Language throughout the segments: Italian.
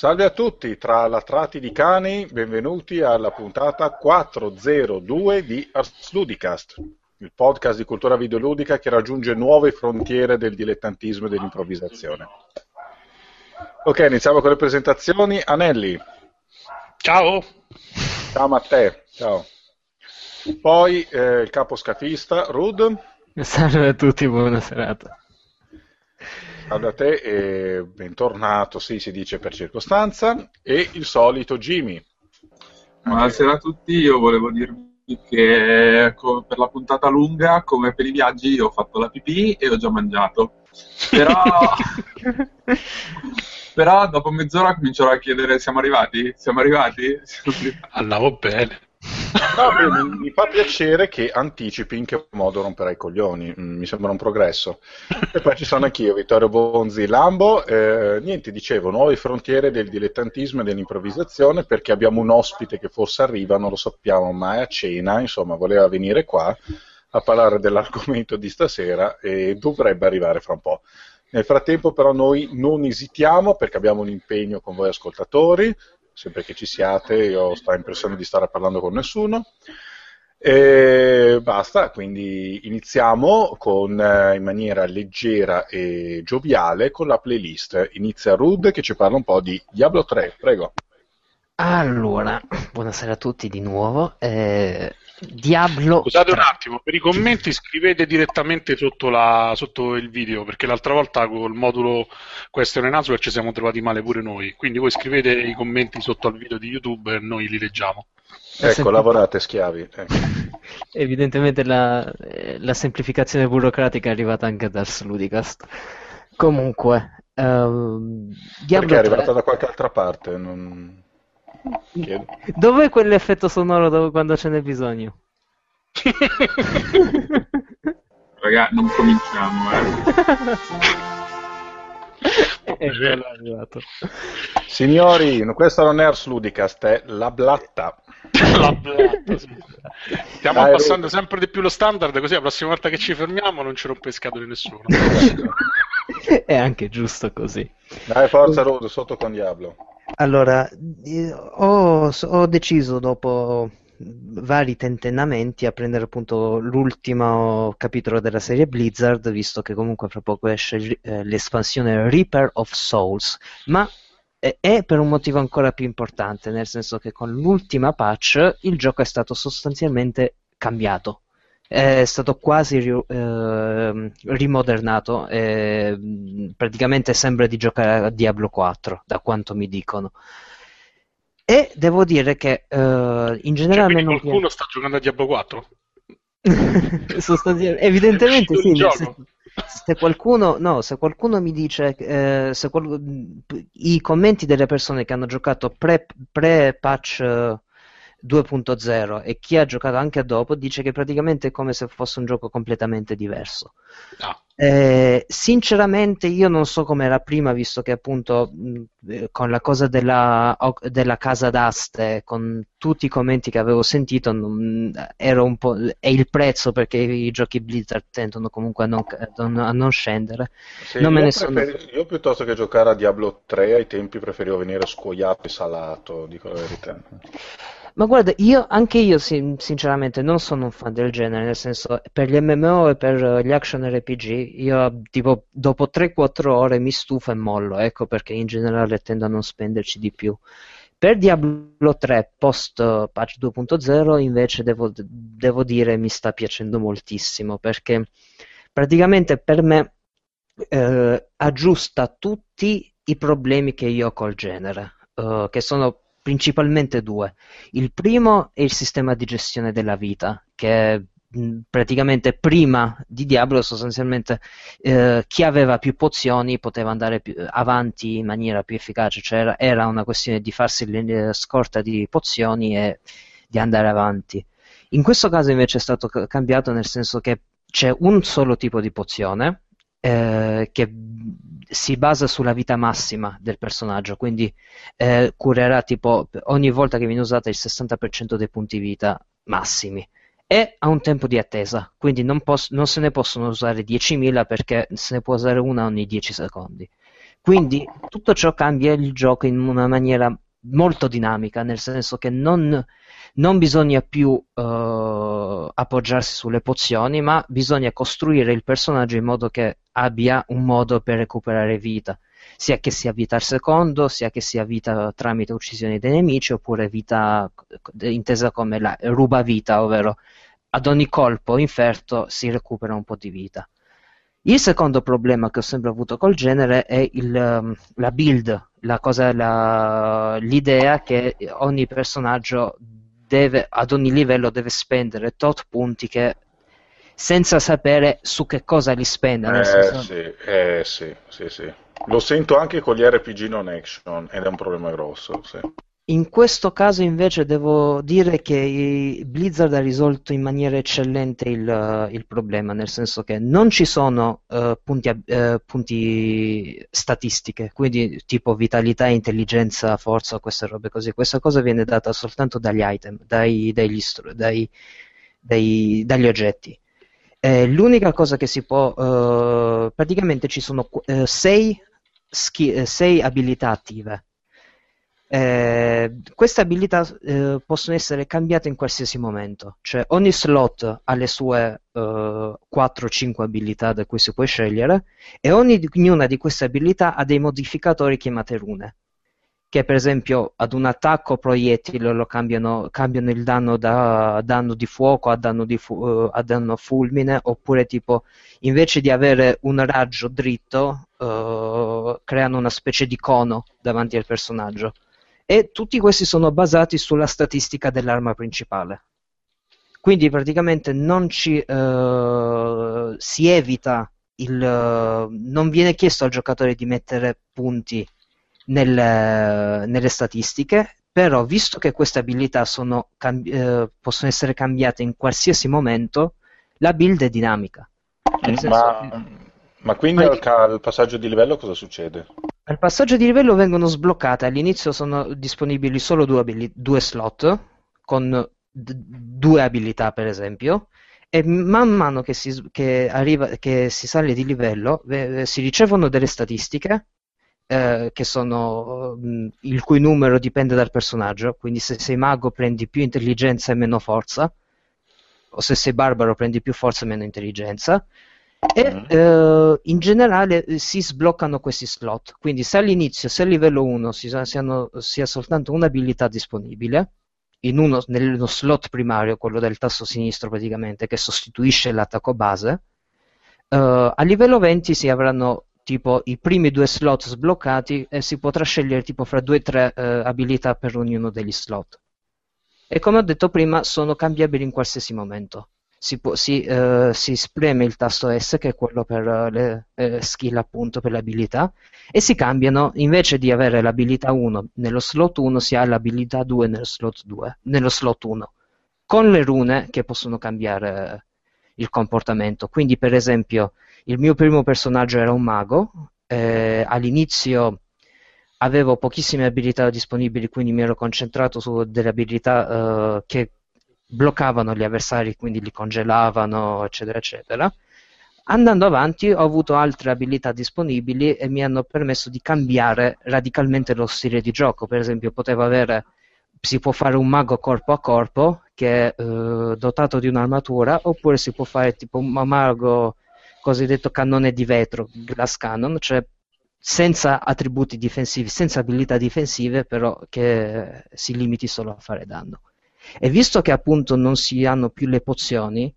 Salve a tutti, tra latrati di cani, benvenuti alla puntata 402 di Ars Ludicast, il podcast di cultura videoludica che raggiunge nuove frontiere del dilettantismo e dell'improvvisazione. Ok, iniziamo con le presentazioni. Anelli. Ciao. Ciao Matteo. Ciao. Poi eh, il capo scafista, Rud. Salve a tutti, buona serata. Salve a te e bentornato, sì, si dice per circostanza, e il solito Jimmy. Buonasera a tutti, io volevo dirvi che per la puntata lunga, come per i viaggi, ho fatto la pipì e ho già mangiato. Però, però dopo mezz'ora comincerò a chiedere siamo arrivati? Siamo arrivati? Andavo bene. No, mi, mi, fa piacere che anticipi in che modo romperai i coglioni, mm, mi sembra un progresso. E poi ci sono anch'io, Vittorio Bonzi, Lambo. Eh, niente, dicevo, nuove frontiere del dilettantismo e dell'improvvisazione perché abbiamo un ospite che forse arriva, non lo sappiamo, ma è a cena, insomma, voleva venire qua a parlare dell'argomento di stasera e dovrebbe arrivare fra un po'. Nel frattempo però noi non esitiamo perché abbiamo un impegno con voi ascoltatori, sempre che ci siate, io sto impressione di stare parlando con nessuno. E basta, quindi iniziamo con, eh, in maniera leggera e gioviale con la playlist. Inizia Rud che ci parla un po' di Diablo 3, prego. Allora, buonasera a tutti di nuovo. Eh, Diablo. Scusate un attimo, per i commenti scrivete direttamente sotto, la, sotto, il video, perché l'altra volta col modulo question and answer ci siamo trovati male pure noi. Quindi voi scrivete i commenti sotto al video di YouTube e noi li leggiamo. Ecco, sempl- lavorate schiavi. Ecco. Evidentemente la, la, semplificazione burocratica è arrivata anche da Ludicast. Comunque, uh, Diablo Perché è arrivata 3... da qualche altra parte? Non... Chiedo. Dov'è quell'effetto sonoro dove, quando ce n'è bisogno? Raga, non cominciamo, eh. è arrivato. Signori, questa non è Ars Ludicast, è la blatta. la blatta sì. Stiamo Dai, abbassando Rudy. sempre di più lo standard, così la prossima volta che ci fermiamo non ci rompe scatole nessuno. è anche giusto così. Dai, forza Rudo, sotto con Diablo. Allora, ho, ho deciso dopo vari tentennamenti a prendere appunto l'ultimo capitolo della serie Blizzard, visto che comunque fra poco esce eh, l'espansione Reaper of Souls, ma è per un motivo ancora più importante, nel senso che con l'ultima patch il gioco è stato sostanzialmente cambiato è stato quasi eh, rimodernato. Eh, praticamente sembra di giocare a Diablo 4, da quanto mi dicono. E devo dire che eh, in generale. Cioè, qualcuno sta giocando a Diablo 4? Sostanzialmente, evidentemente sì. Se, qualcuno, no, se qualcuno mi dice, eh, se qual, i commenti delle persone che hanno giocato pre, pre-patch 2.0 e chi ha giocato anche dopo dice che praticamente è come se fosse un gioco completamente diverso. No. Eh, sinceramente io non so come era prima, visto che appunto mh, eh, con la cosa della, della, casa d'aste, con tutti i commenti che avevo sentito, non, ero un po', è il prezzo perché i giochi Blizzard tendono comunque a non, a non scendere. Sì, non io, sono... io, piuttosto che giocare a Diablo 3 ai tempi preferivo venire scuoiato e salato, dico la verità. Ma guarda, io, anche io sinceramente non sono un fan del genere, nel senso per gli MMO e per gli action RPG io tipo dopo 3-4 ore mi stufo e mollo, ecco perché in generale tendo a non spenderci di più. Per Diablo 3 post patch 2.0 invece devo, devo dire mi sta piacendo moltissimo perché praticamente per me eh, aggiusta tutti i problemi che io ho col genere, uh, che sono principalmente due. Il primo è il sistema di gestione della vita, che praticamente prima di Diablo sostanzialmente eh, chi aveva più pozioni poteva andare più avanti in maniera più efficace, cioè era, era una questione di farsi la scorta di pozioni e di andare avanti. In questo caso invece è stato cambiato nel senso che c'è un solo tipo di pozione eh, che si basa sulla vita massima del personaggio, quindi eh, curerà tipo ogni volta che viene usata il 60% dei punti vita massimi e ha un tempo di attesa, quindi non, poss- non se ne possono usare 10.000 perché se ne può usare una ogni 10 secondi. Quindi tutto ciò cambia il gioco in una maniera molto dinamica, nel senso che non, non bisogna più uh, appoggiarsi sulle pozioni, ma bisogna costruire il personaggio in modo che abbia un modo per recuperare vita, sia che sia vita al secondo, sia che sia vita tramite uccisioni dei nemici, oppure vita intesa come la ruba vita, ovvero ad ogni colpo inferto si recupera un po' di vita. Il secondo problema che ho sempre avuto col genere è il, um, la build, la cosa, la, l'idea che ogni personaggio deve, ad ogni livello deve spendere tot punti che senza sapere su che cosa li spenda. Eh, senso... sì, eh sì, sì, sì. Lo sento anche con gli RPG non action ed è un problema grosso. Sì. In questo caso invece devo dire che Blizzard ha risolto in maniera eccellente il, il problema, nel senso che non ci sono uh, punti, uh, punti, statistiche, quindi tipo vitalità, intelligenza, forza, queste robe così. Questa cosa viene data soltanto dagli item, dai, dagli, dai, dai, dagli oggetti. Eh, l'unica cosa che si può, uh, praticamente ci sono sei, ski, sei abilità attive eh, queste abilità eh, possono essere cambiate in qualsiasi momento, cioè ogni slot ha le sue eh, 4-5 abilità da cui si può scegliere e ognuna di queste abilità ha dei modificatori chiamate rune, che per esempio ad un attacco proiettile lo cambiano, cambiano il danno da danno di fuoco a danno, di fu- uh, a danno fulmine, oppure tipo invece di avere un raggio dritto uh, creano una specie di cono davanti al personaggio e tutti questi sono basati sulla statistica dell'arma principale. Quindi praticamente non ci, uh, si evita il, non viene chiesto al giocatore di mettere punti nel, nelle statistiche, però visto che queste abilità sono, uh, possono essere cambiate in qualsiasi momento, la build è dinamica. Ma, ma, quindi al, al passaggio di livello cosa succede? Al passaggio di livello vengono sbloccate, all'inizio sono disponibili solo due, abili- due slot, con d- due abilità per esempio, e man mano che si, che arriva, che si sale di livello eh, si ricevono delle statistiche eh, sono, mh, il cui numero dipende dal personaggio, quindi se sei mago prendi più intelligenza e meno forza, o se sei barbaro prendi più forza e meno intelligenza. E mm. eh, in generale eh, si sbloccano questi slot, quindi se all'inizio, se a livello 1 si, siano, sia soltanto un'abilità disponibile, uno, nello slot primario, quello del tasto sinistro praticamente, che sostituisce l'attacco base, eh, a livello 20 si avranno tipo i primi due slot sbloccati e si potrà scegliere tipo fra due o tre eh, abilità per ognuno degli slot. E come ho detto prima, sono cambiabili in qualsiasi momento si, può, si, eh, si, spreme il tasto S, che è quello per eh, le eh, skill, appunto, per le abilità, e si cambiano, invece di avere l'abilità 1 nello slot 1, si ha l'abilità 2 nello slot, 2, nello slot 1, con le rune che possono cambiare il comportamento. Quindi, per esempio, il mio primo personaggio era un mago, eh, all'inizio avevo pochissime abilità disponibili, quindi mi ero concentrato su delle abilità uh, che bloccavano gli avversari, quindi li congelavano, eccetera, eccetera. Andando avanti ho avuto altre abilità disponibili e mi hanno permesso di cambiare radicalmente lo stile di gioco. Per esempio, potevo avere, si può fare un mago corpo a corpo che è eh, dotato di un'armatura, oppure si può fare tipo un mago cosiddetto cannone di vetro, glass cannon, cioè senza attributi difensivi, senza abilità difensive, però che si limiti solo a fare danno. E visto che appunto non si hanno più le pozioni,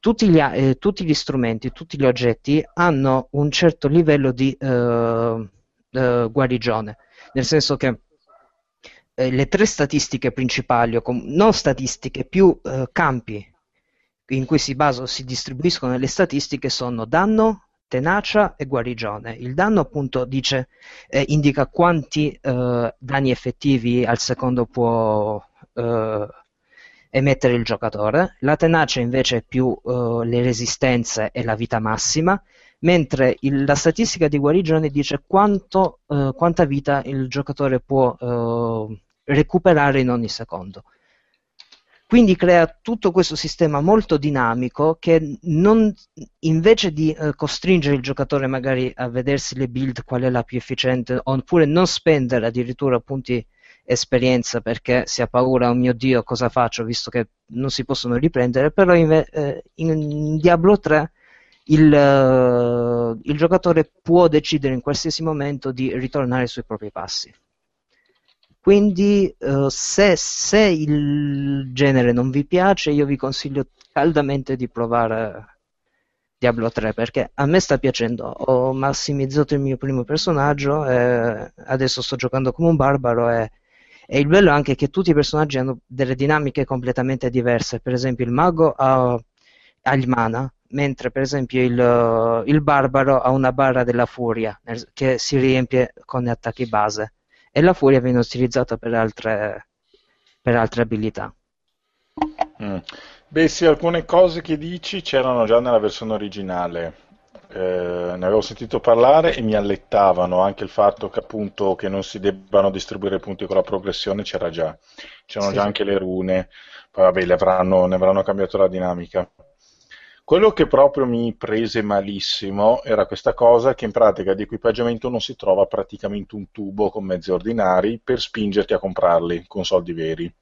tutti gli, eh, tutti gli strumenti, tutti gli oggetti hanno un certo livello di eh, eh, guarigione, nel senso che eh, le tre statistiche principali, o com- non statistiche, più eh, campi in cui si, baso, si distribuiscono le statistiche sono danno, tenacia e guarigione. Il danno appunto dice, eh, indica quanti eh, danni effettivi al secondo può eh, emettere il giocatore, la tenacia invece è più uh, le resistenze e la vita massima, mentre il, la statistica di guarigione dice quanto, uh, quanta vita il giocatore può uh, recuperare in ogni secondo. quindi crea tutto questo sistema molto dinamico che non, invece di eh, costringere il giocatore magari a vedersi le build qual è la più efficiente, oppure non spendere addirittura punti esperienza perché si ha paura, oh mio Dio, cosa faccio, visto che non si possono riprendere, però in, eh, in Diablo 3 il, uh, il, giocatore può decidere in qualsiasi momento di ritornare sui propri passi. Quindi uh, se, se, il genere non vi piace, io vi consiglio caldamente di provare Diablo 3 perché a me sta piacendo. Ho massimizzato il mio primo personaggio e adesso sto giocando come un barbaro e e il bello è anche che tutti i personaggi hanno delle dinamiche completamente diverse. Per esempio, il mago ha, ha il mana, mentre per esempio il, il, barbaro ha una barra della furia che si riempie con attacchi base e la furia viene utilizzata per altre, per altre abilità. Mm. Beh, sì, alcune cose che dici c'erano già nella versione originale eh, ne avevo sentito parlare e mi allettavano anche il fatto che appunto che non si debbano distribuire punti con la progressione c'era già, c'erano sì, già anche le rune, poi vabbè avranno, ne avranno cambiato la dinamica. Quello che proprio mi prese malissimo era questa cosa che in pratica di equipaggiamento non si trova praticamente un tubo con mezzi ordinari per spingerti a comprarli con soldi veri.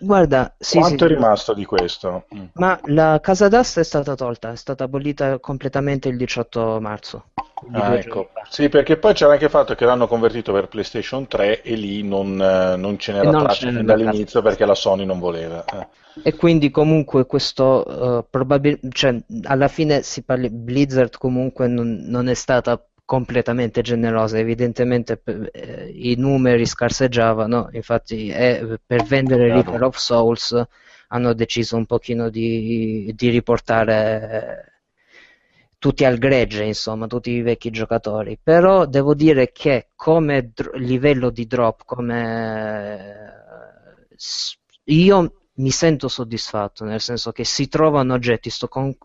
Guarda, sì, Quanto sì, è rimasto di questo? Mm. Ma la casa d'asta è stata tolta, è stata abolita completamente il 18 marzo. Ah, ecco. Sì, perché poi c'era anche il fatto che l'hanno convertito per PlayStation 3 e lì non, eh, non ce n'era traccia fin dall'inizio perché la Sony non voleva. Eh. E quindi comunque questo uh, probabilmente, cioè, alla fine si parli, Blizzard comunque non, non è stata completamente generosa, evidentemente eh, i numeri scarseggiavano, infatti eh, per vendere. Reaper of Souls hanno deciso un pochino di, di riportare tutti al gregge, insomma, tutti i vecchi giocatori. Però devo dire che come dr- livello di drop, come io mi sento soddisfatto, nel senso che si trovano oggetti, sto con-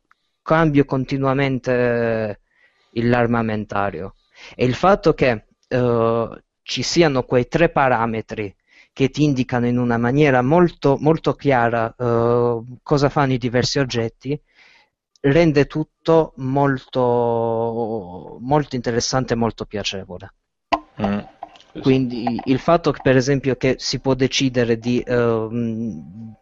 cambio continuamente l'armamentario. E il fatto che uh, ci siano quei tre parametri che ti indicano in una maniera molto, molto chiara uh, cosa fanno i diversi oggetti rende tutto molto, molto interessante e molto piacevole. Mm. Quindi il fatto che per esempio che si può decidere di uh,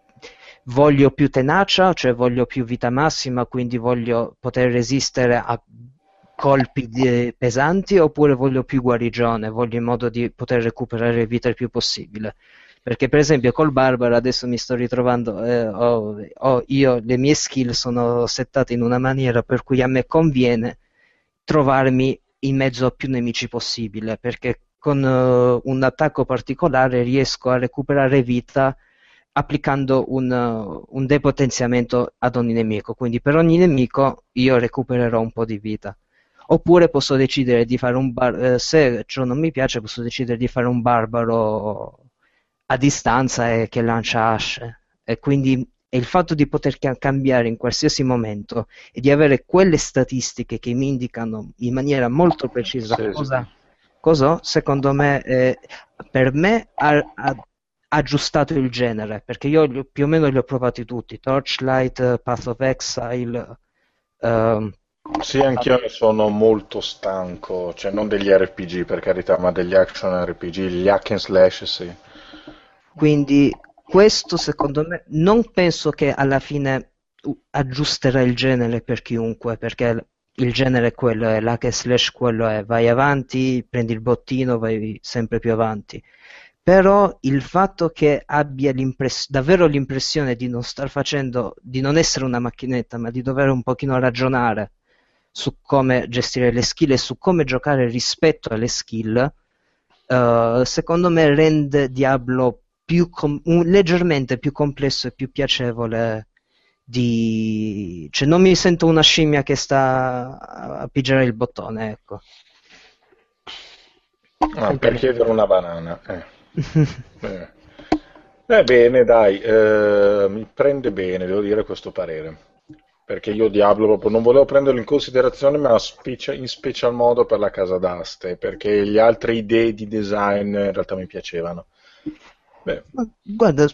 voglio più tenacia, cioè voglio più vita massima, quindi voglio poter resistere a colpi di, pesanti oppure voglio più guarigione, voglio in modo di poter recuperare vita il più possibile. Perché per esempio col Barbaro adesso mi sto ritrovando, eh, ho, ho io, le mie skill sono settate in una maniera per cui a me conviene trovarmi in mezzo a più nemici possibile, perché con uh, un attacco particolare riesco a recuperare vita applicando un, uh, un, depotenziamento ad ogni nemico. Quindi per ogni nemico io recupererò un po' di vita oppure posso decidere di fare un bar- eh, se ciò non mi piace posso decidere di fare un barbaro a distanza e che lancia asce e quindi il fatto di poter cambiare in qualsiasi momento e di avere quelle statistiche che mi indicano in maniera molto precisa sì, cosa, sì. cosa secondo me eh, per me ha, ha, aggiustato il genere perché io più o meno li ho provati tutti Torchlight, Path of Exile uh, sì, anch'io sono molto stanco, cioè non degli RPG per carità, ma degli action RPG, gli hack and slash, sì. Quindi questo secondo me non penso che alla fine aggiusterà il genere per chiunque, perché il genere è quello è, l'hack and slash quello è, vai avanti, prendi il bottino, vai sempre più avanti. Però il fatto che abbia l'impress- davvero l'impressione di non star facendo, di non essere una macchinetta, ma di dover un pochino ragionare su come gestire le skill e su come giocare rispetto alle skill, uh, secondo me rende Diablo più com- un, leggermente più complesso e più piacevole di... cioè non mi sento una scimmia che sta a pigiare il bottone, ecco. Ah, per chiedere una banana. Eh. eh. eh bene, dai, eh, mi prende bene, devo dire questo parere perché io Diablo proprio non volevo prenderlo in considerazione, ma in special modo per la casa d'aste, perché le altre idee di design in realtà mi piacevano. Beh. Guarda,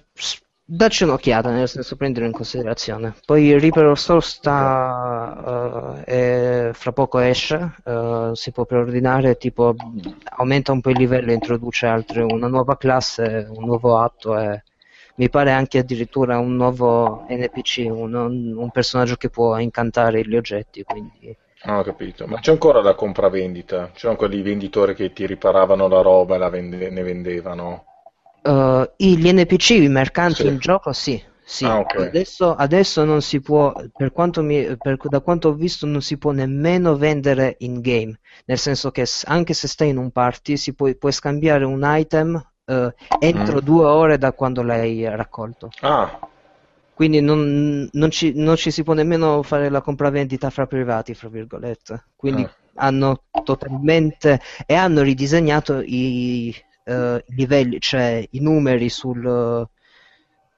Dacci un'occhiata, nel senso prendere in considerazione. Poi Reaper of Soul sta, uh, è, fra poco esce, uh, si può preordinare, tipo aumenta un po' il livello, introduce altre, una nuova classe, un nuovo atto e mi pare anche addirittura un nuovo NPC, un, un personaggio che può incantare gli oggetti. Quindi... Ah, ho capito. Ma c'è ancora la compravendita? C'erano quelli venditori che ti riparavano la roba e la vende- ne vendevano? Uh, gli NPC, i mercanti sì. in gioco, sì. sì. Ah, okay. adesso, adesso, non si può, per quanto mi, per, da quanto ho visto, non si può nemmeno vendere in game. Nel senso che anche se stai in un party, si può, puoi scambiare un item uh, entro mm. due ore da quando l'hai raccolto. Ah. Quindi non, non, ci, non, ci, si può nemmeno fare la compravendita fra privati, fra virgolette. Quindi ah. hanno totalmente e hanno ridisegnato i i livelli, cioè i numeri sul,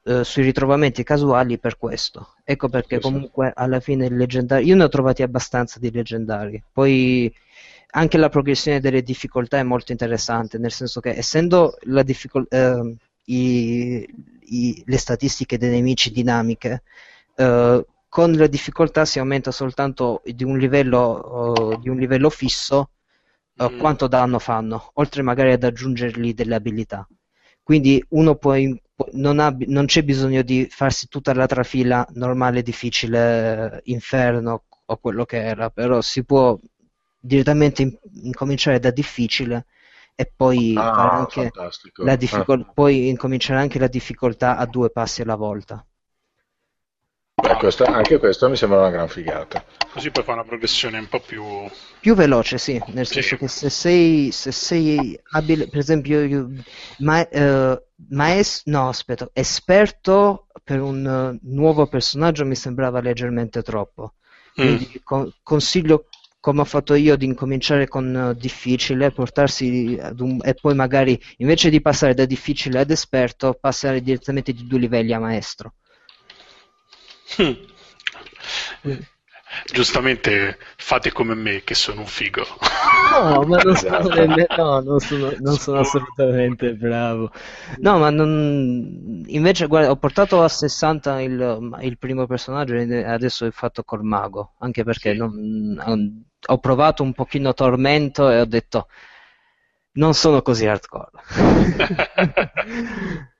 uh, sui ritrovamenti casuali per questo. Ecco perché comunque alla fine il leggendario, io ne ho trovati abbastanza di leggendari. Poi anche la progressione delle difficoltà è molto interessante, nel senso che essendo difficol- uh, i, i, le statistiche dei nemici dinamiche, uh, con la difficoltà si aumenta soltanto di un livello, uh, di un livello fisso mm. quanto danno fanno, oltre magari ad aggiungergli delle abilità. Quindi uno può, non, ha, non, c'è bisogno di farsi tutta la trafila normale, difficile, inferno o quello che era, però si può direttamente in, incominciare da difficile e poi, ah, anche la difficol- ah. poi incominciare anche la difficoltà a due passi alla volta. Beh, questa, anche questo mi sembra una gran figata. Così puoi fare una progressione un po' più... Più veloce, sì, nel senso sì. che se sei, se sei abile, per esempio, io, ma, uh, maes- no, aspetta, esperto per un uh, nuovo personaggio mi sembrava leggermente troppo. Quindi mm. con- consiglio come ho fatto io di incominciare con uh, difficile, portarsi ad un, e poi magari invece di passare da difficile ad esperto, passare direttamente di due livelli a maestro. Mm. Giustamente fate come me che sono un figo. No, ma non sono, no, non sono, non sono assolutamente bravo. No, ma non... invece guarda, ho portato a 60 il, il primo personaggio e adesso ho fatto col mago, anche perché sì. non, ho provato un pochino tormento e ho detto non sono così hardcore.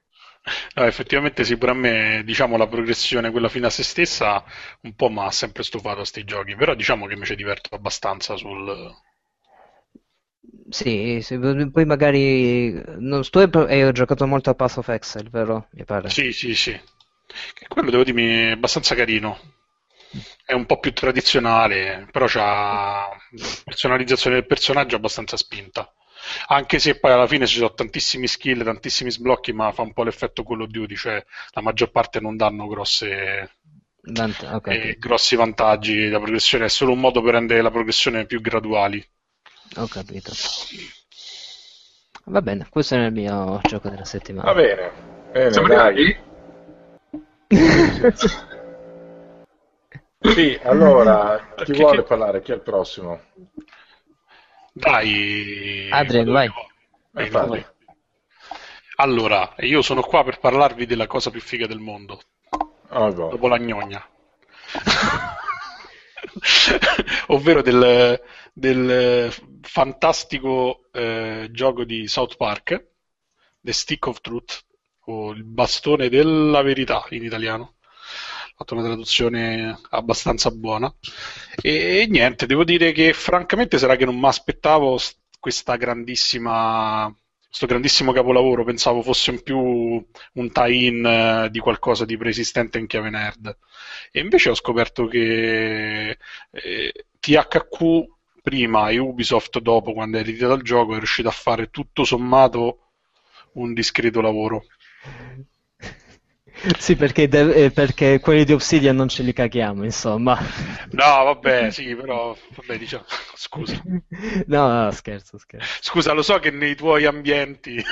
No, effettivamente sì, pure a me diciamo, la progressione, quella fino a se stessa, un po' mi ha sempre stufato a questi giochi, però diciamo che mi ci diverto abbastanza sul... Sì, sì, poi magari... Non, tu hai, giocato molto a Path of Excel, vero? Mi pare. Sì, sì, sì. Che quello devo dirmi è abbastanza carino. È un po' più tradizionale, però c'ha personalizzazione del personaggio abbastanza spinta. Anche se poi alla fine ci sono tantissimi skill, tantissimi sblocchi, ma fa un po' l'effetto Call of Duty, cioè la maggior parte non danno grosse, okay. eh, grossi vantaggi. La progressione è solo un modo per rendere la progressione più graduali. Ho capito. Va bene, questo è il mio gioco della settimana. Va bene, bene Siamo dai. sì, allora, chi Perché vuole che... parlare? Chi è il prossimo? Dai, Adrian, vai. vai, vai. Allora, io sono qua per parlarvi della cosa più figa del mondo. Oh, dopo la gnogna. Ovvero del, del fantastico eh, gioco di South Park, The Stick of Truth, o il bastone della verità in italiano fatto una traduzione abbastanza buona. E, niente, devo dire che francamente sarà che non mi aspettavo questa grandissima questo grandissimo capolavoro pensavo fosse un più un tie-in eh, di qualcosa di preesistente in chiave nerd e invece ho scoperto che eh, THQ prima e Ubisoft dopo quando è ritirato il gioco è riuscito a fare tutto sommato un discreto lavoro sì, perché, de- eh, perché, quelli di Obsidian non ce li caghiamo, insomma. No, vabbè, sì, però, vabbè, diciamo, scusa. No, no, scherzo, scherzo. Scusa, lo so che nei tuoi ambienti...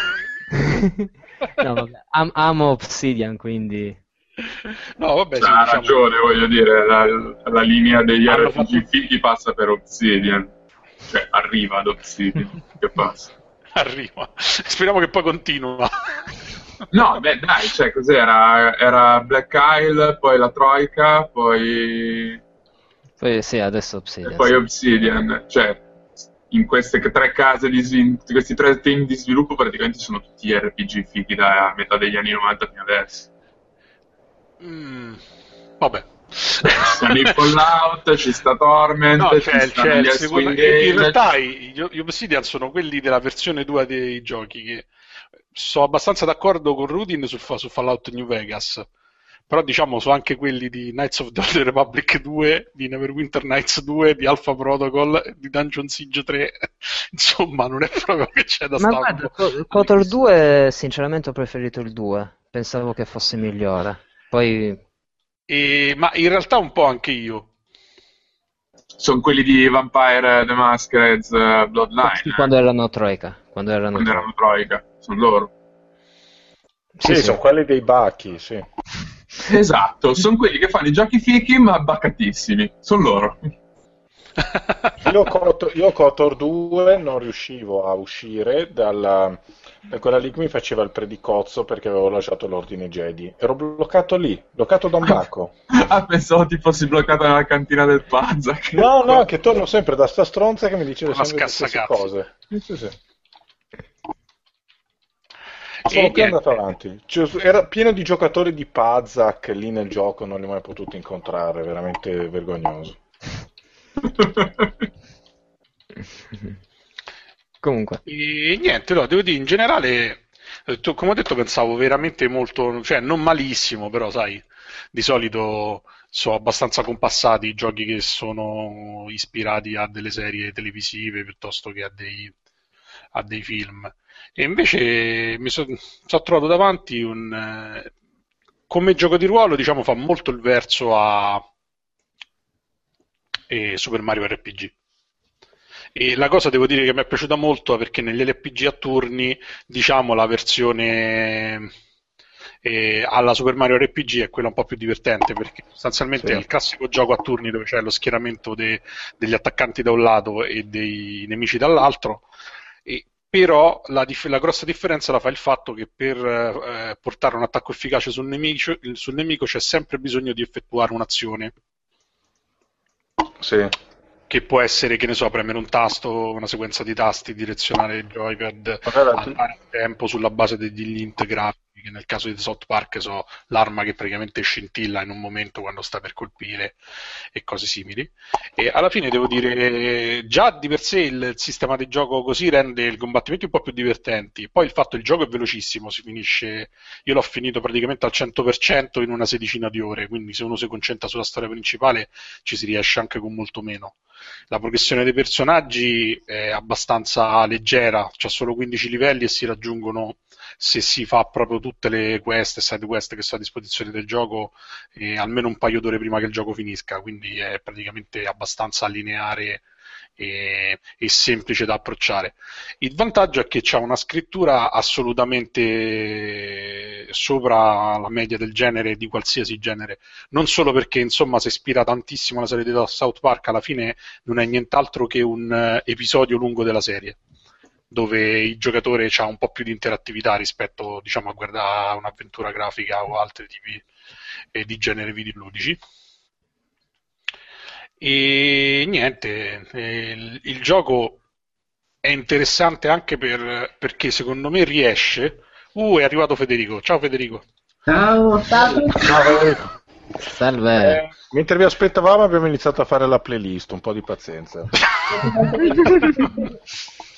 no, vabbè, Am- amo Obsidian, quindi... No, vabbè, sì, ha diciamo... ragione, voglio dire, la, la linea degli RPG fatto... fighi passa per Obsidian. Cioè, arriva ad Obsidian, che passa. Arriva. Speriamo che poi continua. No, beh, dai, cioè, cos'era? Era Black Isle, poi la Troika, poi... Poi sì, adesso Obsidian. E poi sì. Obsidian. Cioè, in queste tre case di questi tre team di sviluppo praticamente sono tutti RPG fighi da metà degli anni 90 fino adesso. Mm, vabbè. Stanno in Fallout, ci sta Torment, No, ci c'è, c'è secondo- in realtà gli Obsidian sono quelli della versione 2 dei giochi che sono abbastanza d'accordo con Rudin su, su Fallout New Vegas però diciamo sono anche quelli di Knights of the Old Republic 2 di Neverwinter Nights 2 di Alpha Protocol di Dungeon Siege 3 insomma non è proprio che c'è da Ma stare. guarda, Co- Kotor 2 sinceramente ho preferito il 2, pensavo che fosse migliore. Poi E- ma in realtà un po' anche io. Sono quelli di Vampire The Masquerade eh, Bloodline, sì, eh, quando erano Troika, quando erano quando Troika. erano Troika, sono loro. Sì, sono quelli dei bacchi, sì. Esatto, sono quelli che fanno i giochi fichi ma baccatissimi, sono loro. Io, Kotor, io Kotor 2 non riuscivo a uscire dalla, da quella lì che mi faceva il predicozzo perché avevo lasciato l'ordine Jedi. Ero bloccato lì, bloccato da un bacco. Ah, pensavo ti fossi bloccato nella cantina del Pazak. No, no, che torno sempre da sta stronza che mi dice Una sempre le stesse cose. Sì, sì. E Sono più andato avanti. Cioè, era pieno di giocatori di Pazak lì nel gioco, non li ho mai potuti incontrare, veramente vergognoso. Comunque, E niente, no, devo dire, in generale, eh, tu- come ho detto, pensavo veramente molto, cioè non malissimo, però sai, di solito sono abbastanza compassati i giochi che sono ispirati a delle serie televisive piuttosto che a dei, a dei film. E invece mi sono trovato davanti un... eh, come gioco di ruolo, diciamo, fa molto il verso a eh, Super Mario RPG. E la cosa devo dire che mi è piaciuta molto perché negli LPG a turni, diciamo, la versione eh, alla Super Mario RPG è quella un po' più divertente perché sostanzialmente Sì. è il classico gioco a turni dove c'è lo schieramento de- degli attaccanti da un lato e dei nemici dall'altro. E però la, dif- la grossa differenza la fa il fatto che per eh, portare un attacco efficace sul nemico, sul nemico c'è sempre bisogno di effettuare un'azione Sì. che può essere, che ne so, premere un tasto, una sequenza di tasti, direzionare il joypad, andare a tempo sulla base degli int grafici, che nel caso di South Park so l'arma che praticamente scintilla in un momento quando sta per colpire e cose simili. E alla fine devo dire, già di per sé il sistema di gioco così rende il combattimento un po' più divertenti. Poi il fatto che il gioco è velocissimo, si finisce, io l'ho finito praticamente al 100% in una sedicina di ore, quindi se uno si concentra sulla storia principale ci si riesce anche con molto meno. La progressione dei personaggi è abbastanza leggera, c'ha solo 15 livelli e si raggiungono se si fa proprio tutte le quest e side quest che sono a disposizione del gioco eh, almeno un paio d'ore prima che il gioco finisca, quindi è praticamente abbastanza lineare e, e semplice da approcciare. Il vantaggio è che c'ha una scrittura assolutamente sopra la media del genere, di qualsiasi genere, non solo perché insomma si ispira tantissimo alla serie di South Park, alla fine non è nient'altro che un eh, episodio lungo della serie dove il giocatore ha un po' più di interattività rispetto diciamo, a guardare un'avventura grafica o altri tipi eh, di genere videoludici. E niente, eh, il, il gioco è interessante anche per- perché secondo me riesce. Uh, è arrivato Federico. Ciao Federico. Ciao. Ciao, Federico. salve. Eh, mentre vi aspettavamo abbiamo iniziato a fare la playlist, un po' di pazienza.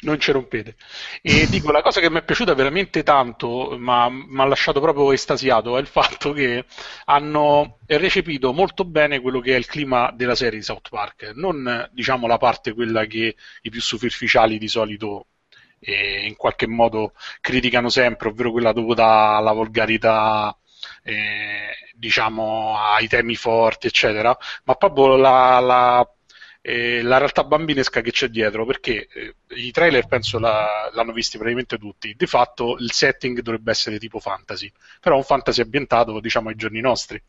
non ci rompete. E dico, la cosa che mi è piaciuta veramente tanto, ma mi ha lasciato proprio estasiato, è il fatto che hanno recepito molto bene quello che è il clima della serie di South Park. Non, diciamo, la parte quella che i più superficiali di solito eh, in qualche modo criticano sempre, ovvero quella dovuta alla volgarità, eh, diciamo, ai temi forti, eccetera, ma proprio la, la eh, la realtà bambinesca che c'è dietro, perché eh, i trailer penso la- l'hanno visti praticamente tutti. Di fatto il setting dovrebbe essere tipo fantasy, però un fantasy ambientato diciamo ai giorni nostri.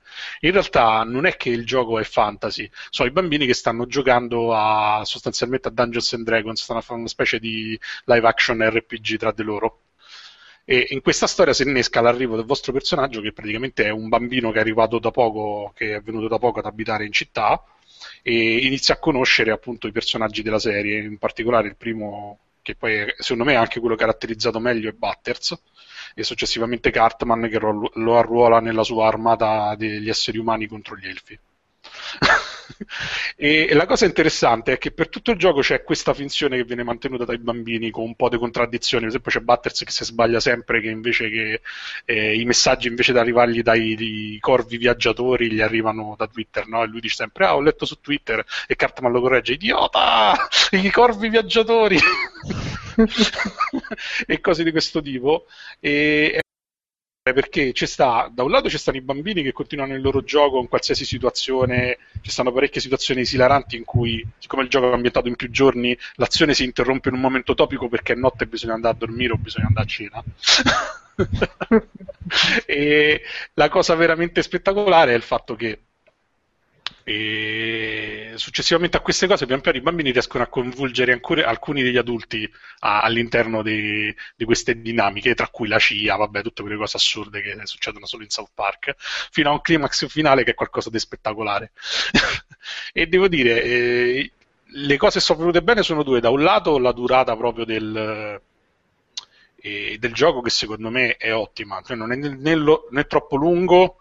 In realtà non è che il gioco è fantasy, sono i bambini che stanno giocando a, sostanzialmente a Dungeons and Dragons, stanno a fare una specie di live action RPG tra di loro. E in questa storia si innesca l'arrivo del vostro personaggio, che praticamente è un bambino che è arrivato da poco, che è venuto da poco ad abitare in città, e inizia a conoscere appunto i personaggi della serie, in particolare il primo, che poi secondo me è anche quello caratterizzato meglio, è Butters, e successivamente Cartman che lo arruola nella sua armata degli esseri umani contro gli elfi. e la cosa interessante è che per tutto il gioco c'è questa finzione che viene mantenuta dai bambini con un po' di contraddizioni. Per esempio, c'è Butters che si sbaglia sempre, che invece che eh, i messaggi invece di arrivargli dai corvi viaggiatori gli arrivano da Twitter, no? E lui dice sempre: Ah, ho letto su Twitter e Cartman lo corregge: Idiota! I corvi viaggiatori! e cose di questo tipo. E perché ci sta, da un lato ci stanno i bambini che continuano il loro gioco in qualsiasi situazione, ci stanno parecchie situazioni esilaranti in cui, siccome il gioco è ambientato in più giorni, l'azione si interrompe in un momento topico perché è notte e bisogna andare a dormire o bisogna andare a cena. e la cosa veramente spettacolare è il fatto che e successivamente a queste cose, pian piano i bambini riescono a coinvolgere ancora alcuni degli adulti a, all'interno di, di, queste dinamiche, tra cui la CIA, vabbè, tutte quelle cose assurde che succedono solo in South Park, fino a un climax finale che è qualcosa di spettacolare. e devo dire, eh, le cose che sono venute bene sono due: da un lato la durata proprio del, eh, del gioco, che secondo me è ottima, cioè non è né, né troppo lungo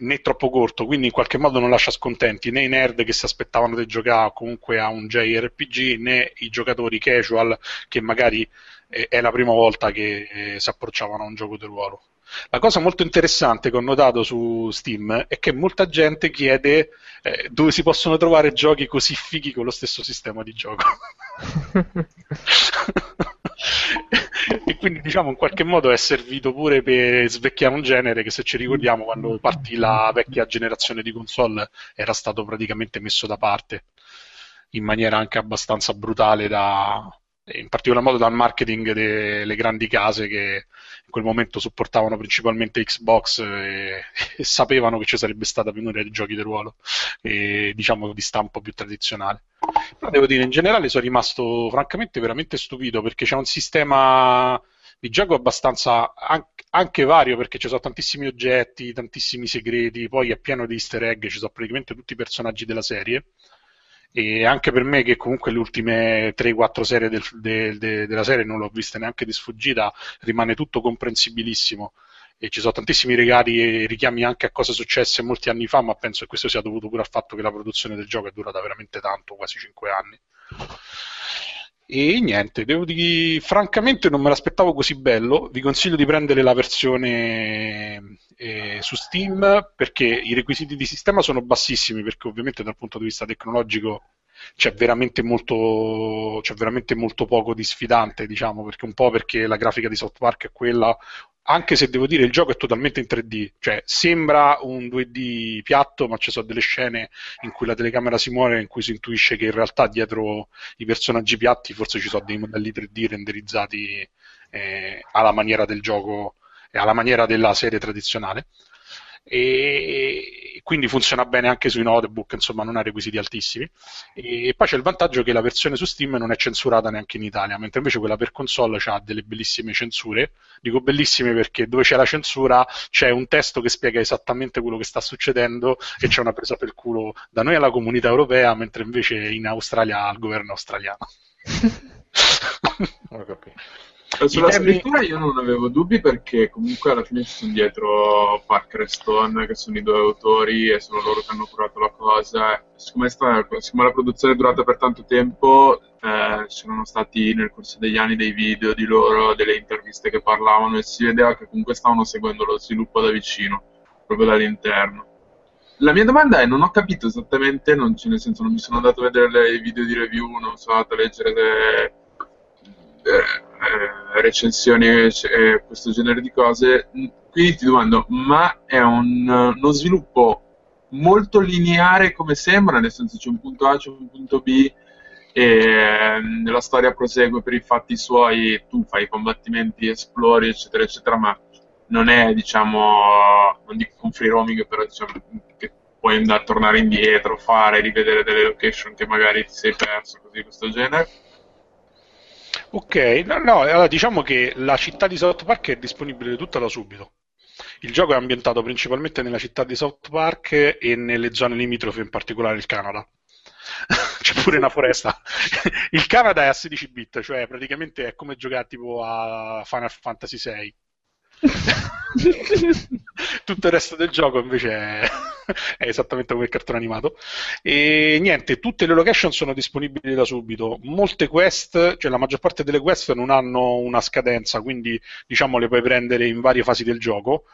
né troppo corto, quindi in qualche modo non lascia scontenti né i nerd che si aspettavano di giocare comunque a un JRPG né i giocatori casual che magari eh, è la prima volta che eh, si approcciavano a un gioco di ruolo. La cosa molto interessante che ho notato su Steam è che molta gente chiede eh, dove si possono trovare giochi così fighi con lo stesso sistema di gioco. e quindi diciamo in qualche modo è servito pure per svecchiare un genere che se ci ricordiamo quando partì la vecchia generazione di console era stato praticamente messo da parte in maniera anche abbastanza brutale da, in particolar modo dal marketing delle grandi case che in quel momento supportavano principalmente Xbox e, e sapevano che ci sarebbe stata penuria di giochi di ruolo e, diciamo di stampo più tradizionale. Però devo dire, in generale sono rimasto francamente veramente stupito perché c'è un sistema di gioco abbastanza anche vario perché ci sono tantissimi oggetti, tantissimi segreti, poi è pieno di easter egg, ci sono praticamente tutti i personaggi della serie e anche per me che comunque le ultime 3-4 serie del, de, de, della serie non l'ho vista neanche di sfuggita, rimane tutto comprensibilissimo e ci sono tantissimi regali e richiami anche a cose successe molti anni fa, ma penso che questo sia dovuto pure al fatto che la produzione del gioco è durata veramente tanto, quasi 5 anni. E niente, devo dire, francamente non me l'aspettavo così bello. Vi consiglio di prendere la versione eh, su Steam perché i requisiti di sistema sono bassissimi, perché ovviamente dal punto di vista tecnologico c'è veramente molto, c'è veramente molto poco di sfidante, diciamo, perché un po' perché la grafica di South Park è quella, anche se devo dire il gioco è totalmente in 3D, cioè sembra un 2D piatto, ma ci sono delle scene in cui la telecamera si muove, in cui si intuisce che in realtà dietro i personaggi piatti forse ci sono dei modelli 3D renderizzati eh, alla maniera del gioco e alla maniera della serie tradizionale e quindi funziona bene anche sui notebook, insomma non ha requisiti altissimi. E poi c'è il vantaggio che la versione su Steam non è censurata neanche in Italia, mentre invece quella per console ha delle bellissime censure. Dico bellissime perché dove c'è la censura c'è un testo che spiega esattamente quello che sta succedendo e c'è una presa per culo da noi alla comunità europea, mentre invece in Australia al governo australiano. Sulla termini... scrittura io non avevo dubbi perché comunque alla fine ci sono dietro Parker e Stone che sono i due autori e sono loro che hanno curato la cosa. Siccome, sta, siccome la produzione è durata per tanto tempo, eh, c'erano stati nel corso degli anni dei video di loro, delle interviste che parlavano e si vedeva che comunque stavano seguendo lo sviluppo da vicino, proprio dall'interno. La mia domanda è, non ho capito esattamente, non, nel senso non mi sono andato a vedere i video di review, non sono andato a leggere le, eh, eh, recensioni e questo genere di cose. Quindi ti domando, ma è un, uno sviluppo molto lineare come sembra, nel senso c'è un punto A, c'è un punto B e mm, la storia prosegue per i fatti suoi, tu fai i combattimenti, esplori, eccetera, eccetera, ma non è, diciamo, non dico con free roaming, però diciamo che puoi andare a tornare indietro, fare, rivedere delle location che magari ti sei perso, così questo genere Ok, no, no, allora diciamo che la città di South Park è disponibile tutta da subito. Il gioco è ambientato principalmente nella città di South Park e nelle zone limitrofe, in particolare il Canada. C'è pure una foresta. il Canada è a 16 bit, cioè praticamente è come giocare tipo a Final Fantasy VI. Tutto il resto del gioco invece è, è, esattamente come il cartone animato. E niente, tutte le location sono disponibili da subito. Molte quest, cioè la maggior parte delle quest non hanno una scadenza, quindi diciamo le puoi prendere in varie fasi del gioco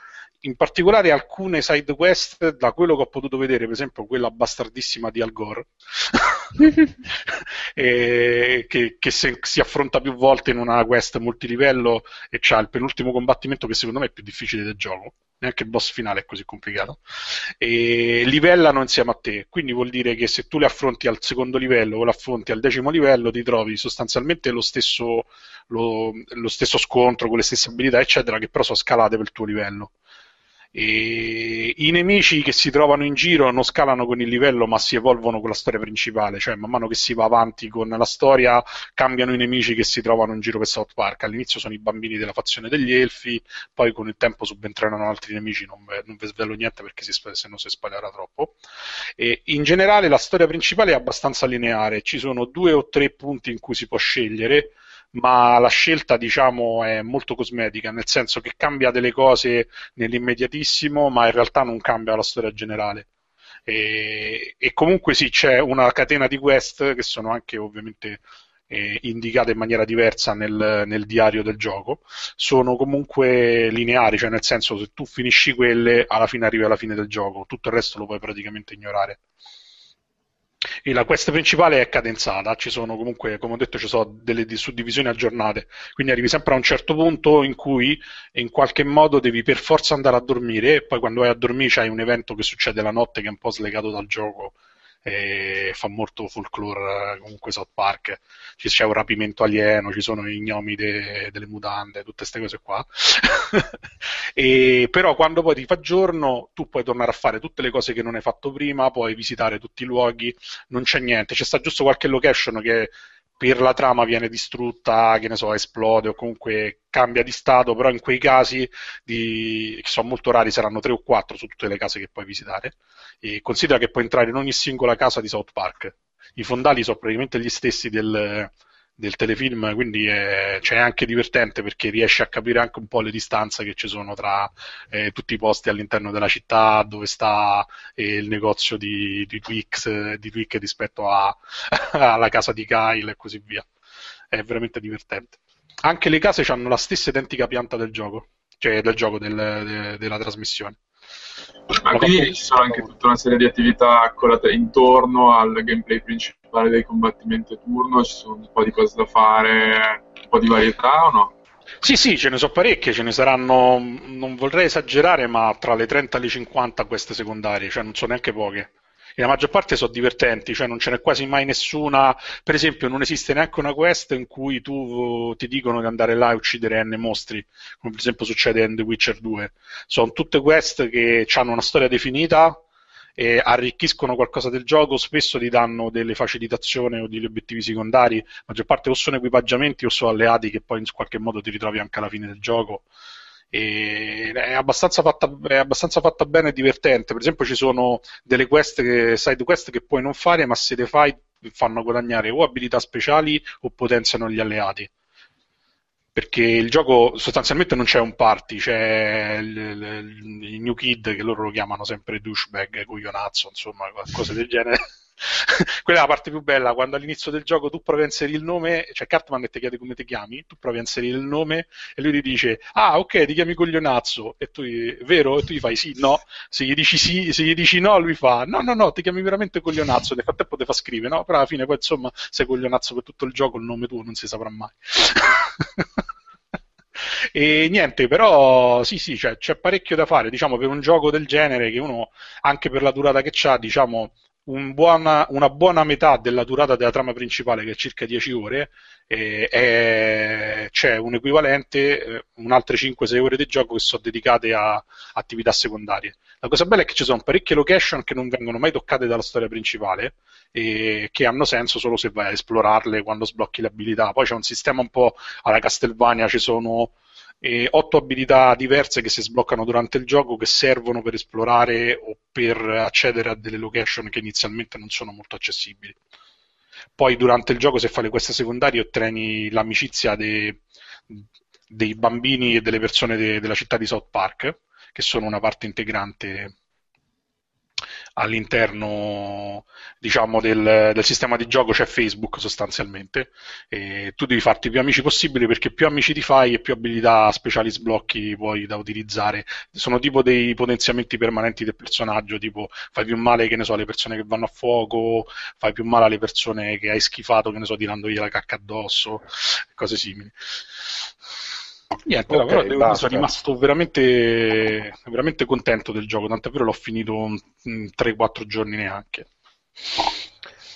in particolare alcune side quest, da quello che ho potuto vedere, per esempio quella bastardissima di Al Gore, che, che se, si affronta più volte in una quest multilivello e c'ha il penultimo combattimento che secondo me è più difficile del gioco. Neanche il boss finale è così complicato. E livellano insieme a te. Quindi vuol dire che se tu le affronti al secondo livello o le affronti al decimo livello, ti trovi sostanzialmente lo stesso, lo, lo stesso scontro con le stesse abilità, eccetera, che però sono scalate per il tuo livello. E I nemici che si trovano in giro non scalano con il livello, ma si evolvono con la storia principale, cioè man mano che si va avanti con la storia cambiano i nemici che si trovano in giro per South Park. All'inizio sono i bambini della fazione degli elfi, poi con il tempo subentreranno altri nemici, non, non vi svelo niente perché si, se no si spoilerà troppo. E in generale la storia principale è abbastanza lineare, ci sono due o tre punti in cui si può scegliere ma la scelta diciamo è molto cosmetica, nel senso che cambia delle cose nell'immediatissimo, ma in realtà non cambia la storia generale. E, e comunque sì, c'è una catena di quest che sono anche ovviamente eh, indicate in maniera diversa nel, nel, diario del gioco, sono comunque lineari, cioè nel senso se tu finisci quelle alla fine arrivi alla fine del gioco, tutto il resto lo puoi praticamente ignorare. E la quest principale è cadenzata, ci sono comunque, come ho detto, ci sono delle suddivisioni aggiornate, quindi arrivi sempre a un certo punto in cui in qualche modo devi per forza andare a dormire e poi quando vai a dormire c'hai un evento che succede la notte che è un po' slegato dal gioco e fa molto folklore comunque South Park. C'è un rapimento alieno ci sono i gnomi de, delle mutande tutte queste cose qua. E, però quando poi ti fa giorno tu puoi tornare a fare tutte le cose che non hai fatto prima puoi visitare tutti i luoghi non c'è niente. C'è sta giusto qualche location che per la trama viene distrutta, che ne so, esplode o comunque cambia di stato, però in quei casi, di, che sono molto rari, saranno tre o quattro su tutte le case che puoi visitare. E considera che puoi entrare in ogni singola casa di South Park. I fondali sono praticamente gli stessi del, del telefilm, quindi è, cioè, è, anche divertente perché riesce a capire anche un po' le distanze che ci sono tra eh, tutti i posti all'interno della città, dove sta eh, il negozio di, di, Twix, di Twix rispetto a, alla casa di Kyle e così via. È veramente divertente. Anche le case hanno la stessa identica pianta del gioco, cioè del gioco del, de, della trasmissione. Ma quindi ci sono anche tutta una serie di attività intorno al gameplay principale dei combattimenti a turno, ci sono un po' di cose da fare, un po' di varietà o no? Sì, sì, ce ne sono parecchie, ce ne saranno, non vorrei esagerare, ma tra le 30 e le 50 queste secondarie, cioè non sono neanche poche e la maggior parte sono divertenti, cioè non ce n'è quasi mai nessuna, per esempio non esiste neanche una quest in cui tu ti dicono di andare là e uccidere N mostri, come per esempio succede in The Witcher 2. Sono tutte quest che hanno una storia definita e arricchiscono qualcosa del gioco, spesso ti danno delle facilitazioni o degli obiettivi secondari, la maggior parte o sono equipaggiamenti o sono alleati che poi in qualche modo ti ritrovi anche alla fine del gioco e è abbastanza, fatta, è abbastanza fatta bene e divertente. Per esempio, ci sono delle quest che, side quest che puoi non fare, ma se le fai fanno guadagnare o abilità speciali o potenziano gli alleati. Perché il gioco sostanzialmente non c'è un party, c'è il, il, il New Kid che loro lo chiamano sempre douchebag, coglionazzo, insomma, cose del genere. Quella è la parte più bella, quando all'inizio del gioco tu provi a inserire il nome, cioè Cartman ti chiede come ti chiami, tu provi a inserire il nome e lui ti dice ah ok ti chiami Coglionazzo e tu, vero? E tu gli fai sì, no, se gli dici sì, se gli dici no lui fa no, no, no, ti chiami veramente Coglionazzo nel frattempo ti fa scrivere, no? Però alla fine poi insomma sei Coglionazzo per tutto il gioco, il nome tuo non si saprà mai. E niente, però sì, sì, cioè, c'è parecchio da fare, diciamo, per un gioco del genere che uno, anche per la durata che ha, diciamo, un buona, una buona metà della durata della trama principale, che è circa 10 ore, c'è un equivalente, eh, un altre 5-6 ore di gioco che sono dedicate a attività secondarie. La cosa bella è che ci sono parecchie location che non vengono mai toccate dalla storia principale e che hanno senso solo se vai a esplorarle quando sblocchi le abilità. Poi c'è un sistema un po' alla Castlevania, ci sono eh, otto abilità diverse che si sbloccano durante il gioco che servono per esplorare o per accedere a delle location che inizialmente non sono molto accessibili. Poi durante il gioco, se fai le queste secondarie, ottieni l'amicizia dei, dei bambini e delle persone de, della città di South Park, che sono una parte integrante all'interno diciamo, del, del, sistema di gioco c'è Facebook sostanzialmente e tu devi farti più amici possibili perché più amici ti fai e più abilità speciali sblocchi puoi da utilizzare. Sono tipo dei potenziamenti permanenti del personaggio tipo fai più male che ne so alle persone che vanno a fuoco fai più male alle persone che hai schifato che ne so tirandogli la cacca addosso cose simili Niente, okay, però sono rimasto veramente, veramente contento del gioco, tant'è vero l'ho finito 3-4 giorni neanche.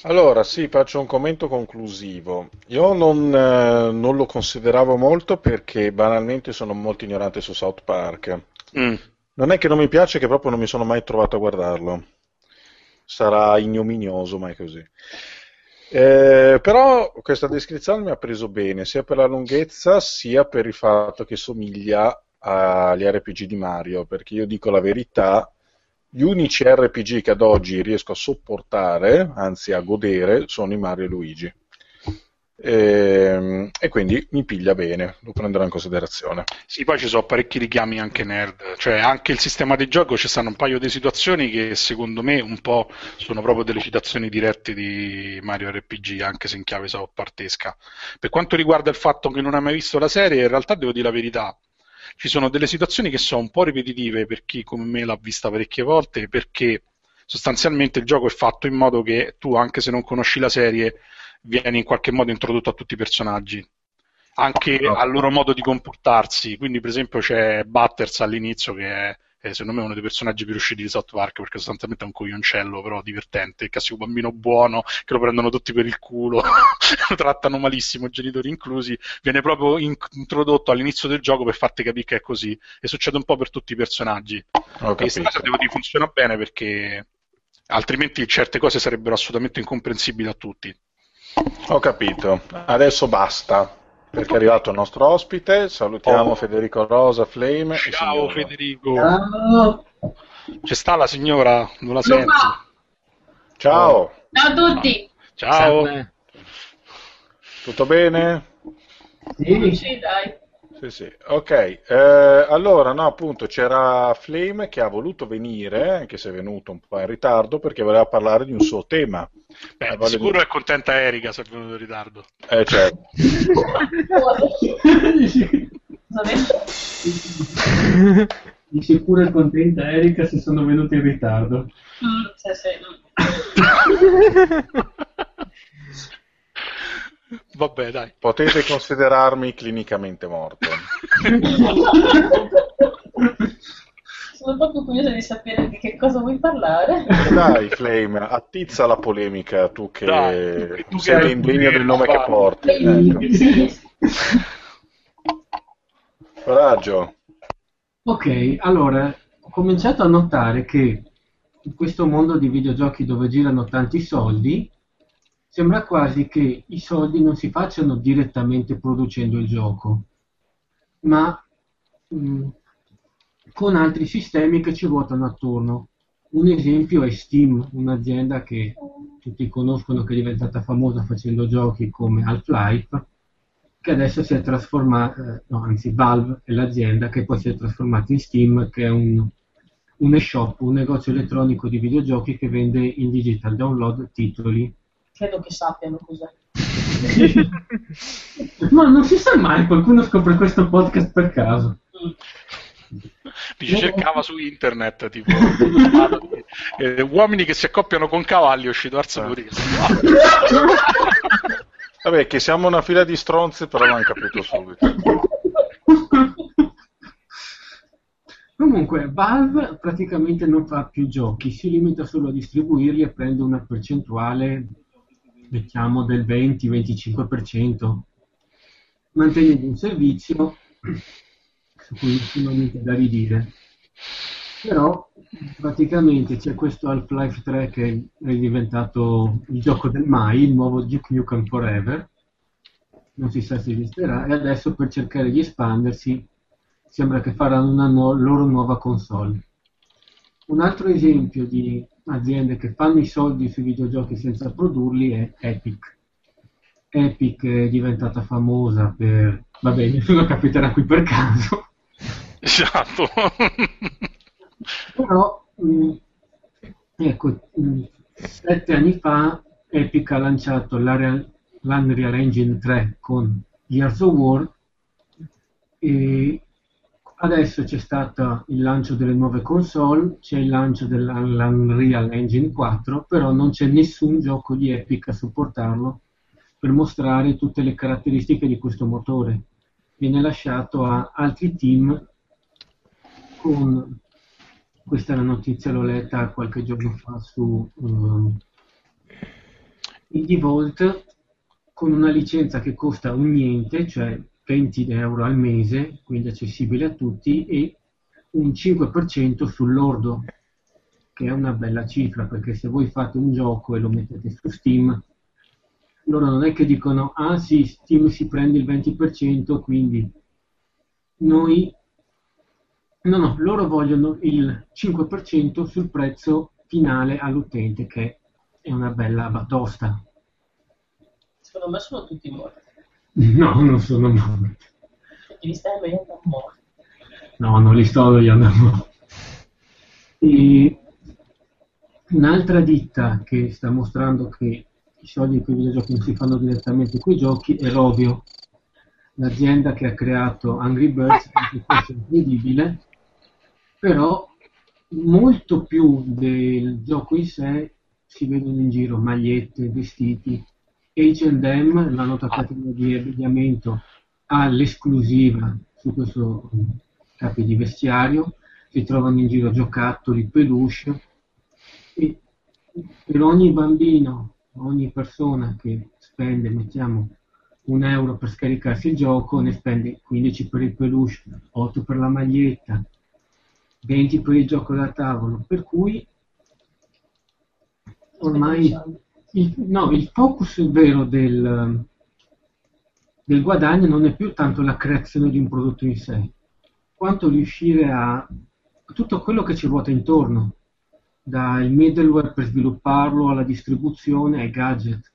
Allora, sì, faccio un commento conclusivo. Io non, eh, non, lo consideravo molto perché banalmente sono molto ignorante su South Park. Mm. Non è che non mi piace, che proprio non mi sono mai trovato a guardarlo. Sarà ignominioso, ma è così. Eh, però questa descrizione mi ha preso bene, sia per la lunghezza, sia per il fatto che somiglia agli RPG di Mario, perché io dico la verità, gli unici RPG che ad oggi riesco a sopportare, anzi a godere, sono i Mario e Luigi. E, ehm, e, quindi mi piglia bene, lo prenderò in considerazione. Sì, poi ci sono parecchi richiami anche nerd, cioè anche il sistema di gioco ci stanno un paio di situazioni che secondo me un po' sono proprio delle citazioni dirette di Mario RPG, anche se in chiave partesca. Per quanto riguarda il fatto che non hai mai visto la serie, in realtà devo dire la verità. Ci sono delle situazioni che sono un po' ripetitive per chi come me l'ha vista parecchie volte, perché sostanzialmente il gioco è fatto in modo che tu, anche se non conosci la serie, viene in qualche modo introdotto a tutti i personaggi anche no. al loro modo di comportarsi. Quindi, per esempio, c'è Butters all'inizio che è, è, secondo me uno dei personaggi più riusciti di South Park perché sostanzialmente è un coglioncello, però divertente, il classico bambino buono che lo prendono tutti per il culo, lo trattano malissimo, genitori inclusi. Viene proprio in- introdotto all'inizio del gioco per farti capire che è così. E succede un po' per tutti i personaggi. e questa cosa devo dire funziona bene perché altrimenti certe cose sarebbero assolutamente incomprensibili a tutti. Ho capito, adesso basta. Perché è arrivato il nostro ospite, salutiamo oh. Federico Rosa, Flame. Ciao Federico. Ciao. C'è sta la signora, non la senti? Ciao. Ciao a tutti. Ciao. Tutto bene? Sì, sì, dai. Sì, sì. Ok, eh, allora no, appunto c'era Flame che ha voluto venire, anche se è venuto un po' in ritardo, perché voleva parlare di un suo tema. Beh, di sicuro di... è contenta Erika se è venuto in ritardo. Eh, certo. di sicuro è contenta Erika se sono venuto in ritardo. Mm, sì, sì. Vabbè, dai. Potete considerarmi clinicamente morto. Sono proprio curiosa di sapere di che cosa vuoi parlare. Dai, Flame, attizza la polemica, tu che dai, tu sei indegno del nome che porti. Ecco. Coraggio. Ok, allora, ho cominciato a notare che in questo mondo di videogiochi dove girano tanti soldi, sembra quasi che i soldi non si facciano direttamente producendo il gioco, ma mh, mm, con altri sistemi che ci ruotano attorno. Un esempio è Steam, un'azienda che tutti conoscono che è diventata famosa facendo giochi come Half-Life, che adesso si è trasformata, eh, no, anzi Valve è l'azienda che poi si è trasformata in Steam, che è un, un e-shop, un negozio elettronico di videogiochi che vende in digital download titoli credo che sappiano cos'è. Ma non si sa mai, qualcuno scopre questo podcast per caso. Dice, cercava su internet tipo eh, uomini che si accoppiano con cavalli è uscito Arzamuri vabbè che siamo una fila di stronzi però l'hanno capito subito Comunque, Valve praticamente non fa più giochi, si limita solo a distribuirli e prende una percentuale mettiamo del 20-25%, mantenendo un servizio su cui non c'è da ridire. Però praticamente c'è questo Half-Life 3 che è diventato il gioco del mai, il nuovo Duke Nukem Forever, non si sa se esisterà, e adesso per cercare di espandersi sembra che faranno una nu- loro nuova console. Un altro esempio di aziende che fanno i soldi sui videogiochi senza produrli è Epic. Epic è diventata famosa per... vabbè, nessuno capiterà qui per caso. Esatto. Però, mh, ecco, mh, sette anni fa Epic ha lanciato l'Unreal, l'Unreal Engine 3 con Gears of War e adesso c'è stato il lancio delle nuove console, c'è il lancio dell'Unreal Engine 4, però non c'è nessun gioco di Epic a supportarlo per mostrare tutte le caratteristiche di questo motore. Viene lasciato a altri team con questa è la notizia, l'ho letta qualche giorno fa su um, Volt con una licenza che costa un niente, cioè 20 euro al mese, quindi accessibile a tutti, e un 5% sull'ordo, che è una bella cifra, perché se voi fate un gioco e lo mettete su Steam, loro non è che dicono, ah sì, Steam si prende il 20%, quindi noi No, no, loro vogliono il 5% sul prezzo finale all'utente, che è una bella batosta. Secondo me sono tutti morti. No, non sono morti. Li stai vedendo morti. No, non li sto vedendo morti. E un'altra ditta che sta mostrando che i soldi per i videogiochi non si fanno direttamente con i giochi è Rovio, l'azienda che ha creato Angry Birds, che è incredibile, però molto più del gioco in sé si vedono in giro magliette, vestiti. H&M, la nota catena di abbigliamento, ha l'esclusiva su questo capi di vestiario, si trovano in giro giocattoli, peluche. E per ogni bambino, ogni persona che spende, mettiamo, un euro per scaricarsi il gioco, ne spende 15 per il peluche, 8 per la maglietta, 20 per il gioco da tavolo, per cui ormai il, no, il focus vero del, del guadagno non è più tanto la creazione di un prodotto in sé, quanto riuscire a tutto quello che ci ruota intorno, dal middleware per svilupparlo alla distribuzione ai gadget,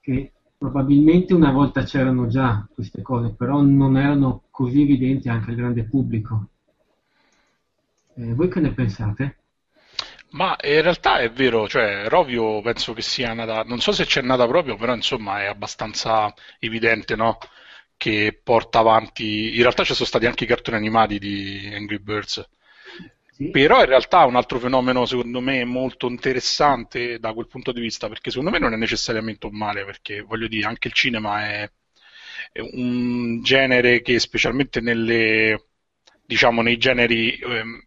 che probabilmente una volta c'erano già queste cose, però non erano così evidenti anche al grande pubblico. Eh, voi che ne pensate? Ma in realtà è vero, cioè Rovio penso che sia nata, non so se c'è nata proprio, però insomma è abbastanza evidente, no? Che porta avanti, in realtà ci sono stati anche i cartoni animati di Angry Birds, sì. però in realtà è un altro fenomeno secondo me molto interessante da quel punto di vista, perché secondo me non è necessariamente un male, perché voglio dire, anche il cinema è, è un genere che specialmente nelle diciamo nei generi ehm,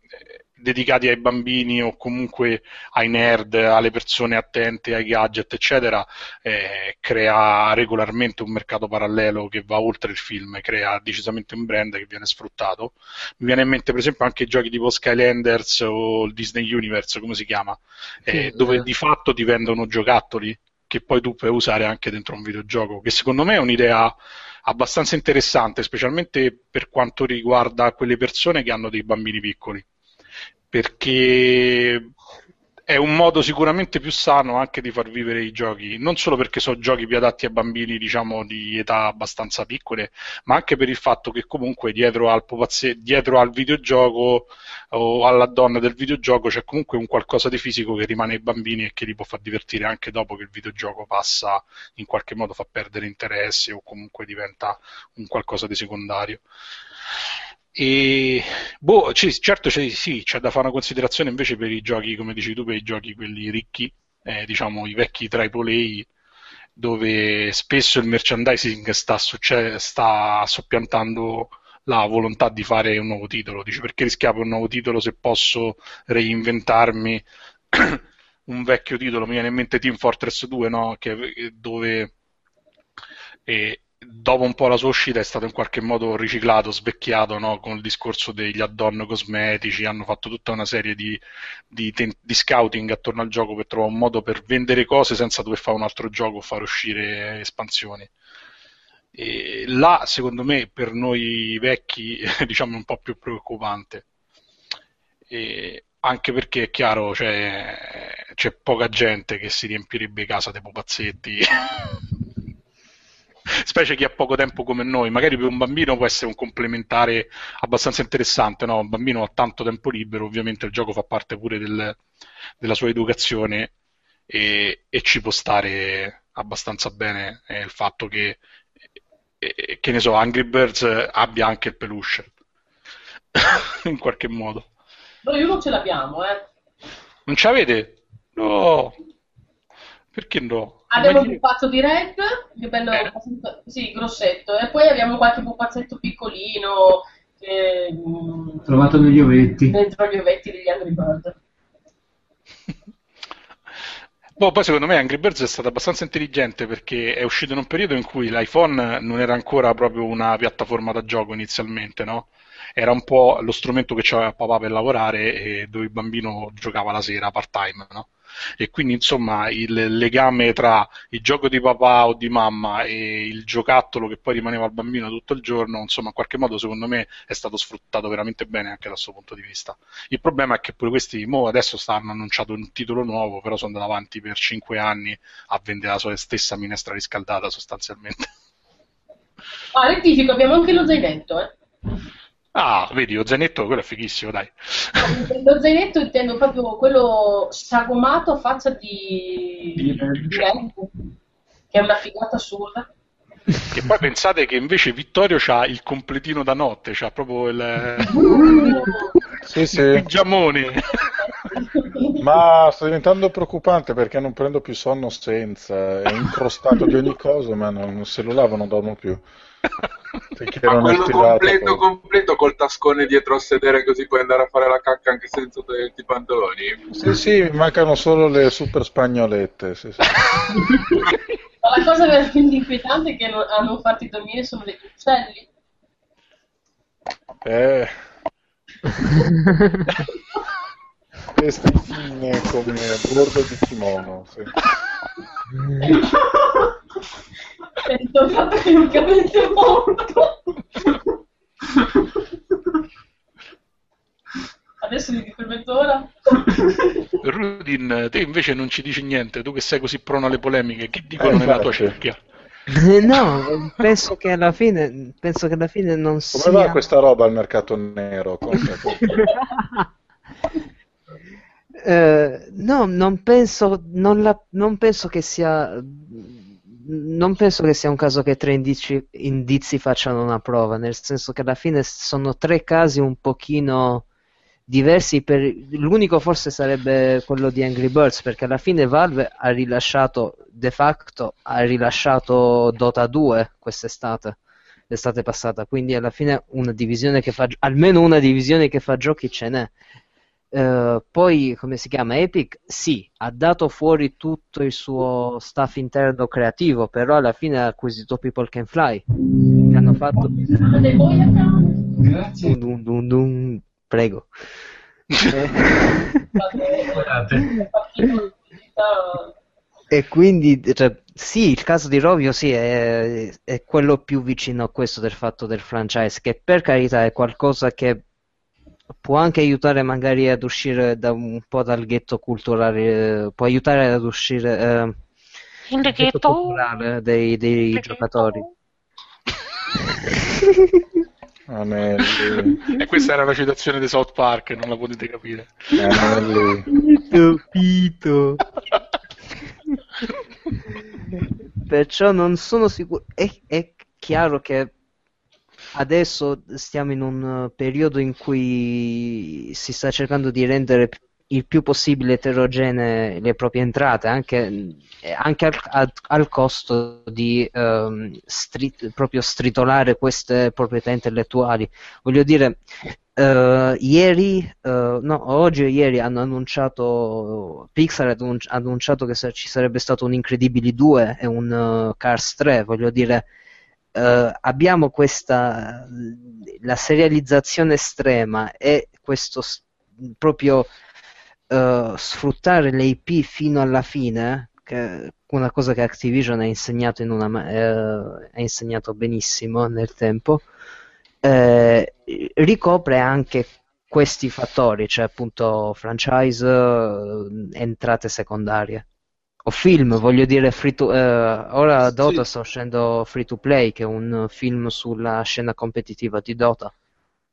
dedicati ai bambini o comunque ai nerd, alle persone attente ai gadget, eccetera, eh, crea regolarmente un mercato parallelo che va oltre il film, crea decisamente un brand che viene sfruttato. Mi viene in mente per esempio anche i giochi tipo Skylanders o il Disney Universe, come si chiama, eh, sì, dove eh. di fatto ti vendono giocattoli che poi tu puoi usare anche dentro un videogioco, che secondo me è un'idea abbastanza interessante, specialmente per quanto riguarda quelle persone che hanno dei bambini piccoli perché è un modo sicuramente più sano anche di far vivere i giochi, non solo perché sono giochi più adatti a bambini diciamo di età abbastanza piccole, ma anche per il fatto che comunque dietro al, pupazze- dietro al videogioco o alla donna del videogioco c'è comunque un qualcosa di fisico che rimane ai bambini e che li può far divertire anche dopo che il videogioco passa in qualche modo fa perdere interesse o comunque diventa un qualcosa di secondario. E boh, c- certo c- sì, c'è da fare una considerazione invece per i giochi, come dici tu, per i giochi quelli ricchi, eh, diciamo i vecchi AAA, dove spesso il merchandising sta, succe- sta soppiantando la volontà di fare un nuovo titolo. Dice perché rischiare un nuovo titolo se posso reinventarmi un vecchio titolo? Mi viene in mente Team Fortress 2, no? che, dove eh, dopo un po' la sua uscita è stato in qualche modo riciclato, svecchiato no? con il discorso degli add-on cosmetici, hanno fatto tutta una serie di, di, di, scouting attorno al gioco per trovare un modo per vendere cose senza dover fare un altro gioco o far uscire espansioni. E là, secondo me, per noi vecchi, diciamo, è un po' più preoccupante. E anche perché è chiaro, cioè, c'è poca gente che si riempirebbe casa dei pupazzetti. specie chi ha poco tempo come noi, magari per un bambino può essere un complementare abbastanza interessante, no? Un bambino ha tanto tempo libero, ovviamente il gioco fa parte pure del, della sua educazione e, e, ci può stare abbastanza bene eh, il fatto che, eh, che ne so, Angry Birds abbia anche il peluche, in qualche modo. Noi non ce l'abbiamo, eh. Non ce l'avete? No. Perché no? Abbiamo un pupazzo di Red, che bello, eh. sì, grossetto, e poi abbiamo qualche pupazzetto piccolino. Che, mm, Trovato negli ovetti. Dentro gli ovetti degli Angry Bird. Boh, poi secondo me Angry Birds è stato abbastanza intelligente perché è uscito in un periodo in cui l'iPhone non era ancora proprio una piattaforma da gioco inizialmente, no? Era un po' lo strumento che c'aveva papà per lavorare e dove il bambino giocava la sera part time, no? E quindi insomma il legame tra il gioco di papà o di mamma e il giocattolo che poi rimaneva al bambino tutto il giorno, insomma in qualche modo secondo me è stato sfruttato veramente bene anche dal suo punto di vista. Il problema è che pure questi mo adesso stanno annunciato un titolo nuovo, però sono andati avanti per 5 anni a vendere la sua stessa minestra riscaldata sostanzialmente. Ah, rettifico, abbiamo anche lo zainetto, eh. Ah, vedi, lo zainetto, quello è fighissimo, dai. Lo zainetto intendo proprio quello sagomato a faccia di, di, di che è una figata assurda. Che poi pensate che invece Vittorio ha il completino da notte, c'ha proprio il, sì, sì. il pigiamone. Ma sta diventando preoccupante perché non prendo più sonno senza, è incrostato di ogni cosa, ma non, se lo lavo non dormo più. Perché Ma quello completo, completo col tascone dietro al sedere così puoi andare a fare la cacca anche senza toglierti i pantaloni? Sì, sì, mancano solo le super spagnolette. Sì, sì. Ma la cosa veramente inquietante è che a non farti dormire sono degli uccelli. Eh. Queste fine come bordo di kimono. Sì. Sento praticamente morto. Adesso mi il mezz'ora. Rudin, te invece non ci dici niente, tu che sei così prona alle polemiche, che dicono eh, nella tua cerchia? No, penso che alla fine, penso che alla fine non Come sia... va questa roba al mercato nero? eh, no, non penso, non, la, non penso che sia non penso che sia un caso che tre indizi, indizi, facciano una prova, nel senso che alla fine sono tre casi un pochino diversi. Per... L'unico forse sarebbe quello di Angry Birds, perché alla fine Valve ha rilasciato, de facto, ha rilasciato Dota 2 quest'estate, l'estate passata, quindi alla fine una divisione che fa, almeno una divisione che fa giochi ce n'è. Uh, poi, come si chiama? Epic, sì, ha dato fuori tutto il suo staff interno creativo, però alla fine ha acquisito People Can Fly, che hanno fatto... Grazie. Dun, dun, dun, Prego. e quindi, cioè, sì, il caso di Rovio sì, è, è quello più vicino a questo del fatto del franchise, che per carità è qualcosa che può anche aiutare magari ad uscire da un po' dal ghetto culturale, può aiutare ad uscire eh, the ghetto culturale dei, dei giocatori. Anelli. E questa era la citazione di South Park, non la potete capire. Anelli. Capito. Perciò non sono sicuro. È, è chiaro che adesso stiamo in un periodo in cui si sta cercando di rendere il più possibile eterogenee le proprie entrate, anche, anche al, al, al, costo di um, strit, proprio stritolare queste proprietà intellettuali. Voglio dire, uh, ieri, uh, no, oggi o ieri hanno annunciato, Pixar ha annunciato che ci sarebbe stato un Incredibili 2 e un uh, Cars 3, voglio dire, eh, abbiamo questa la serializzazione estrema e questo proprio uh, sfruttare le IP fino alla fine, che una cosa che Activision ha insegnato, una, uh, ha insegnato benissimo nel tempo, eh, ricopre anche questi fattori, cioè appunto franchise, uh, entrate secondarie. O film, voglio dire, free to, uh, ora Dota sì. sta uscendo Free to Play, che è un film sulla scena competitiva di Dota,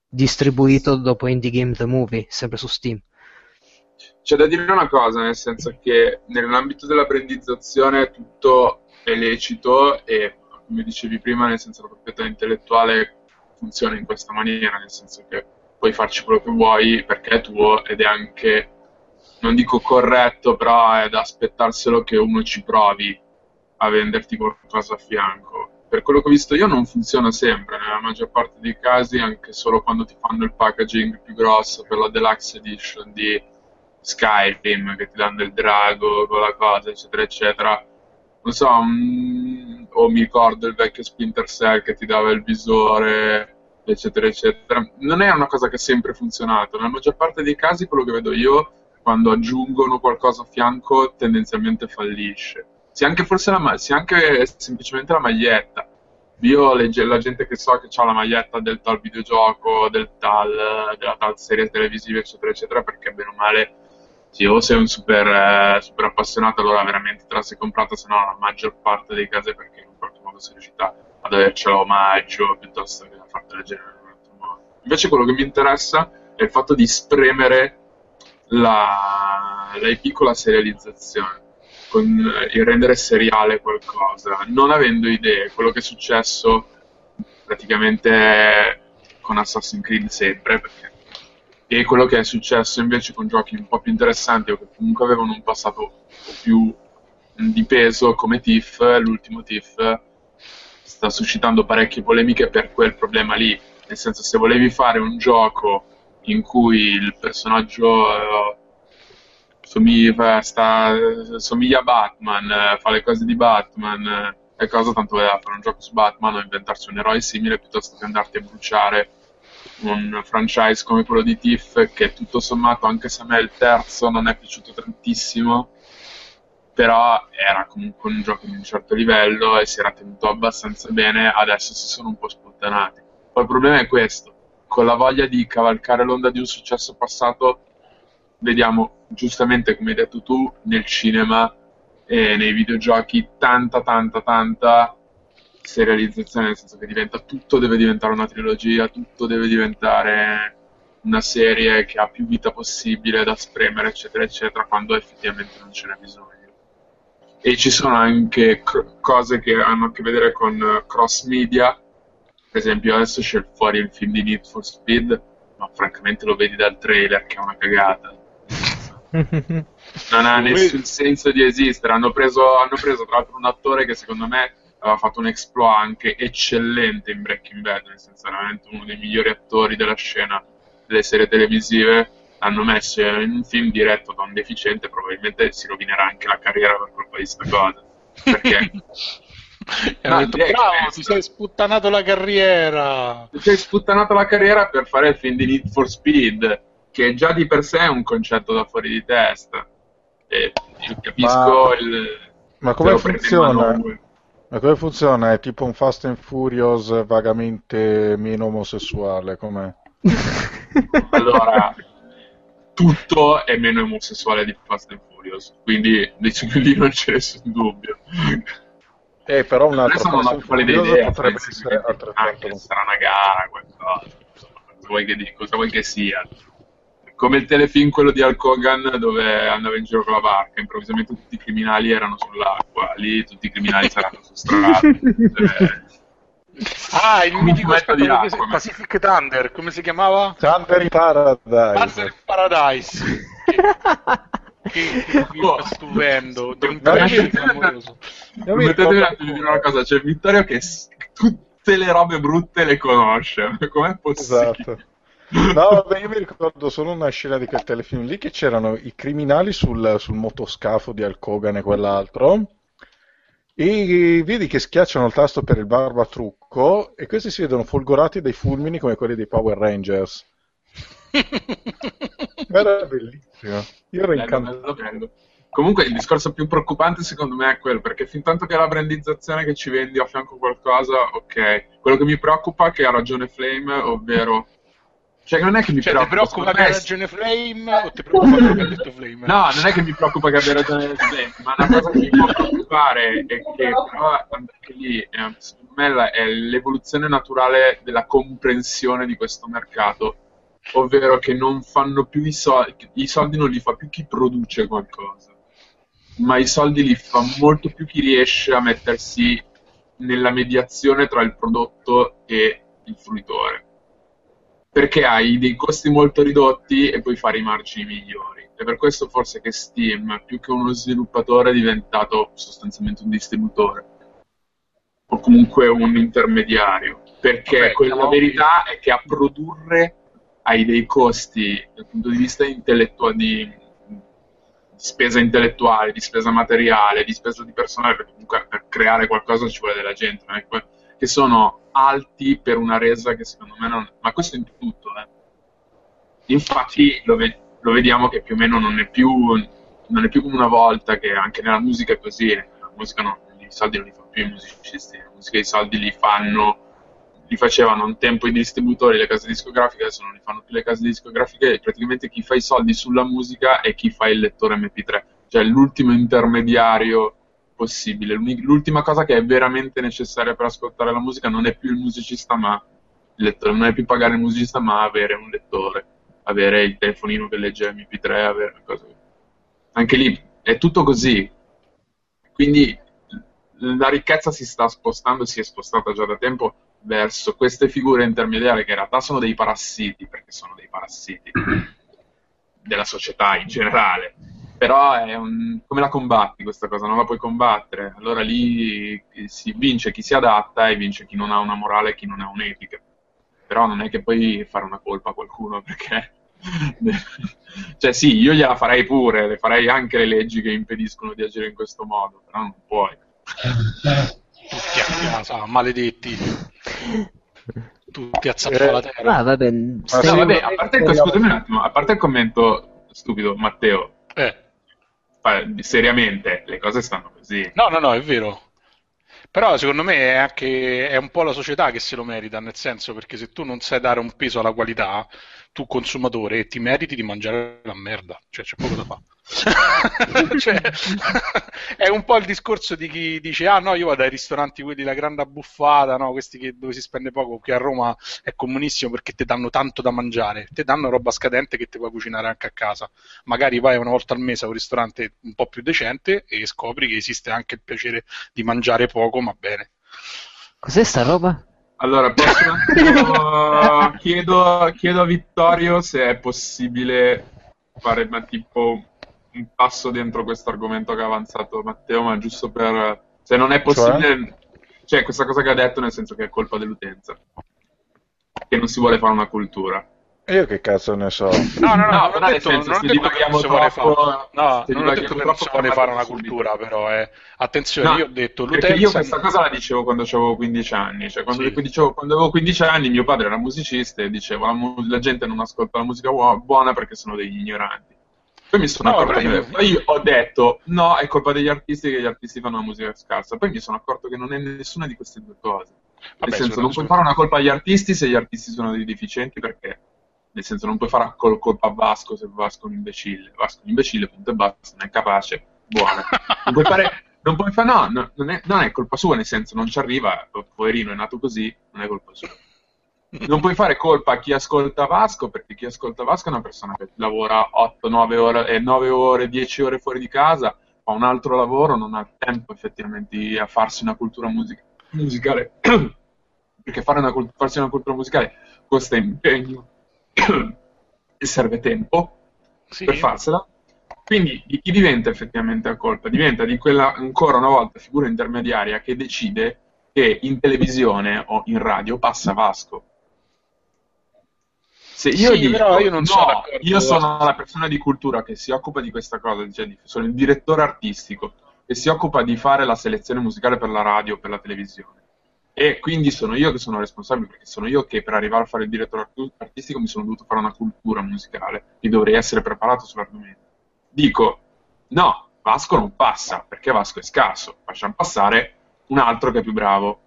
distribuito dopo Indie Game The Movie, sempre su Steam. C'è da dire una cosa, nel senso che nell'ambito della brandizzazione tutto è lecito e, come dicevi prima, nel senso la proprietà intellettuale funziona in questa maniera, nel senso che puoi farci quello che vuoi perché è tuo ed è anche, non dico corretto, però è da aspettarselo che uno ci provi a venderti qualcosa a fianco. Per quello che ho visto io non funziona sempre, nella maggior parte dei casi, anche solo quando ti fanno il packaging più grosso per la deluxe edition di Skyrim, che ti danno il drago con la cosa, eccetera, eccetera. Non so, um, o mi ricordo il vecchio Splinter Cell che ti dava il visore, eccetera, eccetera. Non è una cosa che ha sempre funzionato. Nella maggior parte dei casi, quello che vedo io, quando aggiungono qualcosa a fianco, tendenzialmente fallisce. Sia anche la, sia anche semplicemente la maglietta. Io legge, la gente che so che ha la maglietta del tal videogioco, del tal, della tal serie televisiva, eccetera, eccetera, perché bene o male, o sei un super, eh, super appassionato, allora veramente te la sei comprata, se no la maggior parte dei casi è perché in qualche modo sei riuscita ad avercela omaggio piuttosto che a fartela generare in un altro modo. Invece quello che mi interessa è il fatto di spremere la, la piccola serializzazione, con il rendere seriale qualcosa, non avendo idee. Quello che è successo praticamente con Assassin's Creed sempre, perché e quello che è successo invece con giochi un po' più interessanti o che comunque avevano un passato più di peso come Tiff, l'ultimo Tiff sta suscitando parecchie polemiche per quel problema lì. Nel senso, se volevi fare un gioco in cui il personaggio eh, somiglia, sta, somiglia, a Batman, eh, fa le cose di Batman eh, e cosa, tanto voleva fare un gioco su Batman o inventarsi un eroe simile piuttosto che andarti a bruciare un franchise come quello di Tiff che tutto sommato, anche se a me il terzo non è piaciuto tantissimo, però era comunque un gioco di un certo livello e si era tenuto abbastanza bene, adesso si sono un po' sputtanati. Poi il problema è questo, con la voglia di cavalcare l'onda di un successo passato, vediamo giustamente come hai detto tu, nel cinema e nei videogiochi tanta tanta tanta serializzazione, nel senso che diventa, tutto deve diventare una trilogia, tutto deve diventare una serie che ha più vita possibile da spremere, eccetera, eccetera, quando effettivamente non ce n'è bisogno e ci sono anche cr- cose che hanno a che vedere con uh, cross media. Per esempio, adesso c'è fuori il film di Need for Speed, ma francamente lo vedi dal trailer che è una cagata. non ha nessun senso di esistere. Hanno preso, hanno preso tra l'altro un attore che secondo me aveva fatto un exploit anche eccellente in Breaking Bad, nel senso era veramente uno dei migliori attori della scena delle serie televisive hanno messo in un film diretto da un deficiente, probabilmente si rovinerà anche la carriera per colpa di sta cosa. Perché? no, detto, bravo, ti sei sputtanato la carriera. Ti sei sputtanato la carriera per fare il film di Need for Speed, che già di per sé è un concetto da fuori di testa. E io capisco ma, il... Ma come funziona? Ma come funziona? È tipo un Fast and Furious vagamente meno omosessuale, com'è? allora, tutto è meno omosessuale di Fast and Furious, quindi lì non c'è nessun dubbio. Eh, però un altro Adesso non ho quale idea, potrebbe essere anche sarà una gara, qualcosa, cosa vuoi che, cosa vuoi che sia. Come il telefilm quello di Hulk Hogan dove andava in giro con la barca, improvvisamente tutti i criminali erano sull'acqua, lì tutti i criminali saranno su strada. Ah, il mitico di Pacific Thunder, come si chiamava? Thunder in Paradise. Thunder in Paradise. che, che, che oh. stupendo. Permettetemi di dire una cosa, c'è Vittorio che tutte le robe brutte le conosce. Com'è possibile? Esatto. No, vabbè, io mi ricordo solo una scena di quel telefilm lì che c'erano i criminali sul, sul motoscafo di Alcogan e quell'altro I vedi che schiacciano il tasto per il barbatrucco e questi si vedono folgorati dai fulmini come quelli dei Power Rangers. Era bellissimo. Io ero incantato. Comunque il discorso più preoccupante secondo me è quello, perché fin tanto che è la brandizzazione che ci vendi a fianco qualcosa, ok. Quello che mi preoccupa è che ha ragione Flame, ovvero cioè, non è che mi cioè, preoccupa. Ti preoccupa che abbia ragione Flame o ti preoccupa che abbia detto Flame? No, non è che mi preoccupa che abbia ragione Flame, ma una cosa che mi può preoccupare è che però anche lì, eh, secondo me, è l'evoluzione naturale della comprensione di questo mercato. Ovvero che non fanno più i soldi, i soldi non li fa più chi produce qualcosa ma i soldi li fa molto più chi riesce a mettersi nella mediazione tra il prodotto e il fruitore. Perché hai dei costi molto ridotti e puoi fare i margini migliori. È per questo forse che Steam, più che uno sviluppatore, è diventato sostanzialmente un distributore. O comunque un intermediario. Perché Vabbè, la verità è che a produrre hai dei costi dal punto di vista intellettuale di di spesa intellettuale, di spesa materiale, di spesa di personale, perché comunque per creare qualcosa ci vuole della gente, che sono alti per una resa che secondo me non... Ma questo in tutto, eh. Infatti lo, ve- lo, vediamo che più o meno non è più, non è più come una volta, che anche nella musica è così, la musica no, i soldi non li fanno più i musicisti, la musica i soldi li fanno li facevano un tempo i distributori, le case discografiche, adesso non li fanno più le case discografiche, praticamente chi fa i soldi sulla musica è chi fa il lettore MP3, cioè l'ultimo intermediario possibile. L'ultima cosa che è veramente necessaria per ascoltare la musica non è più il musicista, ma il lettore, non è più pagare il musicista, ma avere un lettore, avere il telefonino che legge MP3, avere cose. Anche lì è tutto così. Quindi la ricchezza si sta spostando, si è spostata già da tempo verso queste figure intermediarie che in realtà sono dei parassiti, perché sono dei parassiti della società in generale. Però è un... come la combatti questa cosa? Non la puoi combattere. Allora lì si vince chi si adatta e vince chi non ha una morale e chi non ha un'etica. Però non è che puoi fare una colpa a qualcuno perché... cioè sì, io gliela farei pure, le farei anche le leggi che impediscono di agire in questo modo, però non puoi. Tutti a casa, maledetti. Tutti a zappa eh, terra. Ah, vabbè, no, vabbè, a parte il, scusami un attimo, a parte il commento stupido, Matteo. Eh. Seriamente, le cose stanno così. No, no, no, è vero. Però secondo me è anche è un po' la società che se lo merita, nel senso perché se tu non sai dare un peso alla qualità, tu consumatore ti meriti di mangiare la merda, cioè c'è poco da fare. cioè, è un po' il discorso di chi dice ah no io vado ai ristoranti quelli la grande abbuffata no? questi che, dove si spende poco qui a Roma è comunissimo perché ti danno tanto da mangiare ti danno roba scadente che ti puoi cucinare anche a casa magari vai una volta al mese a un ristorante un po' più decente e scopri che esiste anche il piacere di mangiare poco ma bene cos'è sta roba? Allora, posso chiedo, chiedo a Vittorio se è possibile fare ma, tipo un passo dentro questo argomento che ha avanzato Matteo, ma giusto per... se non è possibile... Cioè? cioè, questa cosa che ha detto nel senso che è colpa dell'utenza, che non si vuole fare una cultura. E io che cazzo ne so? No, no, no, no non, detto, senso, non ho detto che non si vuole fare, no, non ho detto che non si vuole fare una cultura, subito. però eh. attenzione, no, io ho detto l'utenza... io questa cosa la dicevo quando avevo 15 anni, cioè quando, sì. dicevo, quando, avevo 15 anni mio padre era musicista e diceva la, la gente non ascolta la musica buona perché sono degli ignoranti. Poi mi sono no, accorto che poi ho detto no, è colpa degli artisti che gli artisti fanno una musica scarsa. Poi mi sono accorto che non è nessuna di queste due cose. Vabbè, nel senso, non puoi fare una colpa agli artisti se gli artisti sono dei deficienti perché nel senso non puoi fare colpa a Vasco se Vasco è un imbecille. Vasco è un imbecille, punto e basta, non è capace, buono. Non puoi fare non puoi fare, no, no non, è, non, è, colpa sua, nel senso non ci arriva, poverino è nato così, non è colpa sua non puoi fare colpa a chi ascolta Vasco, perché chi ascolta Vasco è una persona che lavora 8, 9 ore, eh, 9 ore 10 ore fuori di casa, fa un altro lavoro, non ha tempo effettivamente a farsi una cultura music- musicale, perché una, farsi una cultura musicale costa impegno e serve tempo sì. per farsela. Quindi di chi diventa effettivamente la colpa? Diventa di quella, ancora una volta, figura intermediaria che decide che in televisione o in radio passa Vasco se io sì, dico, però io non no, sono io sono la persona di cultura che si occupa di questa cosa, cioè sono il direttore artistico. che si occupa di fare la selezione musicale per la radio o per la televisione. E quindi sono io che sono responsabile, perché sono io che per arrivare a fare il direttore artistico mi sono dovuto fare una cultura musicale, e dovrei essere preparato sull'argomento. Dico, no, Vasco non passa, perché Vasco è scarso, facciamo passare un altro che è più bravo.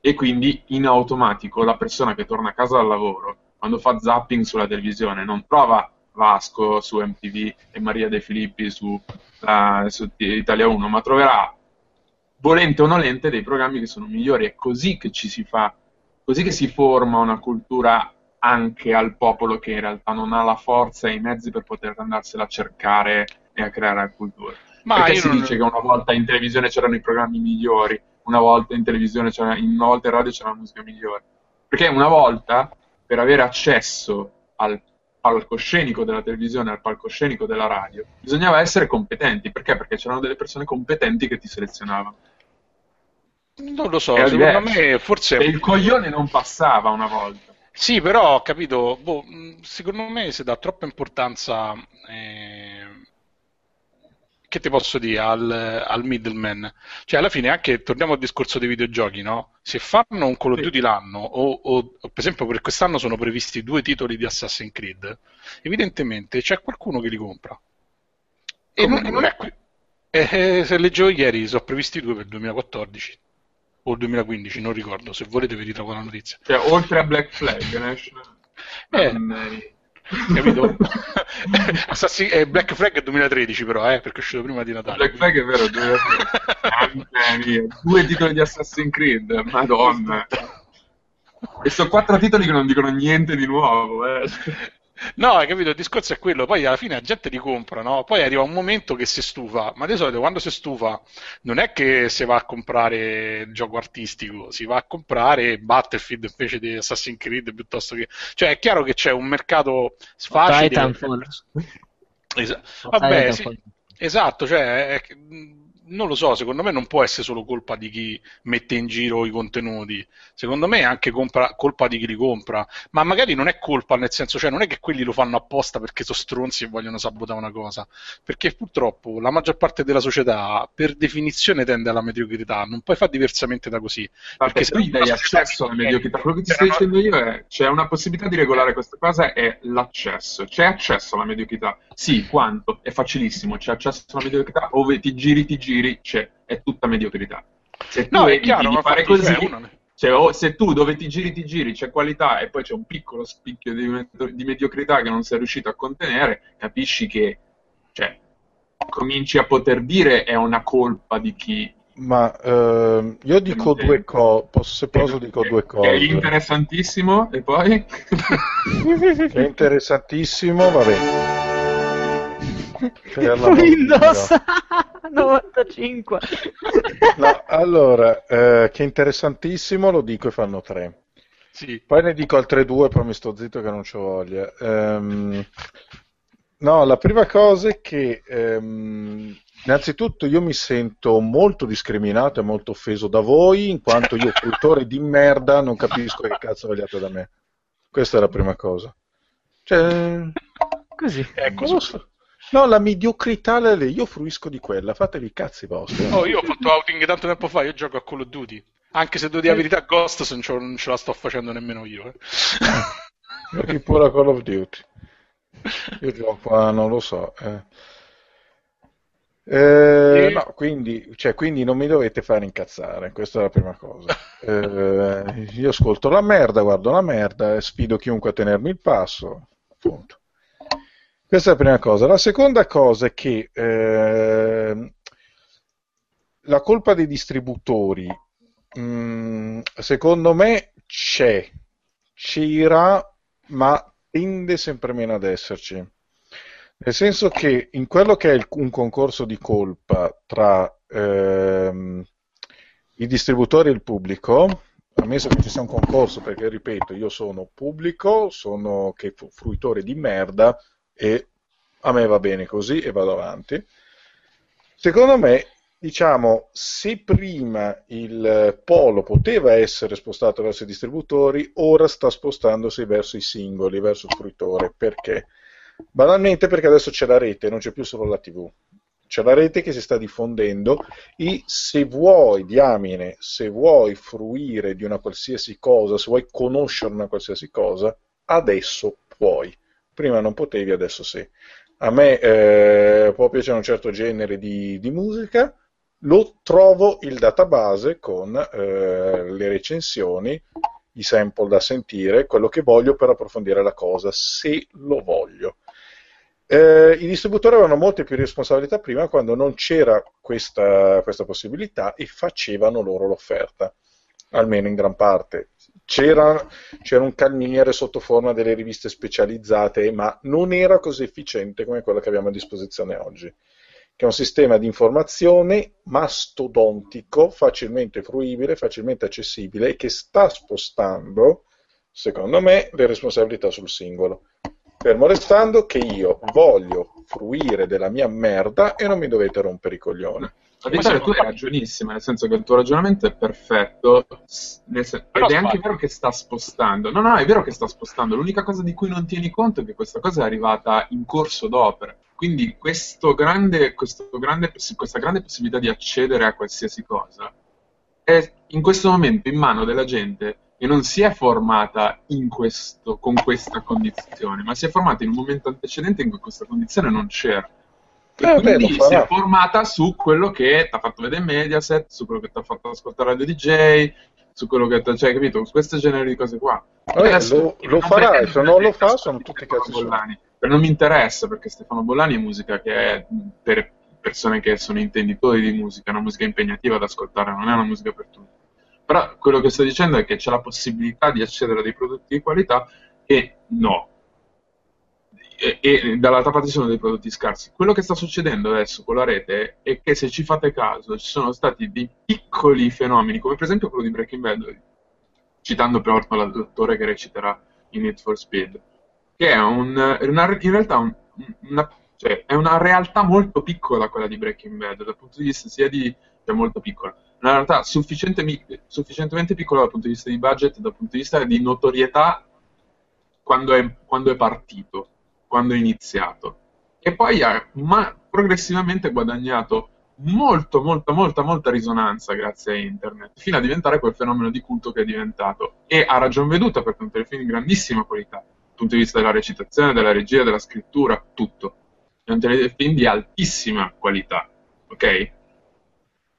E quindi in automatico la persona che torna a casa dal lavoro, quando fa zapping sulla televisione, non trova Vasco su MTV e Maria De Filippi su, uh, su Italia 1, ma troverà volente o nolente dei programmi che sono migliori. È così che ci si fa, così che si forma una cultura anche al popolo che in realtà non ha la forza e i mezzi per poter andarsela a cercare e a creare la cultura. Ma Perché si non... dice che una volta in televisione c'erano i programmi migliori, una volta in televisione c'era, una volta in radio c'era la musica migliore? Perché una volta, per avere accesso al palcoscenico della televisione, al palcoscenico della radio, bisognava essere competenti. Perché? Perché c'erano delle persone competenti che ti selezionavano. Non lo so, Era secondo diverso. me forse... E il coglione non passava una volta. Sì, però ho capito, boh, secondo me si dà troppa importanza, eh, che ti posso dire, al, al, middleman. Cioè, alla fine, anche torniamo al discorso dei videogiochi, no? Se fanno un Call of Duty l'anno, o, o, per esempio per quest'anno sono previsti due titoli di Assassin's Creed, evidentemente c'è qualcuno che li compra. E non, non, è qui. Eh, se leggevo ieri, sono previsti due per il 2014 o il 2015, non ricordo, se volete vi ritrovo la notizia. Cioè, oltre a Black Flag, ne eh, capito? Assassin, eh, Black Flag è 2013 però, eh, perché è uscito prima di Natale. Black Flag è vero, 2013. Due titoli di Assassin's Creed, madonna. E sono quattro titoli che non dicono niente di nuovo, eh. No, hai capito? Il discorso è quello, poi alla fine la gente li compra, no? Poi arriva un momento che si stufa, ma di solito quando si stufa non è che si va a comprare il gioco artistico, si va a comprare Battlefield invece di Assassin's Creed piuttosto che... Cioè è chiaro che c'è un mercato facile... Titanfall. Esa... Vabbè, sì, esatto, cioè... È non lo so, secondo me non può essere solo colpa di chi mette in giro i contenuti, secondo me è anche compra, colpa di chi li compra, ma magari non è colpa nel senso, cioè non è che quelli lo fanno apposta perché sono stronzi e vogliono sabotare una cosa, perché purtroppo la maggior parte della società per definizione tende alla mediocrità, non puoi fare diversamente da così. Perché, perché se tu hai accesso alla mediocrità, quello che ti sto dicendo io è c'è una possibilità di regolare questa cosa è l'accesso, c'è accesso alla mediocrità, sì, quanto? È facilissimo, c'è accesso alla mediocrità, ove ti giri, ti giri giri c'è, è tutta mediocrità. Se tu no, è chiaro, di fare così, cioè, oh, se tu dove ti giri ti giri c'è qualità e poi c'è un piccolo spicchio di, di mediocrità che non sei riuscito a contenere, capisci che cioè, cominci a poter dire è una colpa di chi ma eh, io dico due cose, se posso dico che, due cose. È interessantissimo e poi? è interessantissimo, va bene. Windows 95 no, allora eh, che interessantissimo lo dico e fanno tre. Sì. poi ne dico altre due poi mi sto zitto che non c'ho voglia. Um, no la prima cosa è che um, innanzitutto io mi sento molto discriminato e molto offeso da voi in quanto io fruitore di merda non capisco che cazzo vogliate da me. Questa è la prima cosa. Cioè così. ecco, so. No, la mediocrità io fruisco di quella, fatevi i cazzi vostri. Oh, io ho fatto outing tanto tempo fa, io gioco a Call of Duty. Anche se devo dire la verità, Ghost non, non ce la sto facendo nemmeno io. Eh. Giochi pure a Call of Duty. Io gioco a, non lo so. Eh. Eh, no, quindi, cioè, quindi, non mi dovete fare incazzare, questa è la prima cosa. Eh, io ascolto la merda, guardo la merda e sfido chiunque a tenermi il passo. Punto. Questa è la prima cosa. La seconda cosa è che eh, la colpa dei distributori, mh, mm, secondo me, c'è, c'era, ma tende sempre meno ad esserci. Nel senso che in quello che è il, un concorso di colpa tra ehm, i distributori e il pubblico, ammesso che ci sia un concorso, perché ripeto, io sono pubblico, sono che fruitore di merda, e a me va bene così e vado avanti. Secondo me, diciamo, se prima il polo poteva essere spostato verso i distributori, ora sta spostandosi verso i singoli, verso il fruitore. Perché? Banalmente perché adesso c'è la rete, non c'è più solo la TV. c'è la rete che si sta diffondendo e se vuoi, diamine, se vuoi fruire di una qualsiasi cosa, se vuoi conoscere una qualsiasi cosa, adesso puoi. Prima non potevi, adesso sì. A me eh, può piacere un certo genere di, di musica, lo trovo il database con eh, le recensioni, i sample da sentire, quello che voglio per approfondire la cosa, se lo voglio. Eh, I distributori avevano molte più responsabilità prima quando non c'era questa, questa possibilità e facevano loro l'offerta, almeno in gran parte. C'era, c'era, un calmiere sotto forma delle riviste specializzate, ma non era così efficiente come quello che abbiamo a disposizione oggi, che è un sistema di informazione mastodontico, facilmente fruibile, facilmente accessibile e che sta spostando, secondo me, le responsabilità sul singolo. Fermo restando che io voglio fruire della mia merda e non mi dovete rompere i coglioni. Vittorio, tu hai ragionissima, nel senso che il tuo ragionamento è perfetto, sen- ed è anche vero che sta spostando. No, no, è vero che sta spostando. L'unica cosa di cui non tieni conto è che questa cosa è arrivata in corso d'opera. Quindi grande, grande, questa grande possibilità di accedere a qualsiasi cosa è in questo momento in mano della gente che non si è formata questo, con questa condizione, ma si è formata in un momento antecedente in cui questa condizione non c'era. E eh, quindi beh, si è formata su quello che ti ha fatto vedere Mediaset, su quello che ti ha fatto ascoltare Radio DJ, su quello che ti ha cioè, capito, su questo genere di cose qua. Vabbè, lo, lo farà, se non lo fa sono tutti cazzi Bollani. Però non mi interessa perché Stefano Bollani è musica che è per persone che sono intenditori di musica, è una musica impegnativa da ascoltare, non è una musica per tutti. Però quello che sto dicendo è che c'è la possibilità di accedere a dei prodotti di qualità e no. E, e dall'altra parte sono dei prodotti scarsi. Quello che sta succedendo adesso con la rete è che se ci fate caso ci sono stati dei piccoli fenomeni, come per esempio quello di Breaking Bad, citando per l'attore che reciterà in Need for Speed, che è un, una, in realtà un, una, cioè, è una realtà molto piccola quella di Breaking Bad, dal punto di vista sia di... cioè molto piccola, una realtà sufficientemente piccola dal punto di vista di budget, dal punto di vista di notorietà quando è, quando è partito, quando è iniziato. E poi ha progressivamente guadagnato molto, molta, molta, molta risonanza grazie a internet, fino a diventare quel fenomeno di culto che è diventato. E a ragion veduta perché è un telefilm di grandissima qualità, dal punto di vista della recitazione, della regia, della scrittura, tutto. È un telefilm di altissima qualità, ok?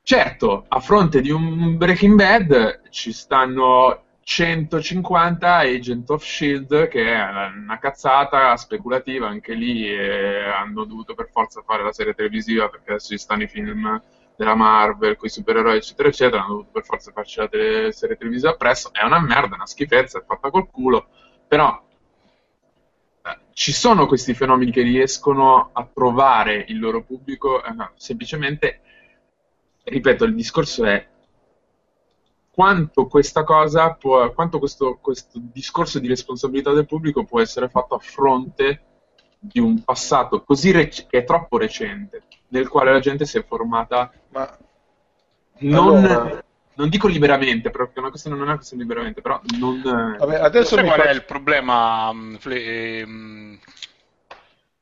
Certo, a fronte di un Breaking Bad ci stanno 150 Agent of Shield, che è una cazzata speculativa, anche lì eh, hanno dovuto per forza fare la serie televisiva perché adesso ci stanno i film della Marvel con i supereroi, eccetera, eccetera, hanno dovuto per forza farci la tele- serie televisiva appresso. È una merda, una schifezza, è fatta col culo, però eh, ci sono questi fenomeni che riescono a trovare il loro pubblico eh, semplicemente ripeto, il discorso è quanto questa cosa può, quanto questo, questo discorso di responsabilità del pubblico può essere fatto a fronte di un passato così rec- che è troppo recente, nel quale la gente si è formata Ma... non, allora... non dico liberamente, perché una questione non è una questione liberamente, però non... Vabbè, adesso qual faccio... è il problema? Fle- um...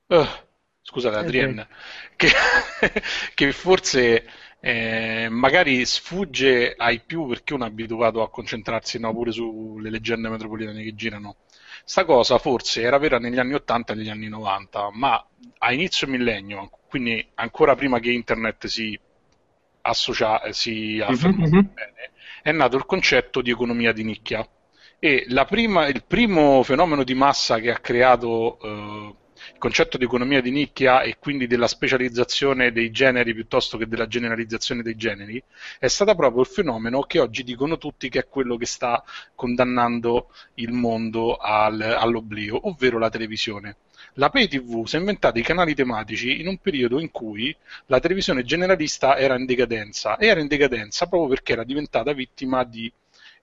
Uh, scusate, Adrien, che, che forse eh, magari sfugge ai più perché uno è abituato a concentrarsi no, pure sulle leggende metropolitane che girano. Sta cosa forse era vera negli anni 80 e negli anni 90, ma a inizio millennio, quindi ancora prima che internet si associa, si afferma mm-hmm. bene, è nato il concetto di economia di nicchia. E prima, il primo fenomeno di massa che ha creato eh, il concetto di economia di nicchia e quindi della specializzazione dei generi piuttosto che della generalizzazione dei generi è stato proprio il fenomeno che oggi dicono tutti che è quello che sta condannando il mondo al, all'oblio, ovvero la televisione. La Pay TV si è inventata i canali tematici in un periodo in cui la televisione generalista era in decadenza e era in decadenza proprio perché era diventata vittima di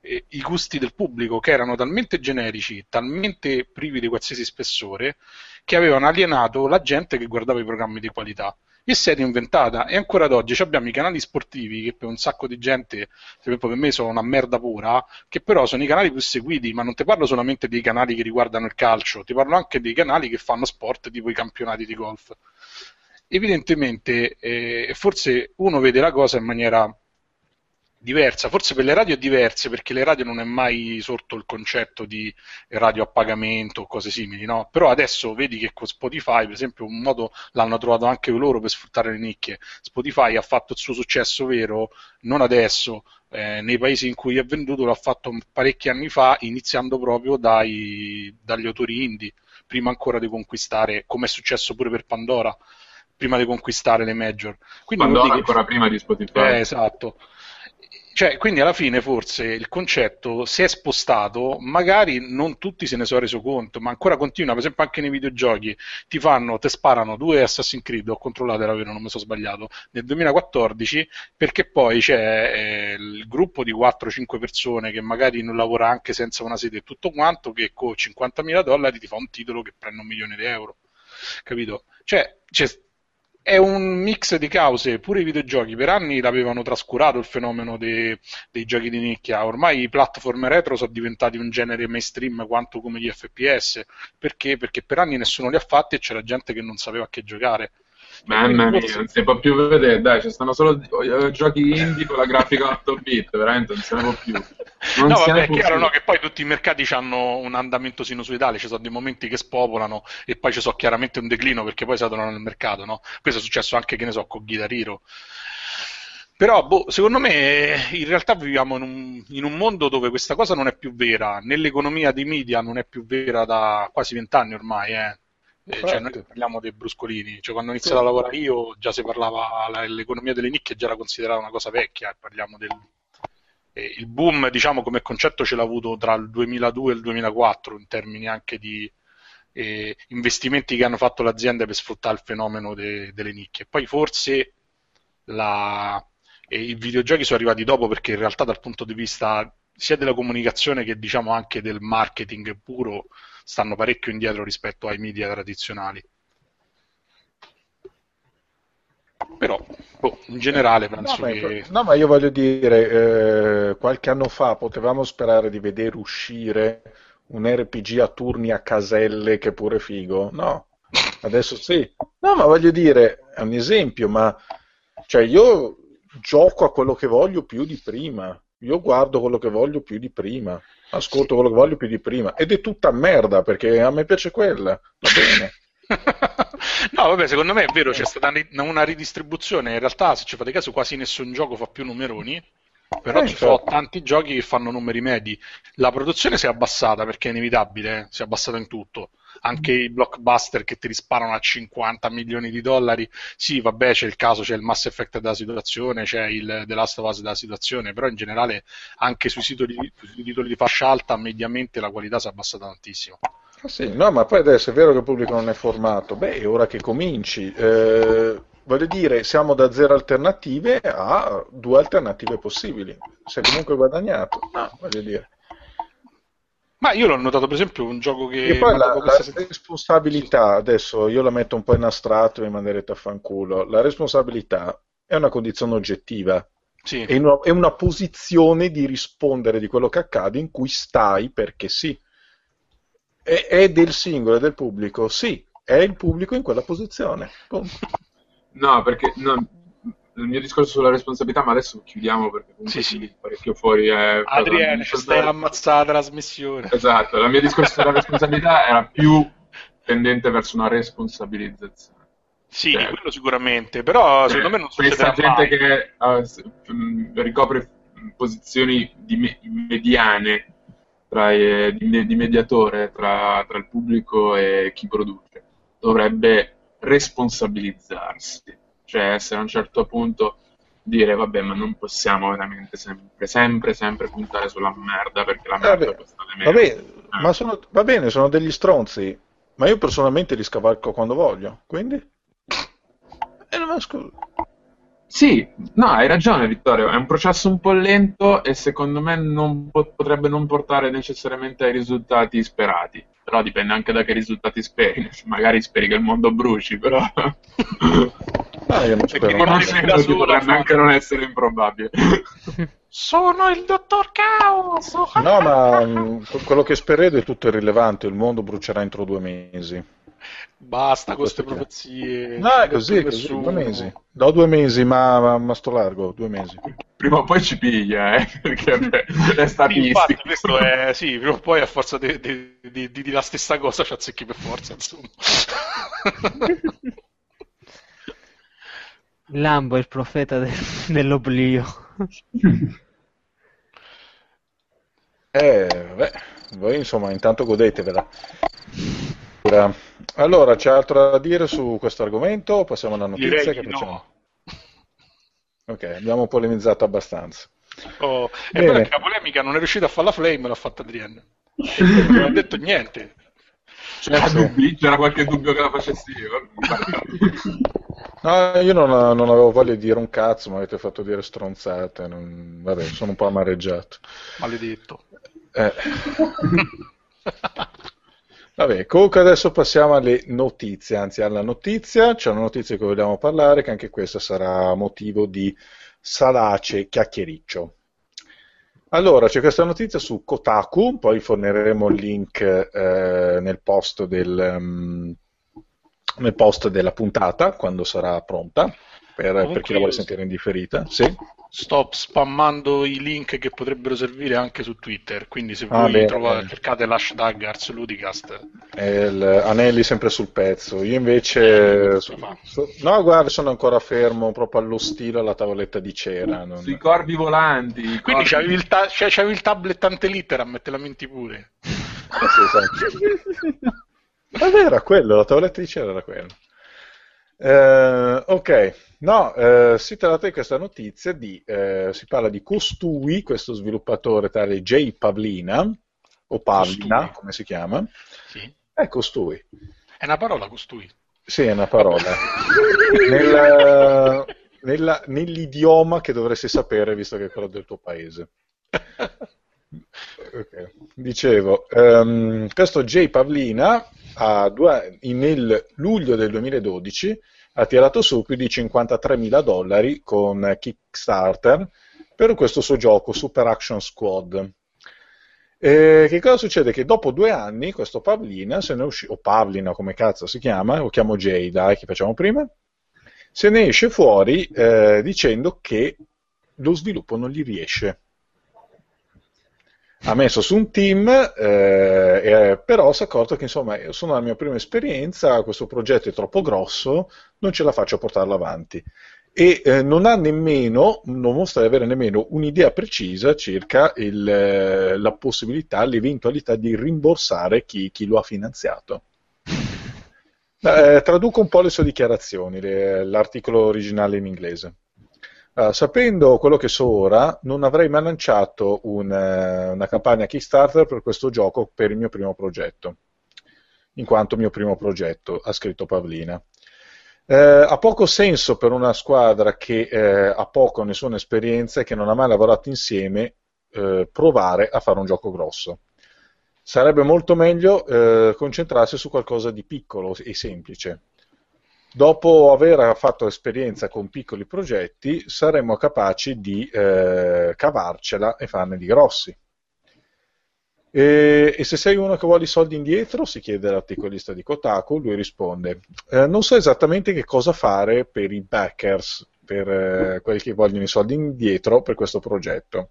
eh, i gusti del pubblico che erano talmente generici, talmente privi di qualsiasi spessore, che avevano alienato la gente che guardava i programmi di qualità. E si è reinventata e ancora ad oggi abbiamo i canali sportivi che per un sacco di gente, per me sono una merda pura, che però sono i canali più seguiti, ma non ti parlo solamente dei canali che riguardano il calcio, ti parlo anche dei canali che fanno sport tipo i campionati di golf. evidentemente eh, forse uno vede la cosa in maniera diversa, forse per le radio è diversa perché le radio non è mai sorto il concetto di radio a pagamento o cose simili, no? Però adesso vedi che con Spotify, per esempio, un modo l'hanno trovato anche loro per sfruttare le nicchie. Spotify ha fatto il suo successo vero, non adesso, eh, nei paesi in cui è venduto l'ha fatto parecchi anni fa, iniziando proprio dai, dagli autori indie, prima ancora di conquistare, come è successo pure per Pandora, prima di conquistare le major. Quindi Pandora ancora prima di Spotify. Eh, esatto. Cioè, quindi alla fine forse il concetto si è spostato, magari non tutti se ne sono reso conto, ma ancora continua, per esempio anche nei videogiochi, ti fanno, ti sparano due Assassin's Creed, ho controllato era vero, non mi sono sbagliato, nel 2014, perché poi c'è eh, il gruppo di 4-5 persone che magari non lavora anche senza una sede e tutto quanto, che con 50.000 dollari ti fa un titolo che prende un milione di euro, capito? Cioè, c'è è un mix di cause, pure i videogiochi per anni l'avevano trascurato il fenomeno dei, dei giochi di nicchia, ormai i platform retro sono diventati un genere mainstream quanto come gli FPS, perché? Perché per anni nessuno li ha fatti e c'era gente che non sapeva a che giocare. Mamma mia, non si può più vedere, dai, ci stanno solo eh, giochi indie con la grafica 8 bit, veramente non se ne può più. Non no, vabbè, è chiaro no, che poi tutti i mercati hanno un andamento sinusoidale, ci sono dei momenti che spopolano e poi ci sono chiaramente un declino perché poi si adoperano nel mercato, no? Questo è successo anche, che ne so, con Guitar Hero. Però, boh, secondo me, in realtà viviamo in un, in un, mondo dove questa cosa non è più vera. Nell'economia dei media non è più vera da quasi vent'anni ormai, eh. Eh, cioè noi parliamo dei bruscolini, cioè quando ho iniziato sì. a lavorare io già si parlava, l'economia delle nicchie già era considerata una cosa vecchia, parliamo del eh, il boom diciamo come concetto ce l'ha avuto tra il 2002 e il 2004 in termini anche di eh, investimenti che hanno fatto le aziende per sfruttare il fenomeno de, delle nicchie. Poi forse la, i videogiochi sono arrivati dopo perché in realtà dal punto di vista sia della comunicazione che diciamo anche del marketing puro stanno parecchio indietro rispetto ai media tradizionali. Però, boh, in generale penso no, che... No, ma io voglio dire, eh, qualche anno fa potevamo sperare di vedere uscire un RPG a turni a caselle che pure figo. No, adesso sì. No, ma voglio dire, è un esempio, ma cioè io gioco a quello che voglio più di prima. Io guardo quello che voglio più di prima ascolto quello che voglio più di prima ed è tutta merda perché a me piace quella, va bene. no, vabbè, secondo me è vero, c'è stata una ridistribuzione. In realtà, se ci fate caso, quasi nessun gioco fa più numeroni. Però eh, ci sono certo. tanti giochi che fanno numeri medi. La produzione si è abbassata perché è inevitabile, eh? si è abbassata in tutto anche i blockbuster che ti risparano a 50 milioni di dollari, sì, vabbè, c'è il caso, c'è il Mass Effect della situazione, c'è il The Last of Us della situazione, però in generale anche sui, titoli, sui titoli di fascia alta mediamente la qualità si è abbassata tantissimo. Ah, sì, no, ma poi adesso è vero che il pubblico non è formato, beh, è ora che cominci. Eh, voglio dire, siamo da zero alternative a due alternative possibili. Si è comunque guadagnato, no, voglio dire. Ma io l'ho notato, per esempio, un gioco che. E poi la, la responsabilità, adesso io la metto un po' in astratto e mi manderete a fanculo. La responsabilità è una condizione oggettiva. Sì. È, una, è una posizione di rispondere di quello che accade in cui stai perché sì. È, è del singolo, è del pubblico? Sì, è il pubblico in quella posizione. Punto. No, perché no, il mio discorso sulla responsabilità, ma adesso chiudiamo perché comunque sì, sì. parecchio fuori. È Adriano, ci stai ammazzata la trasmissione. Esatto, il mio discorso sulla responsabilità era più tendente verso una responsabilizzazione. Sì, cioè, quello sicuramente, però secondo me non succede Questa gente che uh, ricopre posizioni di me- mediane tra, eh, di, di, mediatore tra, tra il pubblico e chi produce dovrebbe responsabilizzarsi cioè essere a un certo punto dire vabbè ma non possiamo veramente sempre, sempre, sempre puntare sulla merda perché la merda vabbè, costa meno. Vabbè, eh. ma sono, va bene, sono degli stronzi, ma io personalmente li scavalco quando voglio, quindi... E non scusa. Sì, no, hai ragione Vittorio, è un processo un po' lento e secondo me non potrebbe non portare necessariamente ai risultati sperati. Però dipende anche da che risultati speri. Magari speri che il mondo bruci, però... Ah, io non spero. Conoscendo potrebbe anche non essere improbabile. Sono il dottor Caos! No, ma mh, quello che sperete è tutto irrilevante, il mondo brucerà entro due mesi. Basta con queste profezie. No, è così, è così, due mesi. Do due mesi, ma, ma, ma, sto largo, due mesi. Prima o poi ci piglia, eh, perché è statistico. Sì, questo è, sì, prima o poi a forza di, di, di, di la stessa cosa ci azzecchi per forza, insomma. Lambo è il profeta de- dell'oblio. eh, beh, voi insomma intanto godetevela. Allora, c'è altro da dire su questo argomento? Passiamo alla notizia che facciamo. No. Ok, abbiamo polemizzato abbastanza. Oh, e poi la polemica non è riuscito a fare la flame, l'ha fatta Adrienne. non ha detto niente. C'era, dubbi? C'era qualche dubbio che la facessi io? No, io non, non, avevo voglia di dire un cazzo, mi avete fatto dire stronzate. Non... Vabbè, sono un po' amareggiato. Maledetto. Eh. Vabbè, comunque adesso passiamo alle notizie, anzi alla notizia, c'è una notizia che vogliamo parlare, che anche questa sarà motivo di salace chiacchiericcio. Allora, c'è questa notizia su Kotaku, poi forniremo il link eh, nel, post del, um, nel, post della puntata, quando sarà pronta, per, per chi la vuole sentire in differita. Sì? sto spammando i link che potrebbero servire anche su Twitter, quindi se ah, voi beh, trovate, cercate l'hashtag ArsLudicast. Anelli sempre sul pezzo, io invece... Su, su, no, guarda, sono ancora fermo proprio allo stile alla tavoletta di cera. Non... Sui corvi volanti. Quindi corvi... c'avevi, il ta- cioè, c'avevi il tablet antelitteram e te la menti pure. Eh sì, esatto. era quello, la tavoletta di cera era quella. Eh, ok, no, eh, si tratta di questa notizia di, eh, si parla di Costui, questo sviluppatore tale J. Pavlina, o Pavlina, costui. come si chiama? Sì. È Costui. È una parola Costui? Sì, è una parola. nella, nella, nell'idioma che dovresti sapere, visto che è quello del tuo paese. Okay. Dicevo, um, questo J. Pavlina due, nel luglio del 2012 ha tirato su più di 53.000 dollari con Kickstarter per questo suo gioco Super Action Squad. E che cosa succede? Che dopo due anni questo Pavlina se ne uscì, o Pavlina come cazzo si chiama, lo chiamo Jay, dai, che facciamo prima, se ne esce fuori eh, dicendo che lo sviluppo non gli riesce ha messo su un team, eh, però si è accorto che insomma sono la mia prima esperienza, questo progetto è troppo grosso, non ce la faccio a portarlo avanti. E eh, non ha nemmeno, non mostra di avere nemmeno un'idea precisa circa il, eh, la possibilità, l'eventualità di rimborsare chi, chi lo ha finanziato. Eh, traduco un po' le sue dichiarazioni, le, l'articolo originale in inglese. Uh, sapendo quello che so ora, non avrei mai lanciato un, uh, una campagna Kickstarter per questo gioco per il mio primo progetto, in quanto mio primo progetto, ha scritto Pavlina. Uh, ha poco senso per una squadra che ha poco o nessuna esperienza e che non ha mai lavorato insieme provare a fare un gioco grosso. Sarebbe molto meglio concentrarsi su qualcosa di piccolo e semplice dopo aver fatto esperienza con piccoli progetti, saremmo capaci di eh, cavarcela e farne di grossi. E, e, se sei uno che vuole i soldi indietro, si chiede l'articolista di Kotaku, lui risponde, eh, non so esattamente che cosa fare per i backers, per eh, quelli che vogliono i soldi indietro per questo progetto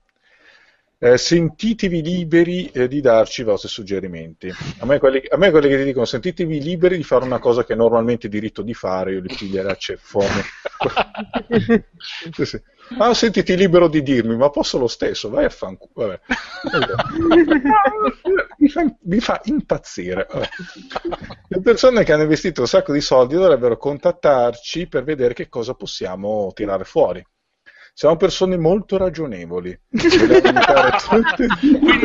eh, sentitevi liberi eh, di darci i vostri suggerimenti. A me, quelli, a me, quelli, che ti dicono sentitevi liberi di fare una cosa che è normalmente diritto di fare, io li piglierei a ceffone. sì, sì. Ah, sentiti libero di dirmi, ma posso lo stesso, vai a fanculo. mi, fa, mi fa impazzire. Vabbè. Le persone che hanno investito un sacco di soldi dovrebbero contattarci per vedere che cosa possiamo tirare fuori siamo persone molto ragionevoli. Quindi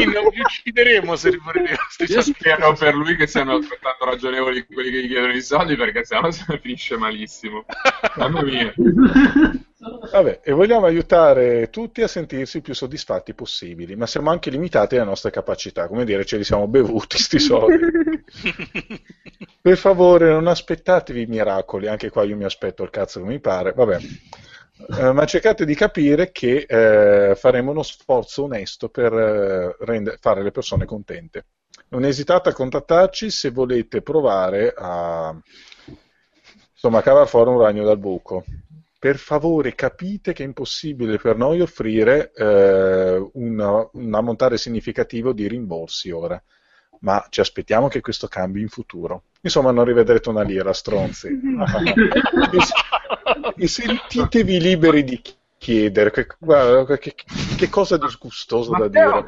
non vi uccideremo se rimarremo Io spero per lui che siano altrettanto ragionevoli quelli che gli chiedono i soldi, perché sennò finisce malissimo. Mamma mia. Vabbè, e vogliamo aiutare tutti a sentirsi più soddisfatti possibili, ma siamo anche limitati alle nostre capacità, come dire, ce li siamo bevuti sti soldi. per favore, non aspettatevi miracoli, anche qua io mi aspetto il cazzo che mi pare, vabbè. Eh, ma cercate di capire che eh, faremo uno sforzo onesto per eh, rende- fare le persone contente. Non esitate a contattarci se volete provare a insomma, cavare fuori un ragno dal buco. Per favore capite che è impossibile per noi offrire eh, una, un ammontare significativo di rimborsi ora ma ci aspettiamo che questo cambi in futuro. Insomma, non rivedrete una lira, stronzi. e sentitevi liberi di chiedere che, guarda, che, che cosa disgustosa da dire.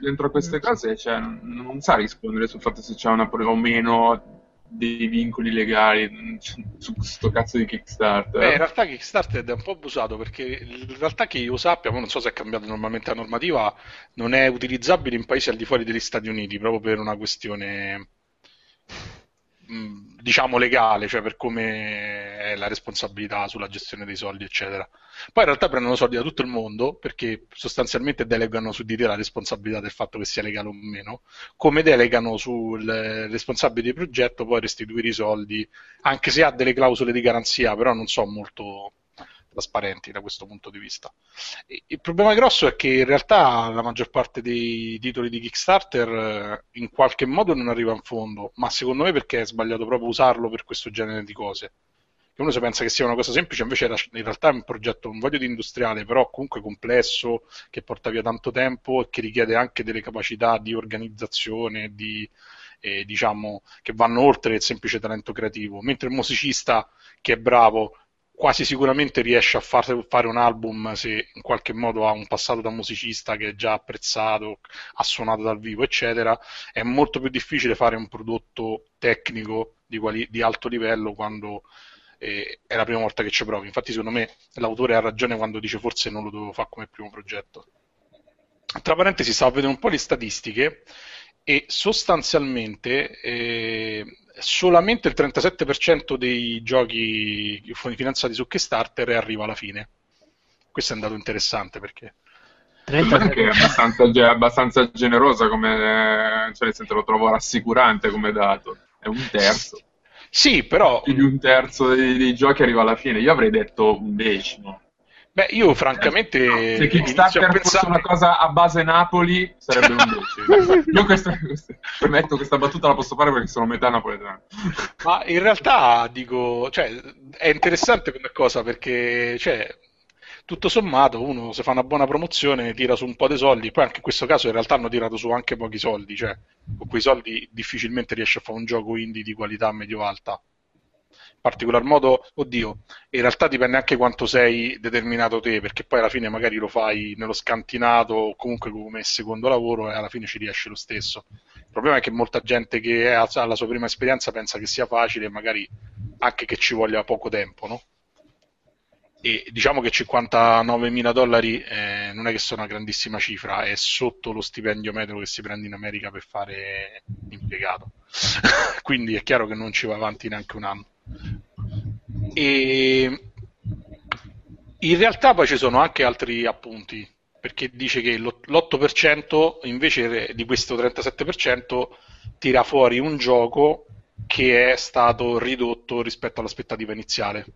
Dentro queste cose cioè, non sa rispondere sul fatto se c'è una o meno dei vincoli legali su questo cazzo di Kickstarter. Beh, in realtà Kickstarter è un po' abusato perché in realtà che io sappia, non so se è cambiata normalmente la normativa, non è utilizzabile in paesi al di fuori degli Stati Uniti proprio per una questione diciamo legale, cioè per come è la responsabilità sulla gestione dei soldi, eccetera. Poi in realtà prendono soldi da tutto il mondo perché sostanzialmente delegano su di te la responsabilità del fatto che sia legale o meno, come delegano sul responsabile di progetto poi restituire i soldi, anche se ha delle clausole di garanzia, però non so molto trasparenti da questo punto di vista. Il problema grosso è che in realtà la maggior parte dei titoli di Kickstarter eh, in qualche modo non arriva in fondo, ma secondo me perché è sbagliato proprio usarlo per questo genere di cose. Che uno si pensa che sia una cosa semplice, invece in realtà è un progetto, non voglio di industriale, però comunque complesso, che porta via tanto tempo e che richiede anche delle capacità di organizzazione, di, eh, diciamo, che vanno oltre il semplice talento creativo. Mentre il musicista che è bravo quasi sicuramente riesce a far, fare un album se in qualche modo ha un passato da musicista che è già apprezzato, ha suonato dal vivo, eccetera. È molto più difficile fare un prodotto tecnico di, quali, di alto livello quando eh, è la prima volta che ci provi. Infatti, secondo me, l'autore ha ragione quando dice forse non lo dovevo fare come primo progetto. Tra parentesi, stavo a vedere un po' le statistiche e sostanzialmente eh, solamente il 37% dei giochi finanziati su Kickstarter arriva alla fine. Questo è un dato interessante perché... 30... Che è abbastanza, è abbastanza generosa come, cioè nel senso lo trovo rassicurante come dato. È un terzo. Sì, però... Più di un terzo dei, dei giochi arriva alla fine. Io avrei detto un decimo. Beh, io francamente. Se Kickstarter pensare... fosse una cosa a base Napoli, sarebbe un decimo. io questa, questa, permetto questa battuta la posso fare perché sono metà napoletano. Ma in realtà dico, cioè, è interessante come cosa perché, cioè, tutto sommato, uno se fa una buona promozione tira su un po' di soldi, poi anche in questo caso in realtà hanno tirato su anche pochi soldi, cioè, con quei soldi difficilmente riesce a fare un gioco indie di qualità medio-alta particolar modo, oddio, in realtà dipende anche quanto sei determinato te, perché poi alla fine magari lo fai nello scantinato o comunque come secondo lavoro e alla fine ci riesce lo stesso. Il problema è che molta gente che ha la sua prima esperienza pensa che sia facile e magari anche che ci voglia poco tempo, no? E diciamo che 59.000 dollari eh, non è che sono una grandissima cifra, è sotto lo stipendio medio che si prende in America per fare l'impiegato. Quindi è chiaro che non ci va avanti neanche un anno. E in realtà poi ci sono anche altri appunti, perché dice che l'8% invece di questo 37% tira fuori un gioco che è stato ridotto rispetto all'aspettativa iniziale.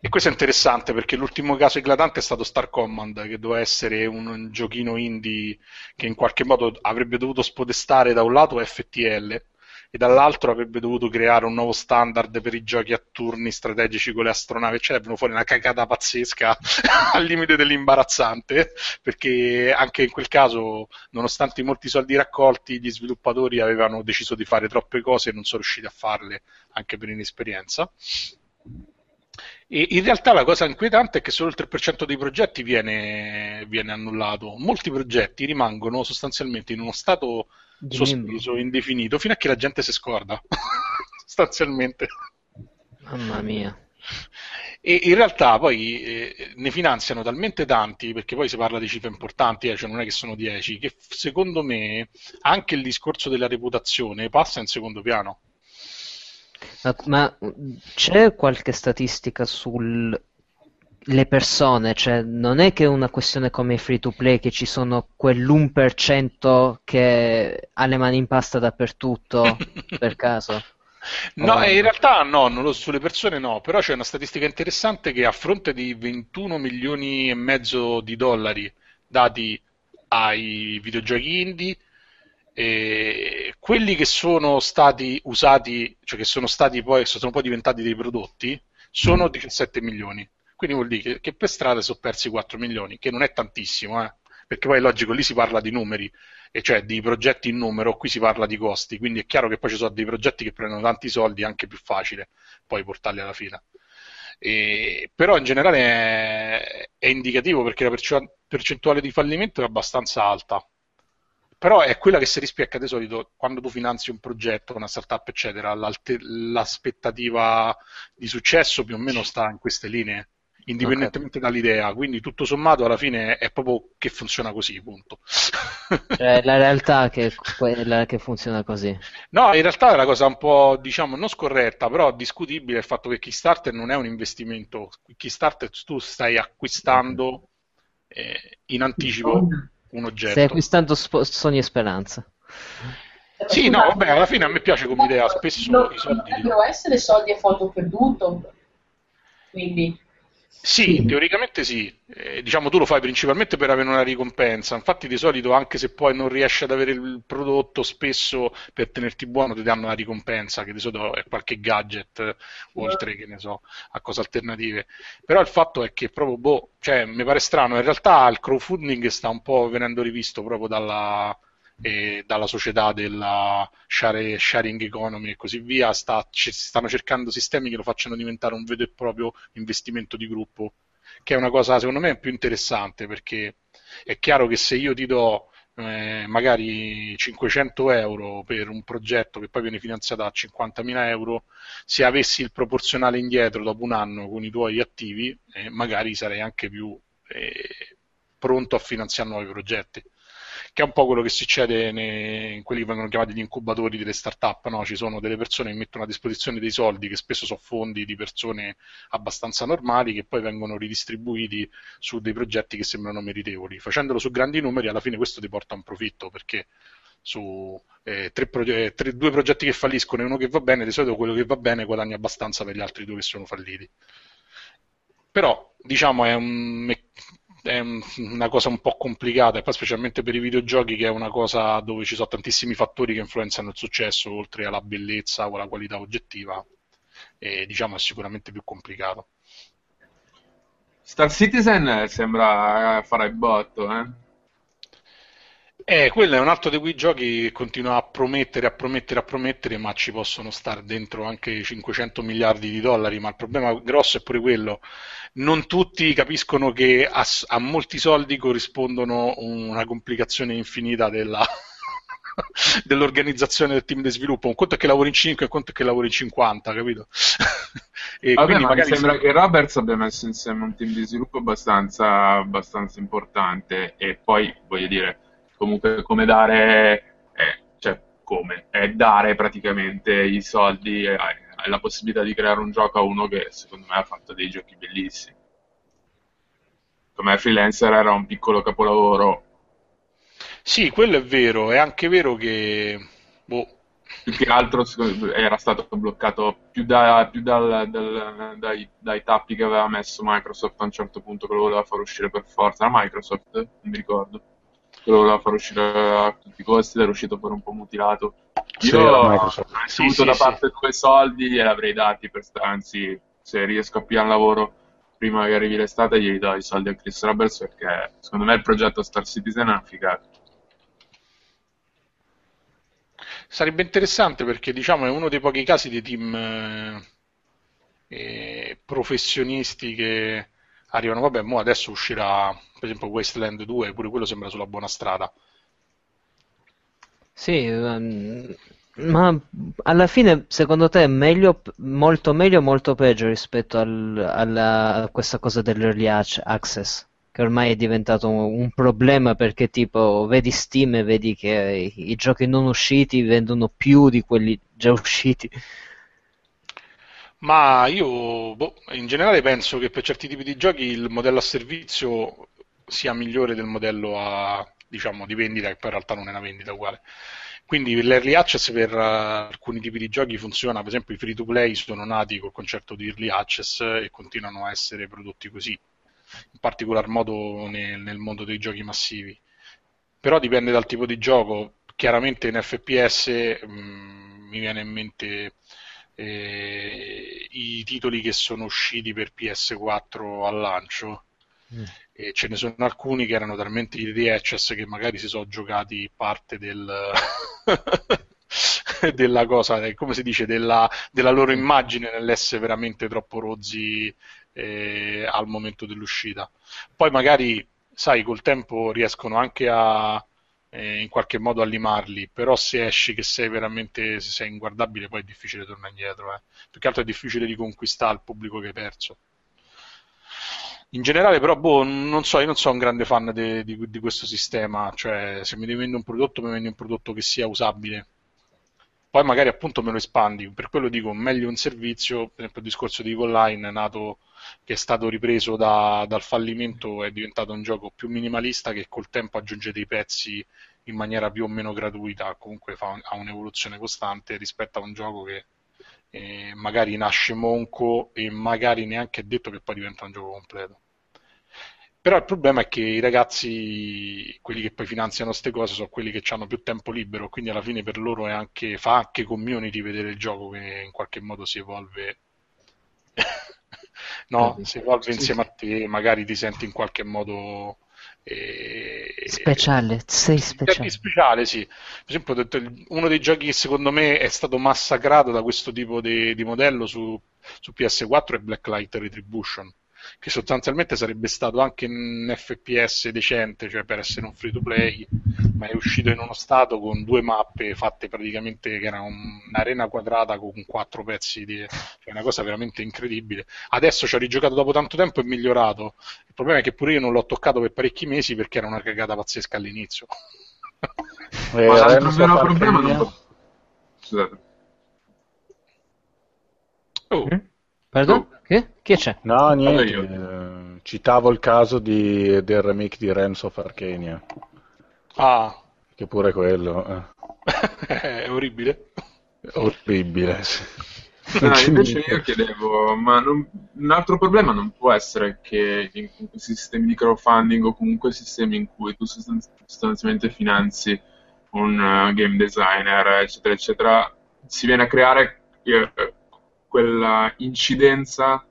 E questo è interessante perché l'ultimo caso eclatante è stato Star Command, che doveva essere un, un giochino indie che in qualche modo avrebbe dovuto spodestare da un lato FTL e dall'altro avrebbe dovuto creare un nuovo standard per i giochi a turni strategici con le astronavi, eccetera, è venuto fuori una cagata pazzesca al limite dell'imbarazzante, perché anche in quel caso, nonostante i molti soldi raccolti, gli sviluppatori avevano deciso di fare troppe cose e non sono riusciti a farle, anche per inesperienza. E in realtà la cosa inquietante è che solo il 3% dei progetti viene, viene annullato. Molti progetti rimangono sostanzialmente in uno stato sospeso, indefinito, fino a che la gente si scorda, sostanzialmente. Mamma mia. E in realtà poi eh, ne finanziano talmente tanti, perché poi si parla di cifre importanti, eh, cioè non è che sono 10, che secondo me anche il discorso della reputazione passa in secondo piano. Ma, c'è qualche statistica sul le persone, cioè non è che è una questione come i free to play che ci sono quell'1% che ha le mani in pasta dappertutto per caso. No, Oh. in realtà no, non lo- sulle persone no, però c'è una statistica interessante che a fronte di 21 milioni e mezzo di dollari dati ai videogiochi indie, eh, quelli che sono stati usati, cioè che sono stati poi, sono poi diventati dei prodotti, sono 17 milioni. Quindi vuol dire che, che per strada sono persi 4 milioni, che non è tantissimo, eh, perché poi è logico, lì si parla di numeri, e cioè di progetti in numero, qui si parla di costi, quindi è chiaro che poi ci sono dei progetti che prendono tanti soldi, è anche più facile poi portarli alla fine. E- però in generale è, è indicativo perché la percentuale di fallimento è abbastanza alta. Però è quella che si rispecca di solito quando tu finanzi un progetto, una startup, eccetera. L'aspettativa di successo più o meno sta in queste linee, indipendentemente dall'idea. Quindi tutto sommato alla fine è proprio che funziona così, punto. Cioè, la realtà che è quella che funziona così. No, in realtà è una cosa un po', diciamo, non scorretta, però discutibile il fatto che Kickstarter non è un investimento. Kickstarter tu stai acquistando eh, in anticipo un oggetto. Stai acquistando spo- sogni e speranza. Sì, no, vabbè, alla fine a me piace come idea, spesso non, i soldi... dovrebbero essere soldi a fondo perduto. Quindi Sì, teoricamente sì. Eh, diciamo tu lo fai principalmente per avere una ricompensa. Infatti, di solito, anche se poi non riesci ad avere il prodotto, spesso per tenerti buono ti danno una ricompensa, che di solito è qualche gadget, oltre che ne so, a cose alternative. Però il fatto è che proprio, boh, cioè, mi pare strano. In realtà il crowdfunding sta un po' venendo rivisto proprio dalla, eh, dalla società della share- sharing economy e così via. Sta- ci- stanno cercando sistemi che lo facciano diventare un vero e proprio investimento di gruppo che è una cosa secondo me più interessante perché è chiaro che se io ti do eh, magari 500 euro per un progetto che poi viene finanziato a 50.000 euro, se avessi il proporzionale indietro dopo un anno con i tuoi attivi, eh, magari sarei anche più eh, pronto a finanziare nuovi progetti. Che è un po' quello che succede nei- in quelli che vengono chiamati gli incubatori delle start-up, no? Ci sono delle persone che mettono a disposizione dei soldi che spesso sono fondi di persone abbastanza normali che poi vengono ridistribuiti su dei progetti che sembrano meritevoli. Facendolo su grandi numeri, alla fine questo ti porta a un profitto perché su eh, tre proge- tre- due progetti che falliscono e uno che va bene, di solito quello che va bene guadagna abbastanza per gli altri due che sono falliti. Però, diciamo, è, un me- è un- una cosa un po' complicata, e poi specialmente per i videogiochi, che è una cosa dove ci sono tantissimi fattori che influenzano il successo, oltre alla bellezza o alla qualità oggettiva, e diciamo è sicuramente più complicato. Star Citizen sembra fare il botto, eh? Eh, quello è un altro di quei giochi che continua a promettere, a promettere, a promettere, ma ci possono stare dentro anche 500 miliardi di dollari. Ma il problema grosso è pure quello: non tutti capiscono che a, a molti soldi corrispondono una complicazione infinita della, dell'organizzazione del team di sviluppo. Un conto è che lavori in 5, un conto è che lavori in 50, capito? E Vabbè, quindi ma magari mi sembra se- che Roberts abbia messo insieme un team di sviluppo abbastanza, abbastanza importante e poi, voglio dire, comunque come dare, eh, cioè come, è dare praticamente i soldi e e la possibilità di creare un gioco a uno che secondo me ha fatto dei giochi bellissimi. Come freelancer era un piccolo capolavoro, Sì, quello è vero. È anche vero che boh, più che altro era stato bloccato più, da- più dal- dal- dai, dai tappi che aveva messo Microsoft a un certo punto che lo voleva far uscire per forza. Era Microsoft, non mi ricordo. Che lo voleva far uscire a tutti i costi ed era uscito per un po' mutilato. Sì, Io era ho ricevuto Sì, da sì, parte due soldi e l'avrei dati per anzi, se riesco a pigliare un lavoro prima che arrivi l'estate, gli do i soldi a Chris Roberts perché secondo me il progetto Star Citizen è una figata. Sarebbe interessante perché diciamo è uno dei pochi casi di team eh, eh, professionisti che arrivano, vabbè, mo adesso uscirà per esempio Wasteland 2, pure quello sembra sulla buona strada. Sì, ehm, ma alla fine secondo te è meglio, molto meglio o molto peggio rispetto al- alla- a questa cosa dell'early ac- access? Che ormai è diventato un, un problema perché tipo vedi Steam e vedi che i, i giochi non usciti vendono più di quelli già usciti. Ma io boh, in generale penso che per certi tipi di giochi il modello a servizio sia migliore del modello a, diciamo, di vendita, che poi in realtà non è una vendita uguale. quindi l'early access per uh, alcuni tipi di giochi funziona, per esempio i free to play sono nati col concetto di early access e continuano a essere prodotti così, in particolar modo nel, nel mondo dei giochi massivi. Però dipende dal tipo di gioco, chiaramente in FPS mh, mm, mi viene in mente eh, i titoli che sono usciti per PS4 al lancio. Mm. E ce ne sono alcuni che erano talmente di access che magari si sono giocati parte del, della cosa, come si dice, della, della, loro immagine nell'essere veramente troppo rozzi eh, al momento dell'uscita. Poi magari, sai, col tempo riescono anche a eh, in qualche modo a limarli, però se esci che sei veramente, se sei inguardabile poi è difficile tornare indietro, eh. più che altro è difficile riconquistare il pubblico che hai perso. In generale, però, boh, non so, io non sono un grande fan di, di, di questo sistema, cioè se mi devi vendere un prodotto, mi vendi un prodotto che sia usabile. Poi magari appunto me lo espandi, per quello dico meglio un servizio, per esempio il discorso di Online è nato che è stato ripreso da, dal fallimento, è diventato un gioco più minimalista che col tempo aggiunge dei pezzi in maniera più o meno gratuita, comunque fa, ha un'evoluzione costante rispetto a un gioco che eh, magari nasce monco e magari neanche è detto che poi diventa un gioco completo. Però il problema è che i ragazzi, quelli che poi finanziano queste cose, sono quelli che hanno più tempo libero, quindi alla fine per loro anche, fa anche community vedere il gioco che in qualche modo si evolve no? si evolve insieme a te, magari ti senti in qualche modo speciale, sei speciale. speciale, sì. Per esempio, uno dei giochi che secondo me è stato massacrato da questo tipo di, di modello su, su PS4 è Blacklight Retribution che sostanzialmente sarebbe stato anche un FPS decente, cioè per essere un free to play, ma è uscito in uno stato con due mappe fatte praticamente che era un'arena quadrata con quattro pezzi di cioè una cosa veramente incredibile. Adesso ci ho rigiocato dopo tanto tempo e migliorato. Il problema è che pure io non l'ho toccato per parecchi mesi perché era una cagata pazzesca all'inizio. Eh, ma l'altro vero problema non. Scusate. Oh. Mm? Pardon? Oh. Che? Chi c'è? No, niente. Eh, citavo il caso di, del remake di Realms of Arcania. Ah. Che pure quello. Eh. è orribile. Orribile, sì. No, invece io chiedevo, ma non, un altro problema non può essere che in questi sistemi di crowdfunding o comunque sistemi in cui tu sostanzialmente finanzi un uh, game designer, eccetera, eccetera, si viene a creare eh, quella incidenza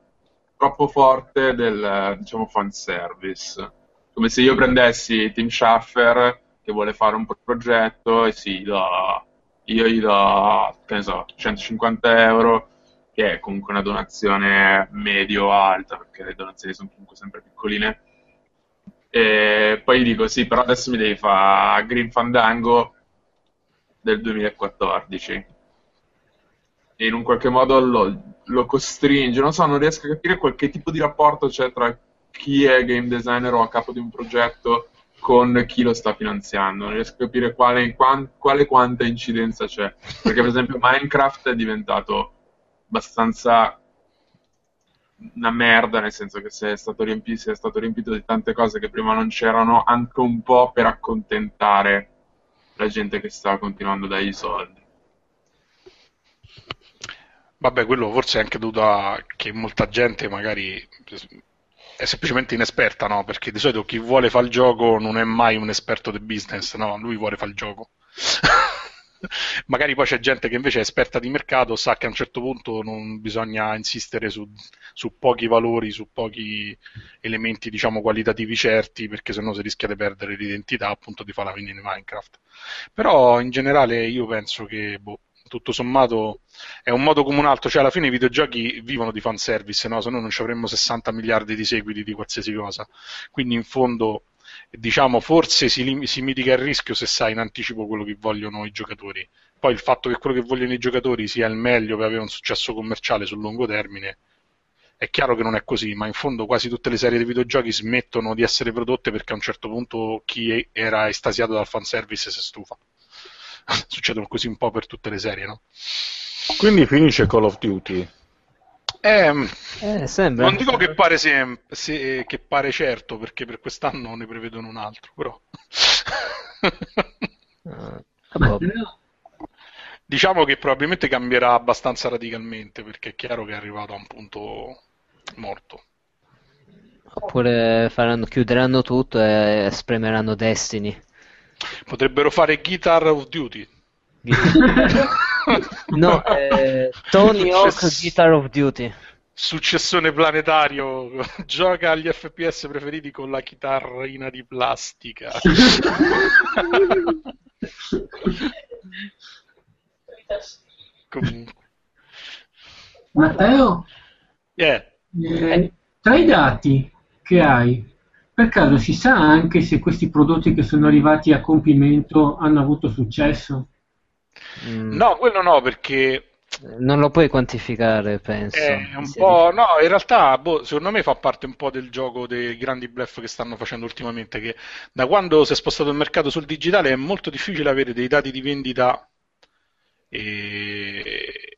troppo forte del diciamo fanservice. Come se io prendessi Tim Schaffer che vuole fare un progetto e sì, do, io gli do, che ne so, 150 euro, che è comunque una donazione medio-alta, perché le donazioni sono comunque sempre piccoline. E poi gli dico, sì, però adesso mi devi fare Green Fandango del 2014 e in un qualche modo lo, lo, costringe. Non so, non riesco a capire qualche tipo di rapporto c'è tra chi è game designer o a capo di un progetto con chi lo sta finanziando. Non riesco a capire quale, quale quanta incidenza c'è. Perché, per esempio, Minecraft è diventato abbastanza una merda, nel senso che se è riempito, si è stato riempito di tante cose che prima non c'erano, anche un po' per accontentare la gente che sta continuando dargli soldi. Vabbè, quello forse è anche dovuto a che molta gente magari è semplicemente inesperta, no? Perché di solito chi vuole fare il gioco non è mai un esperto del business, no? Lui vuole fare il gioco. magari poi c'è gente che invece è esperta di mercato, sa che a un certo punto non bisogna insistere su, su pochi valori, su pochi elementi, diciamo, qualitativi certi, perché sennò si rischia di perdere l'identità appunto di fare la vendita in Minecraft. Però in generale io penso che boh, tutto sommato è un modo come un altro, cioè alla fine i videogiochi vivono di fanservice, no? se no non ci avremmo 60 miliardi di seguiti di qualsiasi cosa, quindi in fondo diciamo forse si, si mitiga il rischio se sai in anticipo quello che vogliono i giocatori, poi il fatto che quello che vogliono i giocatori sia il meglio per avere un successo commerciale sul lungo termine è chiaro che non è così, ma in fondo quasi tutte le serie di videogiochi smettono di essere prodotte perché a un certo punto chi era estasiato dal fanservice si stufa. succedono così un po' per tutte le serie, no? Quindi finisce Call of Duty. Eh, eh, non dico che pare, sem- se, che pare certo, perché per quest'anno ne prevedono un altro, però. uh, Diciamo che probabilmente cambierà abbastanza radicalmente perché è chiaro che è arrivato a un punto morto. Oppure faranno, chiuderanno tutto e spremeranno Destiny. Potrebbero fare Guitar of Duty. no, eh, Tony Hawk Guitar of Duty. Successone planetario, gioca agli FPS preferiti con la chitarrina di plastica. Comunque. Matteo? Yeah. Eh, tra i dati che hai, per caso si sa anche se questi prodotti che sono arrivati a compimento hanno avuto successo? Mm. No, quello no, perché non lo puoi quantificare, penso. È un po', no, in realtà, boh, secondo me fa parte un po' del gioco dei grandi bluff che stanno facendo ultimamente. Che da quando si è spostato il mercato sul digitale è molto difficile avere dei dati di vendita, eh,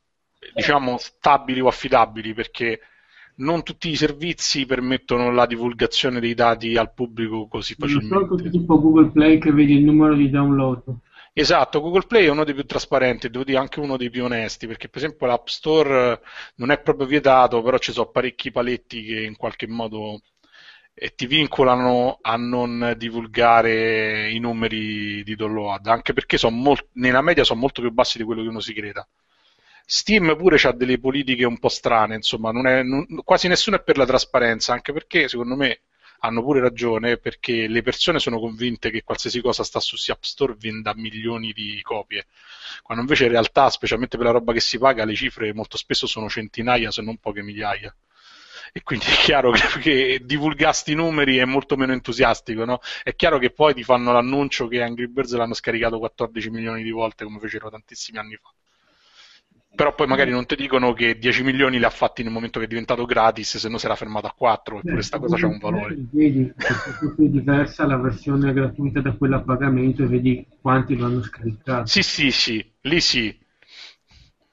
diciamo, stabili o affidabili perché non tutti i servizi permettono la divulgazione dei dati al pubblico così facilmente. Non solo tipo Google Play che vedi il numero di download. Esatto, Google Play è uno dei più trasparenti, devo dire anche uno dei più onesti, perché per esempio l'App Store non è proprio vietato, però ci sono parecchi paletti che in qualche modo eh, ti vincolano a non divulgare i numeri di download, anche perché molt- nella media sono molto più bassi di quello che uno si creda. Steam pure ha delle politiche un po' strane, insomma, è, non, quasi nessuno è per la trasparenza, anche perché secondo me hanno pure ragione perché le persone sono convinte che qualsiasi cosa sta su App Store venda milioni di copie, quando invece in realtà, specialmente per la roba che si paga, le cifre molto spesso sono centinaia se non poche migliaia. E quindi è chiaro che, che divulgasti i numeri è molto meno entusiastico, no? È chiaro che poi ti fanno l'annuncio che Angry Birds l'hanno scaricato 14 milioni di volte come fecero tantissimi anni fa però poi magari non ti dicono che 10 milioni li ha fatti nel momento che è diventato gratis, se no si era fermato a 4, eppure questa cosa c'ha un valore. Vedi, è più diversa la versione gratuita da quella a pagamento e vedi quanti lo hanno scaricato. Sì, sì, sì, lì sì.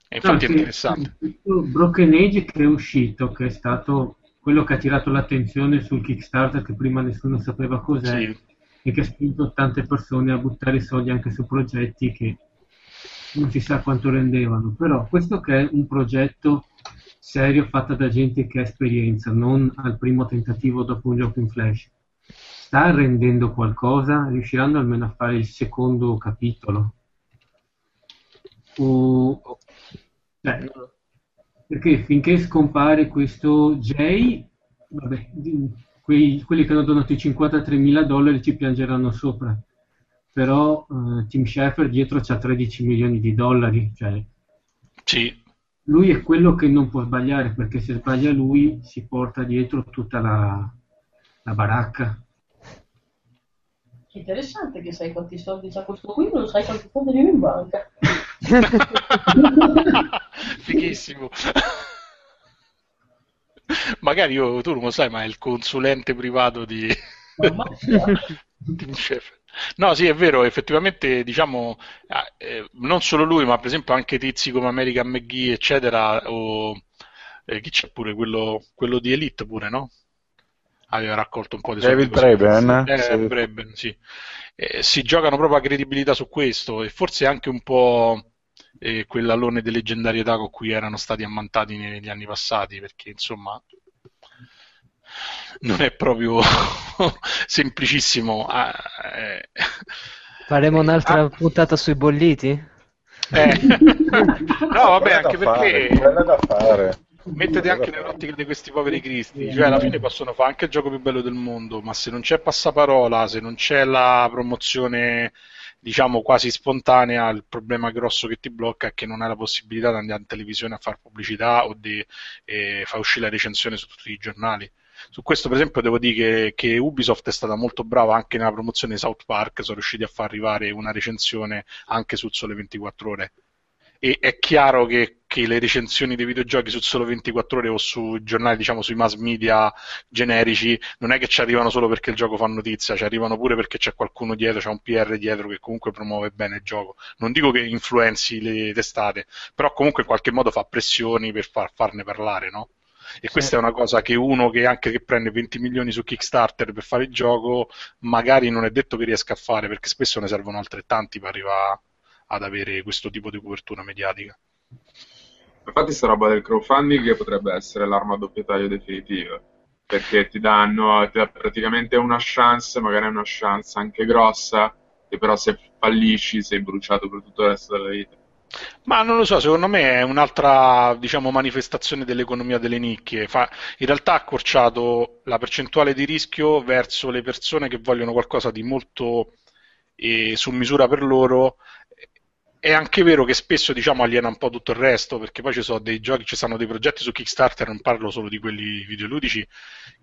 E infatti no, è interessante. Broken Age che è uscito, che è stato quello che ha tirato l'attenzione sul Kickstarter che prima nessuno sapeva cos'è sì. e che ha spinto tante persone a buttare soldi anche su progetti che non si sa quanto rendevano, però questo che è un progetto serio fatto da gente che ha esperienza, non al primo tentativo dopo un gioco in flash, sta rendendo qualcosa? Riusciranno almeno a fare il secondo capitolo? O... Cioè, perché finché scompare questo Jay, vabbè, quei, quelli che hanno donato i 53 mila dollari ci piangeranno sopra però uh, Tim Schafer dietro c'ha 13 milioni di dollari, cioè sì. lui è quello che non può sbagliare, perché se sbaglia lui si porta dietro tutta la, la baracca. Interessante che sai quanti soldi c'ha questo qui, non sai quanti soldi avevi in banca. Fighissimo. Magari io, tu non lo sai, ma è il consulente privato di Tim Schafer. No, sì, è vero, effettivamente, diciamo, ah, eh, non solo lui, ma per esempio anche tizi come American McGee, eccetera, o eh, chi c'è pure, quello, quello, di Elite pure, no? Aveva raccolto un po' di. David Braben, eh, sì. Braben, sì. Eh, si giocano proprio a credibilità su questo e forse anche un po' eh, quell'alone di leggendarietà con cui erano stati ammantati negli anni passati, perché insomma non è proprio semplicissimo. Ah, eh. Faremo un'altra ah. puntata sui bolliti? Eh. no, vabbè, anche perché da fare. mettete anche nell'ottica di questi poveri cristi, cioè alla fine possono fare anche il gioco più bello del mondo, ma se non c'è passaparola, se non c'è la promozione diciamo quasi spontanea, il problema grosso che ti blocca è che non hai la possibilità di andare in televisione a fare pubblicità o di eh, far uscire la recensione su tutti i giornali. Su questo, per esempio, devo dire che, che, Ubisoft è stata molto brava anche nella promozione di South Park, sono riusciti a far arrivare una recensione anche sul Sole 24 Ore. E è chiaro che, che le recensioni dei videogiochi sul Sole 24 Ore o sui giornali, diciamo, sui mass media generici, non è che ci arrivano solo perché il gioco fa notizia, ci arrivano pure perché c'è qualcuno dietro, c'è un PR dietro che comunque promuove bene il gioco. Non dico che influenzi le testate, però comunque in qualche modo fa pressioni per far, farne parlare, no? E questa è una cosa che uno che anche che prende 20 milioni su Kickstarter per fare il gioco, magari non è detto che riesca a fare, perché spesso ne servono altrettanti per arrivare ad avere questo tipo di copertura mediatica. Infatti, sta roba del crowdfunding potrebbe essere l'arma a doppio taglio definitiva perché ti danno ti dà praticamente una chance, magari una chance anche grossa, che però se fallisci sei bruciato per tutto il resto della vita. Ma non lo so, secondo me è un'altra diciamo, manifestazione dell'economia delle nicchie. Fa, in realtà ha accorciato la percentuale di rischio verso le persone che vogliono qualcosa di molto eh, su misura per loro è anche vero che spesso diciamo aliena un po' tutto il resto, perché poi ci sono dei giochi, ci stanno dei progetti su Kickstarter, non parlo solo di quelli videoludici,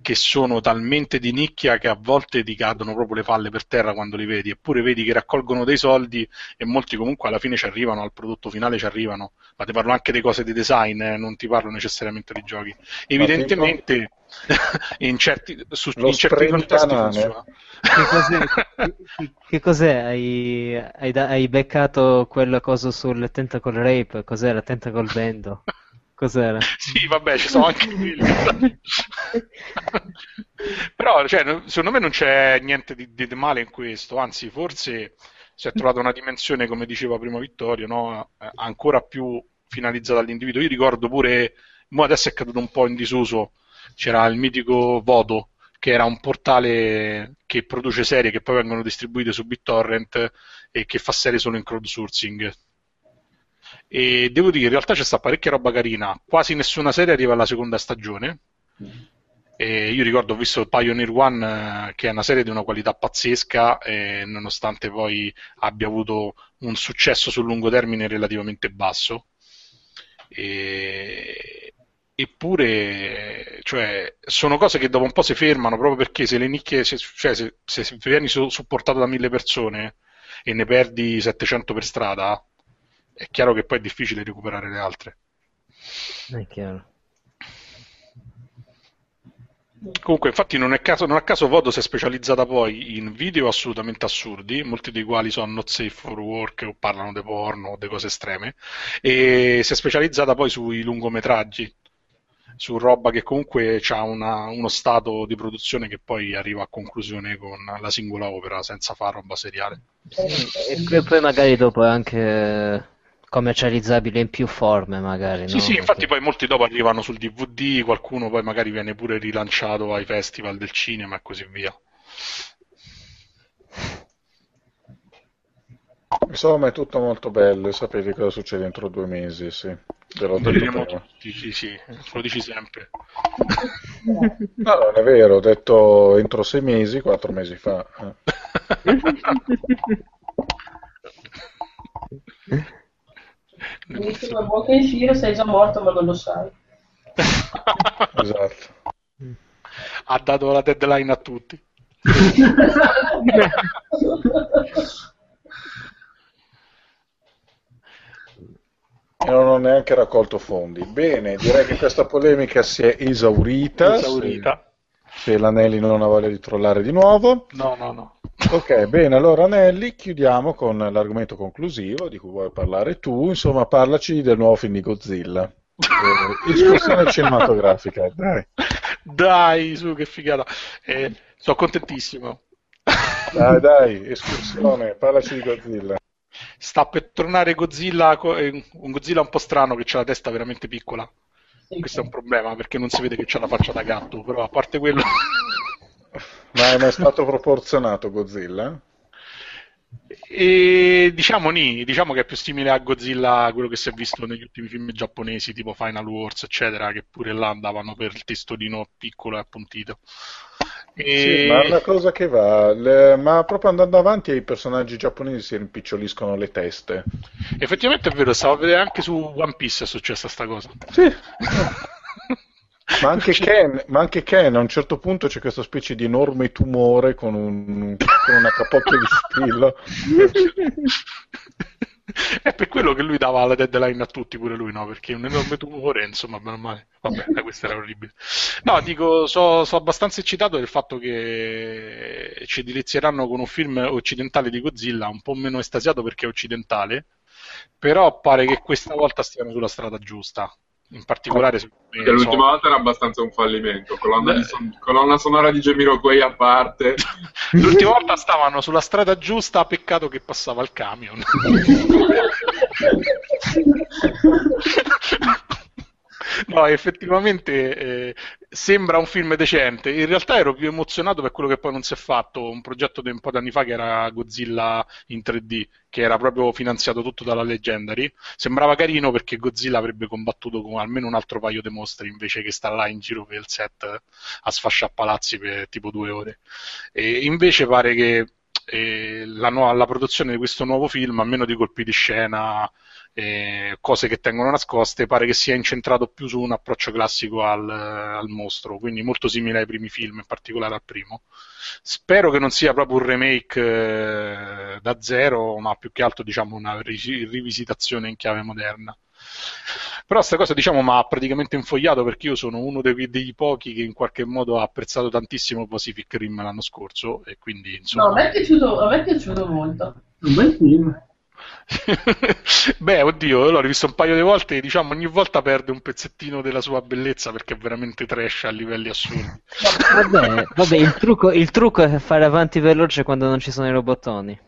che sono talmente di nicchia che a volte ti cadono proprio le palle per terra quando li vedi, eppure vedi che raccolgono dei soldi e molti comunque alla fine ci arrivano, al prodotto finale ci arrivano, ma ti parlo anche di cose di design, eh, non ti parlo necessariamente di giochi. Evidentemente in certi, su, in certi contesti funziona. Che cos'è? che, che cos'è? Hai, hai, hai, beccato quella cosa sul Tentacle Rape? Cos'era? Tentacle Bendo? Cos'era? sì, vabbè, ci sono anche quelli. Però, cioè, secondo me non c'è niente di, di, male in questo, anzi, forse si è trovata una dimensione, come diceva prima Vittorio, no? Eh, ancora più finalizzata all'individuo. Io ricordo pure, adesso è caduto un po' in disuso, c'era il mitico Vodo, che era un portale che produce serie che poi vengono distribuite su BitTorrent e che fa serie solo in crowdsourcing. E devo dire, in realtà c'è stata parecchia roba carina, quasi nessuna serie arriva alla seconda stagione. E io ricordo, ho visto Pioneer One, eh, che è una serie di una qualità pazzesca, nonostante poi abbia avuto un successo sul lungo termine relativamente basso. E, eppure cioè, sono cose che dopo un po' si fermano proprio perché se le nicchie, se, cioè, se, se vieni su, supportato da mille persone e ne perdi 700 per strada, è chiaro che poi è difficile recuperare le altre. È chiaro. Comunque, infatti, non, è caso, non a caso Vodo si è specializzata poi in video assolutamente assurdi, molti dei quali sono not safe for work o parlano di porno o di cose estreme, e si è specializzata poi sui lungometraggi, su roba che comunque ha uno stato di produzione che poi arriva a conclusione con la singola opera senza fare roba seriale. E poi magari dopo è anche commercializzabile in più forme magari. Sì, no? sì, infatti poi molti dopo arrivano sul DVD, qualcuno poi magari viene pure rilanciato ai festival del cinema e così via. Insomma, è tutto molto bello e sapete cosa succede entro due mesi, sì. Ve l'ho detto tutti, sì, sì, lo dici sempre. No, non è vero, ho detto entro sei mesi, quattro mesi fa. Benissimo, è buon pensiero, sei già morto ma non lo sai. esatto. Ha dato la deadline a tutti. E non ho neanche raccolto fondi. Bene, direi che questa polemica si è esaurita. Esaurita. Se, se l'Anelli non ha voglia di trollare di nuovo. No, no, no. Ok, bene, allora Anelli, chiudiamo con l'argomento conclusivo di cui vuoi parlare tu. Insomma, parlaci del nuovo film di Godzilla. eh, escursione cinematografica, dai. Dai, su, che figata. Eh, sono contentissimo. Dai, dai, escursione, parlaci di Godzilla sta per tornare Godzilla, eh, un Godzilla un po' strano che ha la testa veramente piccola. Sì. Questo è un problema perché non si vede che c'ha la faccia da gatto, però a parte quello... Ma è mai stato proporzionato Godzilla? E diciamo, ni, diciamo che è più simile a Godzilla quello che si è visto negli ultimi film giapponesi tipo Final Wars eccetera che pure là andavano per il testolino piccolo e appuntito e... Sì, ma è una cosa che va, le... ma proprio andando avanti i personaggi giapponesi si rimpiccioliscono le teste. Effettivamente è vero, stavo a vedere anche su One Piece è successa sta cosa. Sì. ma, anche Ken, ma anche Ken, a un certo punto c'è questa specie di enorme tumore con, un, con una capocchia di spillo. È per quello che lui dava la deadline a tutti, pure lui, no? Perché è un enorme tumore, insomma, meno male. Vabbè, questo era orribile. No, dico, sono so abbastanza eccitato del fatto che ci delizieranno con un film occidentale di Godzilla, un po' meno estasiato perché è occidentale, però pare che questa volta stiano sulla strada giusta. In particolare perché l'ultima volta era abbastanza un fallimento. Colonna, son- colonna sonora di Jamiroquai a parte. L'ultima volta stavano sulla strada giusta peccato che passava il camion No, effettivamente eh, sembra un film decente. In realtà ero più emozionato per quello che poi non si è fatto. Un progetto di un po' di anni fa che era Godzilla in 3D, che era proprio finanziato tutto dalla Legendary. Sembrava carino perché Godzilla avrebbe combattuto con almeno un altro paio di mostri invece che sta là in giro per il set a sfasciare palazzi per tipo due ore. E invece pare che eh, la, nu- la produzione di questo nuovo film, a meno di colpi di scena eh, cose che tengono nascoste, pare che sia incentrato più su un approccio classico al, al, mostro, quindi molto simile ai primi film, in particolare al primo. Spero che non sia proprio un remake eh, da zero, ma più che altro diciamo una rivisitazione in chiave moderna. Però questa cosa diciamo mi ha praticamente infogliato perché io sono uno dei, dei, pochi che in qualche modo ha apprezzato tantissimo Pacific Rim l'anno scorso e quindi insomma... No, a me è piaciuto, a me è piaciuto molto. Un bel film. Beh, oddio, l'ho rivisto un paio di volte e diciamo ogni volta perde un pezzettino della sua bellezza perché è veramente trash a livelli assurdi. Vabbè, vabbè il, trucco, il, trucco, è fare avanti veloce quando non ci sono i robottoni.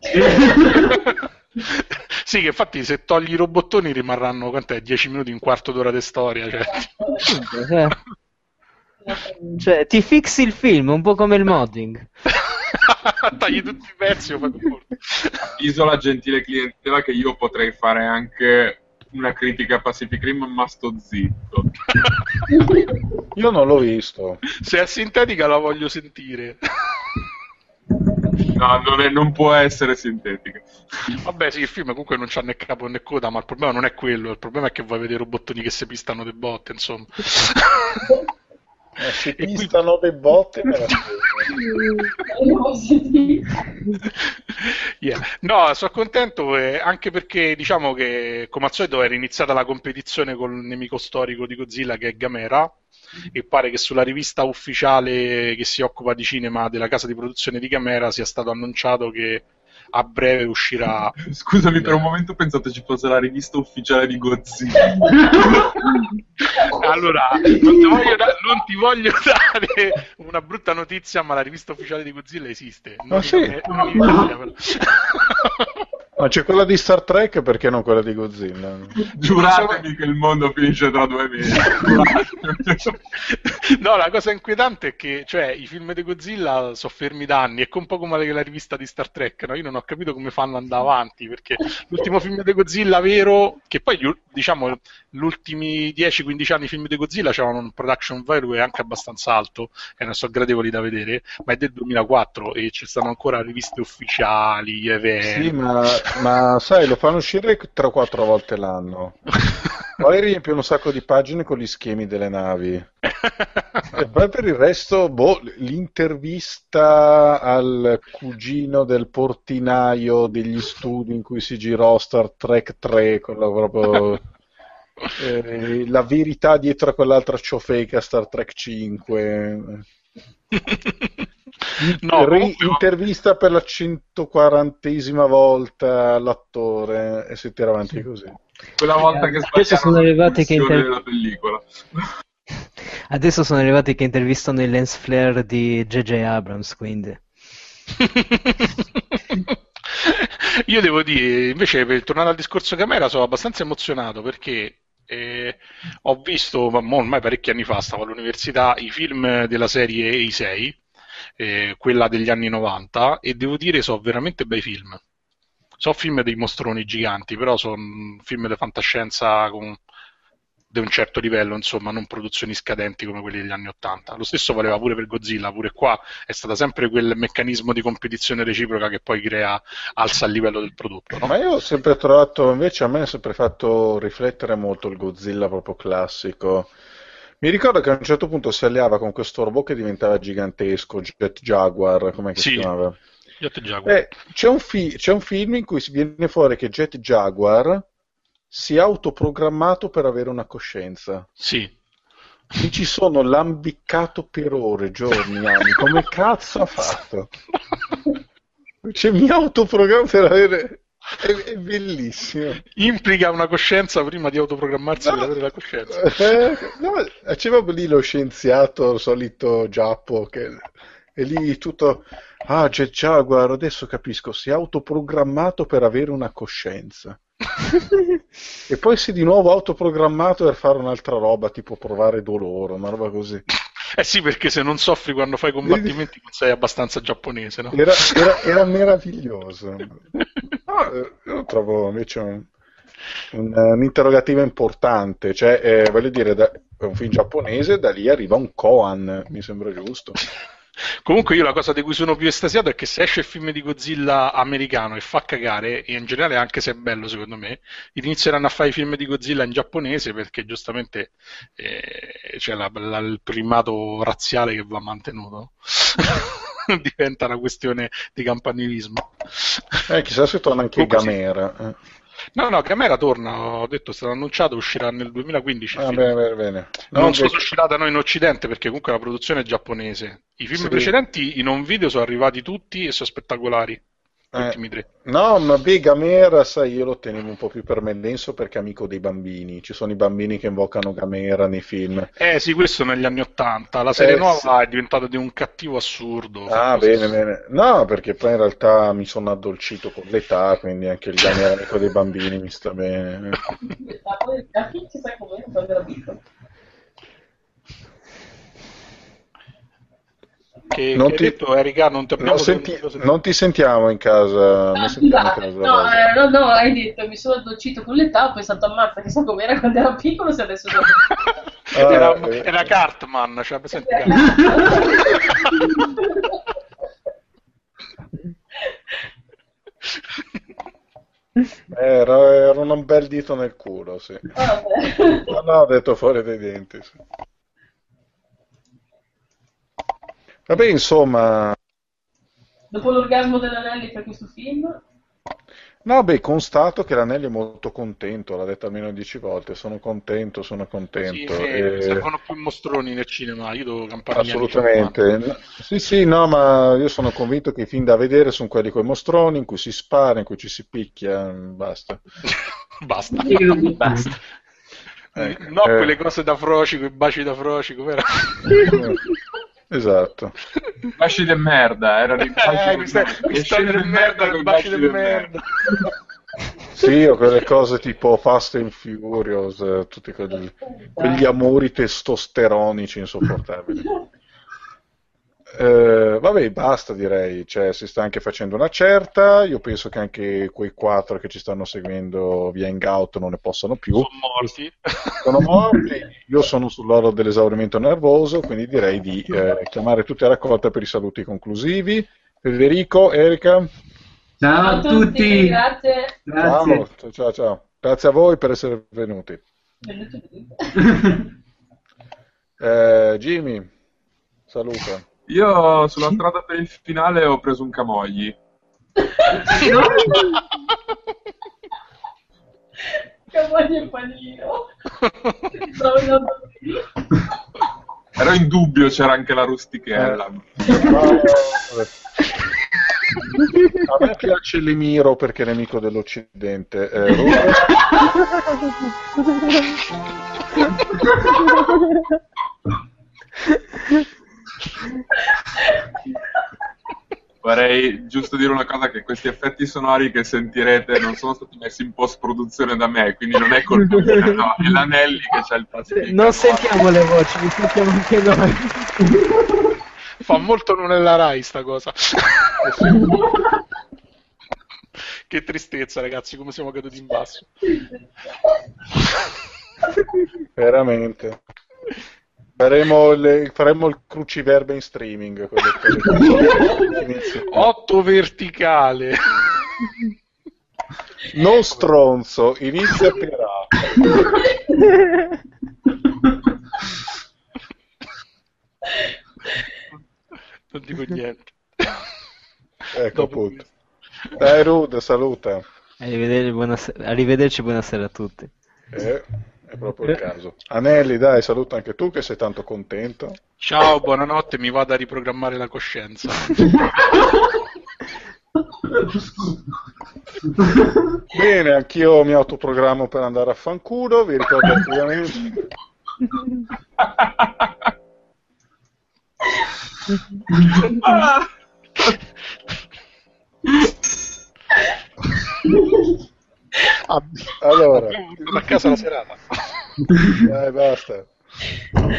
sì, che infatti se togli i robottoni rimarranno quant'è, 10 minuti, un quarto d'ora di storia. Cioè. cioè, cioè, ti fixi il film, un po' come il modding. Tagli tutti i pezzi o fai Isola gentile clientela che io potrei fare anche una critica a Pacific Rim, ma sto zitto. Io non l'ho visto. Se è sintetica la voglio sentire. No, non, è, non, può essere sintetica. Vabbè, sì, il film comunque non c'ha né capo né coda, ma il problema non è quello. Il problema è che vuoi vedere robottoni che si pistano de botte, insomma. Eh, si pistano qui... dei botte yeah. No, sono contento eh, anche perché diciamo che come al solito era iniziata la competizione con il nemico storico di Godzilla che è Gamera e pare che sulla rivista ufficiale che si occupa di cinema della casa di produzione di Gamera sia stato annunciato che a breve uscirà. Scusami, per un momento ho pensato ci fosse la rivista ufficiale di Godzilla. allora, non ti, voglio da- non ti, voglio dare una brutta notizia, ma la rivista ufficiale di Godzilla esiste. Non, ah, sì? in, non in Italia, Ma c'è quella di Star Trek perché non quella di Godzilla? Giuratemi che il mondo finisce tra due mesi. no, la cosa inquietante è che cioè, i film di Godzilla sono fermi da anni, è un po' come la rivista di Star Trek. No? Io non ho capito come fanno ad andare avanti perché l'ultimo film di Godzilla vero, che poi diciamo gli ultimi 10-15 anni i film di Godzilla avevano un production value anche abbastanza alto e non sono gradevoli da vedere, ma è del 2004 e ci stanno ancora riviste ufficiali, eventi. Sì, ma ma sai, lo fanno uscire 3 o 4 volte l'anno. Poi riempiono un sacco di pagine con gli schemi delle navi. e poi per il resto, boh, l'intervista al cugino del portinaio degli studi in cui si girò Star Trek 3, quello proprio... Eh, la verità dietro a quell'altra ciofeca Star Trek 5 no, Re- intervista per la 140esima volta l'attore e si tira avanti così. Quella volta che adesso sono arrivati che inter... pellicola. Adesso sono arrivati che intervistano il lens flare di J.J. Abrams, quindi. Io devo dire, invece, per tornare al discorso camera, sono abbastanza emozionato perché eh, ho visto ormai parecchi anni fa, stavo all'università, i film della serie E6 eh, quella degli anni 90, e devo dire sono veramente bei film. So film dei mostroni giganti, però sono film di fantascienza con, di un certo livello, insomma, non produzioni scadenti come quelli degli anni 80. Lo stesso valeva pure per Godzilla, pure qua è stato sempre quel meccanismo di competizione reciproca che poi crea, alza il livello del prodotto. No? Ma io ho sempre trovato, invece a me ha sempre fatto riflettere molto il Godzilla proprio classico mi ricordo che a un certo punto si alleava con questo robot che diventava gigantesco, Jet Jaguar, come sì. si chiamava? Jet Jaguar. Eh, c'è, un fi- c'è un film in cui si viene fuori che Jet Jaguar si è autoprogrammato per avere una coscienza. Sì. Mi ci sono lambiccato per ore, giorni, anni. Come cazzo ha fatto? Cioè, mi autoprogramma per avere È, è bellissimo. Implica una coscienza prima di autoprogrammarsi per avere la coscienza. Eh, no, c'è proprio lì lo scienziato, il solito giappo, che è lì tutto... Ah, c'è Jaguar, adesso capisco, si è autoprogrammato per avere una coscienza. e poi si è di nuovo autoprogrammato per fare un'altra roba, tipo provare dolore, una roba così. Eh sì, perché se non soffri quando fai combattimenti non sei abbastanza giapponese, no? Era, era, era meraviglioso. No, eh, io trovo invece un, un, un interrogativo importante, cioè, eh, voglio dire, da, è un film giapponese, da lì arriva un Koan, mi sembra giusto. Comunque io la cosa di cui sono più estasiato è che se esce il film di Godzilla americano e fa cagare, e in generale anche se è bello secondo me, inizieranno a fare i film di Godzilla in giapponese perché giustamente eh, c'è la, la, il primato razziale che va mantenuto. Diventa una questione di campanilismo. Eh, chissà se torna anche Gamera. Eh. No, no, Gamera torna, ho detto, è stato annunciato, uscirà nel 2015. Ah, bene, bene, bene. No, non so se uscirà da noi in Occidente perché comunque la produzione è giapponese. I film sì. precedenti in un video sono arrivati tutti e sono spettacolari. Eh, no, ma beh, Gamera, sai, io lo tenevo un po' più per me denso perché è amico dei bambini. Ci sono i bambini che invocano Gamera nei film. Eh sì, questo negli anni Ottanta. La serie eh, nuova sì. è diventata di un cattivo assurdo. Ah, bene, bene. No, perché poi in realtà mi sono addolcito con l'età, quindi anche il Gamera amico dei bambini mi sta bene. Da chi ci sai come quando era piccolo? Che, non, che ti... Detto, Erika, non, ti non, senti... non, ti sentiamo in casa. Ah, in casa no, eh, no, no, hai detto mi sono addolcito con l'età, ho pensato ammazza, chissà com'era quando ero piccolo, se adesso ah, era, eh. era Cartman, cioè, presente era, era, un bel dito nel culo, sì. Ah, no, no, ho detto fuori dai denti. Sì. Vabbè, insomma... Dopo l'orgasmo dell'Anelli per questo film? No, beh, constato che l'Anelli è molto contento, l'ha detto almeno dieci volte, sono contento, sono contento. Sì, sì, e... servono più mostroni nel cinema, io devo campare Assolutamente. Sì, sì, no, ma io sono convinto che i film da vedere sono quelli con i mostroni, in cui si spara, in cui ci si picchia, basta. basta. basta. Eh, no, eh... quelle cose da frocico, i baci da frocico, vero? Esatto. Baci di merda, era di eh, questa, questa di merda con baci di merda. Sì, o quelle cose tipo Fast and Furious, eh, tutti quelli, quegli amori testosteronici insopportabili. Eh, vabbè, basta direi, cioè, si sta anche facendo una certa, io penso che anche quei quattro che ci stanno seguendo via Hangout non ne possano più. Sono morti. Sono morti, io sono sull'oro dell'esaurimento nervoso, quindi direi di eh, chiamare tutti a raccolta per i saluti conclusivi. Federico, Erika. Ciao a tutti, grazie. grazie. Ciao, ciao, ciao. Grazie a voi per essere venuti. eh, Jimmy, saluta. Io sulla strada per il finale ho preso un camogli. camogli e panino. Ero in dubbio, c'era anche la rustichella. A me piace l'Emiro perché è nemico dell'Occidente. Eh, Vorrei giusto dire una cosa, che questi effetti sonori che sentirete non sono stati messi in post-produzione da me, quindi non è colpa mia, no, è l'Anelli che c'ha il pazifico. Non sentiamo le voci, li sentiamo anche noi. Fa molto non è la Rai sta cosa. che tristezza ragazzi, come siamo caduti in basso. Veramente. Faremo, le, faremo, il cruciverba in streaming. 8 verticale. Non stronzo, inizia per A. Non dico niente. Ecco appunto. Dai Rude, saluta. Arrivederci, buonasera, arrivederci, buonasera a tutti. Eh. È proprio il caso. Anelli, dai, saluta anche tu che sei tanto contento. Ciao, buonanotte, mi vado a riprogrammare la coscienza. Bene, anch'io mi autoprogrammo per andare a fanculo, vi ricordo attivamente. allora, a casa la serata. Dai, basta.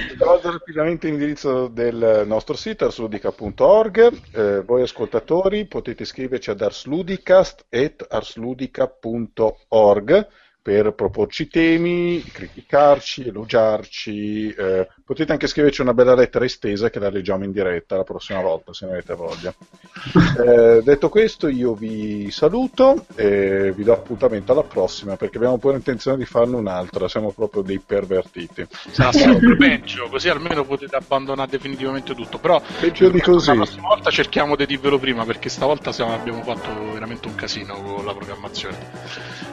Ricordo rapidamente l'indirizzo del nostro sito arsludica.org. Eh, voi ascoltatori potete scriverci ad arsludicast.arsludica.org per proporci temi, criticarci, elogiarci. Eh, potete anche scriverci una bella lettera estesa che la leggiamo in diretta la prossima volta se ne avete voglia. Eh, detto questo, io vi saluto e vi do appuntamento alla prossima perché abbiamo pure intenzione di farne un'altra. Siamo proprio dei pervertiti. Sarà sempre peggio, così almeno potete abbandonare definitivamente tutto. Però peggio di così. La prossima volta cerchiamo di dirvelo prima perché stavolta siamo, abbiamo fatto veramente un casino con la programmazione.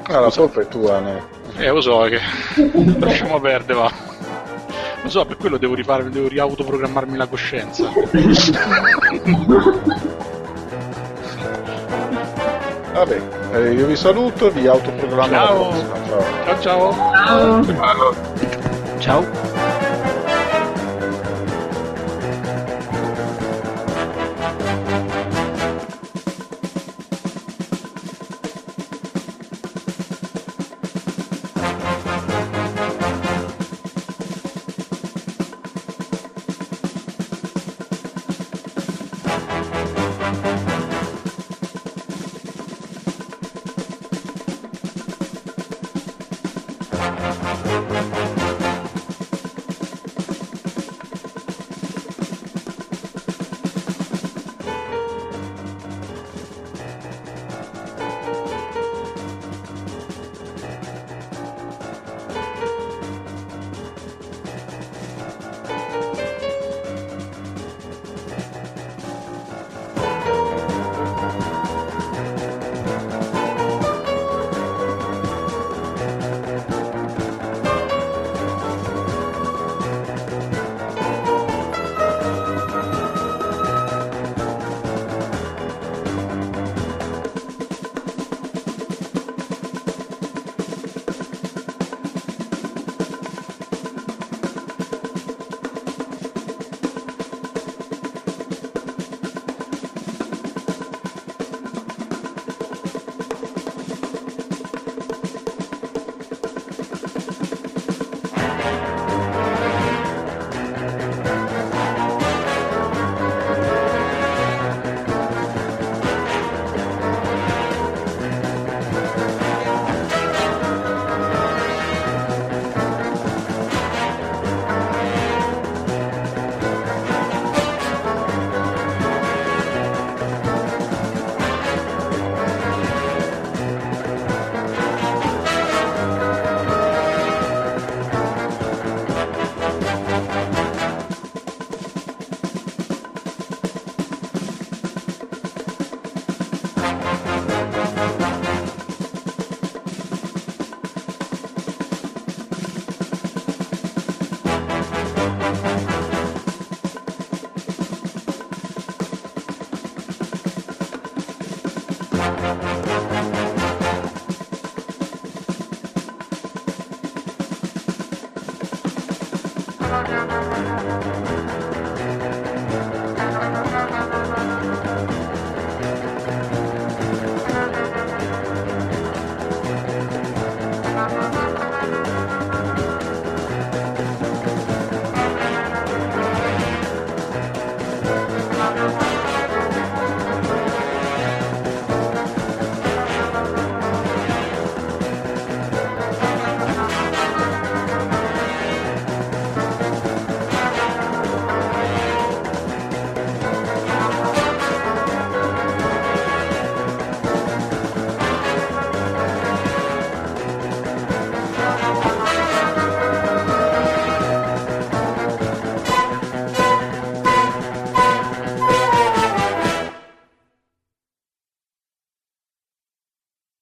Ah, la colpa è tua, eh, lo so che lasciamo perdere, va. Lo so, per quello devo rifare, devo riautoprogrammarmi la coscienza. Vabbè, eh, io vi saluto, vi autoprogrammo ciao. Ciao. ciao ciao. Ciao. Ciao.